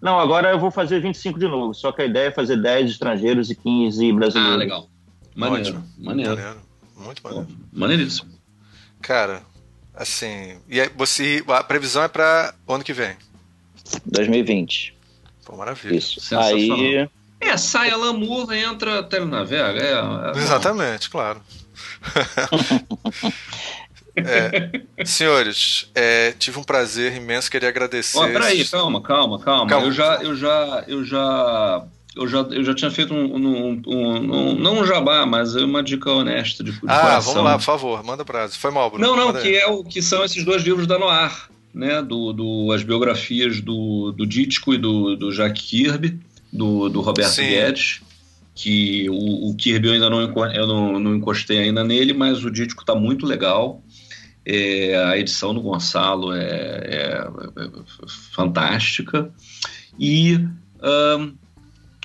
C: Não, agora eu vou fazer 25 de novo. Só que a ideia é fazer 10 estrangeiros e 15 brasileiros.
D: Ah, legal. Maneiro. Ótimo. Maneiro.
B: maneiro. Muito maneiro.
D: Maneiríssimo.
B: Cara, assim. E aí, você, a previsão é para ano que vem?
C: 2020.
B: Pô, maravilha.
C: Isso. Aí.
D: É, sai a Lamour, entra Telenavega. É,
B: é, Exatamente, claro. É, senhores, é, tive um prazer imenso, queria agradecer.
D: Oh, peraí, calma, calma, calma, calma. Eu já, eu já, eu já, eu já, eu já tinha feito um, um, um, um não um jabá, mas uma dica honesta de, de
B: Ah, coração. vamos lá, por favor, manda pra Foi mal, Bruno.
D: Não, não,
B: manda
D: que é o que são esses dois livros da Noir, né? Do, do as biografias do, do Dítico e do, do Jack Kirby, do, do Roberto Sim. Guedes que o, o, Kirby eu ainda não, eu não, não encostei ainda nele, mas o Dítico está muito legal. É, a edição do Gonçalo é, é, é fantástica. E um,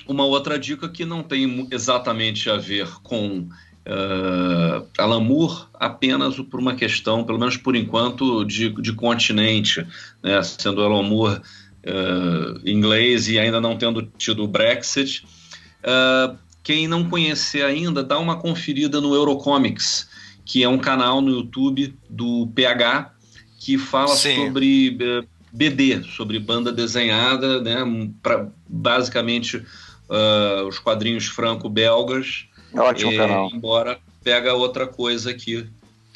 D: uma outra dica que não tem exatamente a ver com uh, Alan Moore, apenas por uma questão, pelo menos por enquanto, de, de continente, né? sendo Alan Moore uh, inglês e ainda não tendo tido o Brexit. Uh, quem não conhecer ainda, dá uma conferida no Eurocomics que é um canal no YouTube do PH que fala Sim. sobre eh, BD, sobre banda desenhada, né? Pra, basicamente uh, os quadrinhos franco-belgas.
C: Ótimo é, canal.
D: Embora pega outra coisa aqui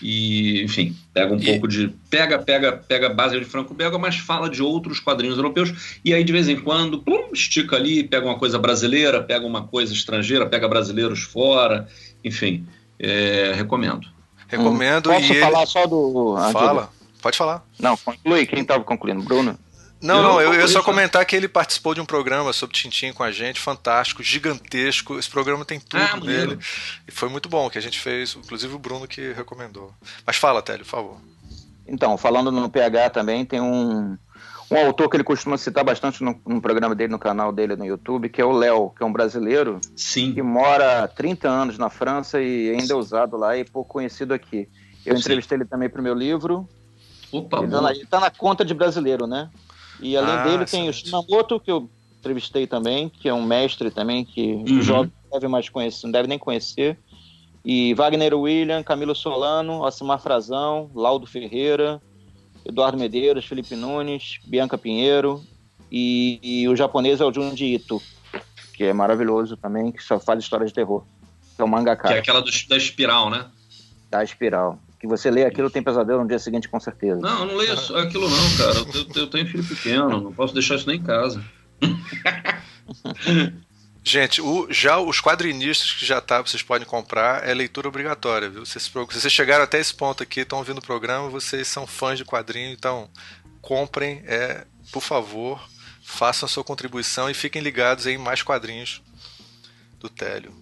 D: e enfim pega um e... pouco de pega pega pega base de franco-belga mas fala de outros quadrinhos europeus e aí de vez em quando plum, estica ali pega uma coisa brasileira pega uma coisa estrangeira pega brasileiros fora enfim é, recomendo
B: Recomendo.
C: Hum, posso
B: e
C: falar
B: ele...
C: só do.
B: Fala, pode falar.
C: Não, conclui. Quem estava concluindo? Bruno?
B: Não, eu não, eu ia só comentar que ele participou de um programa sobre Tintim com a gente, fantástico, gigantesco. Esse programa tem tudo ah, nele. E foi muito bom que a gente fez, inclusive o Bruno que recomendou. Mas fala, Télio, por favor.
C: Então, falando no PH também, tem um, um autor que ele costuma citar bastante no, no, programa dele, no canal dele no YouTube, que é o Léo, que é um brasileiro
D: Sim.
C: que mora há 30 anos na França e ainda é usado lá e pouco conhecido aqui. Eu Sim. entrevistei ele também para o meu livro.
D: Opa,
C: ele está tá na conta de brasileiro, né? E além ah, dele tem o Shimamoto, que eu entrevistei também, que é um mestre também, que uhum. jovem não deve mais conhecer, não deve nem conhecer. E Wagner William, Camilo Solano, Osmar Frazão, Laudo Ferreira, Eduardo Medeiros, Felipe Nunes, Bianca Pinheiro e, e o japonês é o Junji Ito, que é maravilhoso também, que só faz histórias de terror. É o mangaka.
D: Que é aquela do, da espiral, né?
C: Da espiral. Que você lê aquilo tem pesadelo no dia seguinte, com certeza.
D: Não, eu não leio aquilo não, cara. Eu, eu tenho filho pequeno, não posso deixar isso nem em casa.
B: Gente, o, já os quadrinistas que já tá, vocês podem comprar, é leitura obrigatória, viu? Vocês, se vocês chegaram até esse ponto aqui, estão ouvindo o programa, vocês são fãs de quadrinho, então comprem, é, por favor, façam a sua contribuição e fiquem ligados em mais quadrinhos do Télio.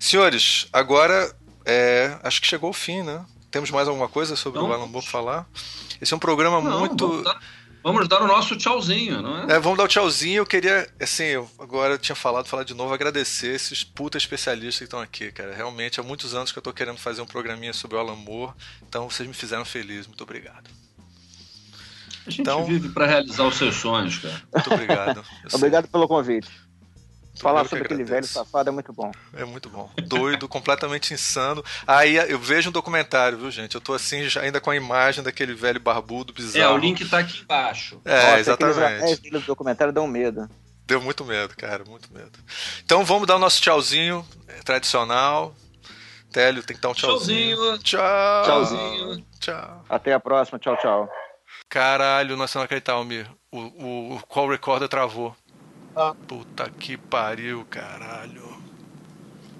B: Senhores, agora é, acho que chegou o fim, né? Temos mais alguma coisa sobre não, o Alan Moore falar? Esse é um programa não, muito.
D: Vamos dar o nosso tchauzinho, não é?
B: é vamos dar o tchauzinho. Eu queria, assim, eu agora eu tinha falado, falar de novo, agradecer esses puta especialistas que estão aqui, cara. Realmente, há muitos anos que eu tô querendo fazer um programinha sobre o Alan Moore, então vocês me fizeram feliz. Muito obrigado.
D: A gente então, vive para realizar os seus sonhos, cara.
B: Muito obrigado.
C: obrigado pelo convite. Falar sobre aquele velho safado é muito bom.
B: É muito bom. Doido, completamente insano. Aí eu vejo um documentário, viu, gente? Eu tô assim, ainda com a imagem daquele velho barbudo bizarro.
D: É, o link tá aqui embaixo.
B: É, Nossa, exatamente.
C: Os do documentário dão medo.
B: Deu muito medo, cara, muito medo. Então vamos dar o nosso tchauzinho tradicional. Télio tem que dar um tchauzinho.
D: Tchauzinho.
B: Tchau.
C: Tchauzinho.
B: Tchau.
C: Até a próxima. Tchau, tchau.
B: Caralho, nós não acreditamos, Almir. O, o, o call recorder travou. Ah. Puta que pariu, caralho.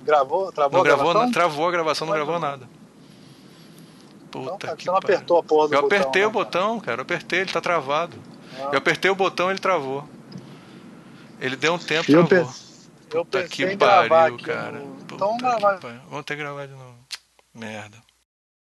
A: Gravou? Travou
B: não
A: a
B: gravou,
A: gravação?
B: Travou a gravação, não, não gravou nada.
A: Puta então, cara, que você não pariu. apertou a porra do
B: Eu
A: botão,
B: apertei
A: né,
B: o botão, cara. Eu apertei, ele tá travado. Ah. Eu apertei o botão ele travou. Ele deu um tempo,
A: eu
B: travou.
A: Eu Puta que pariu, cara. No...
B: Puta então vamos gravar. Vamos ter que gravar de novo. Merda.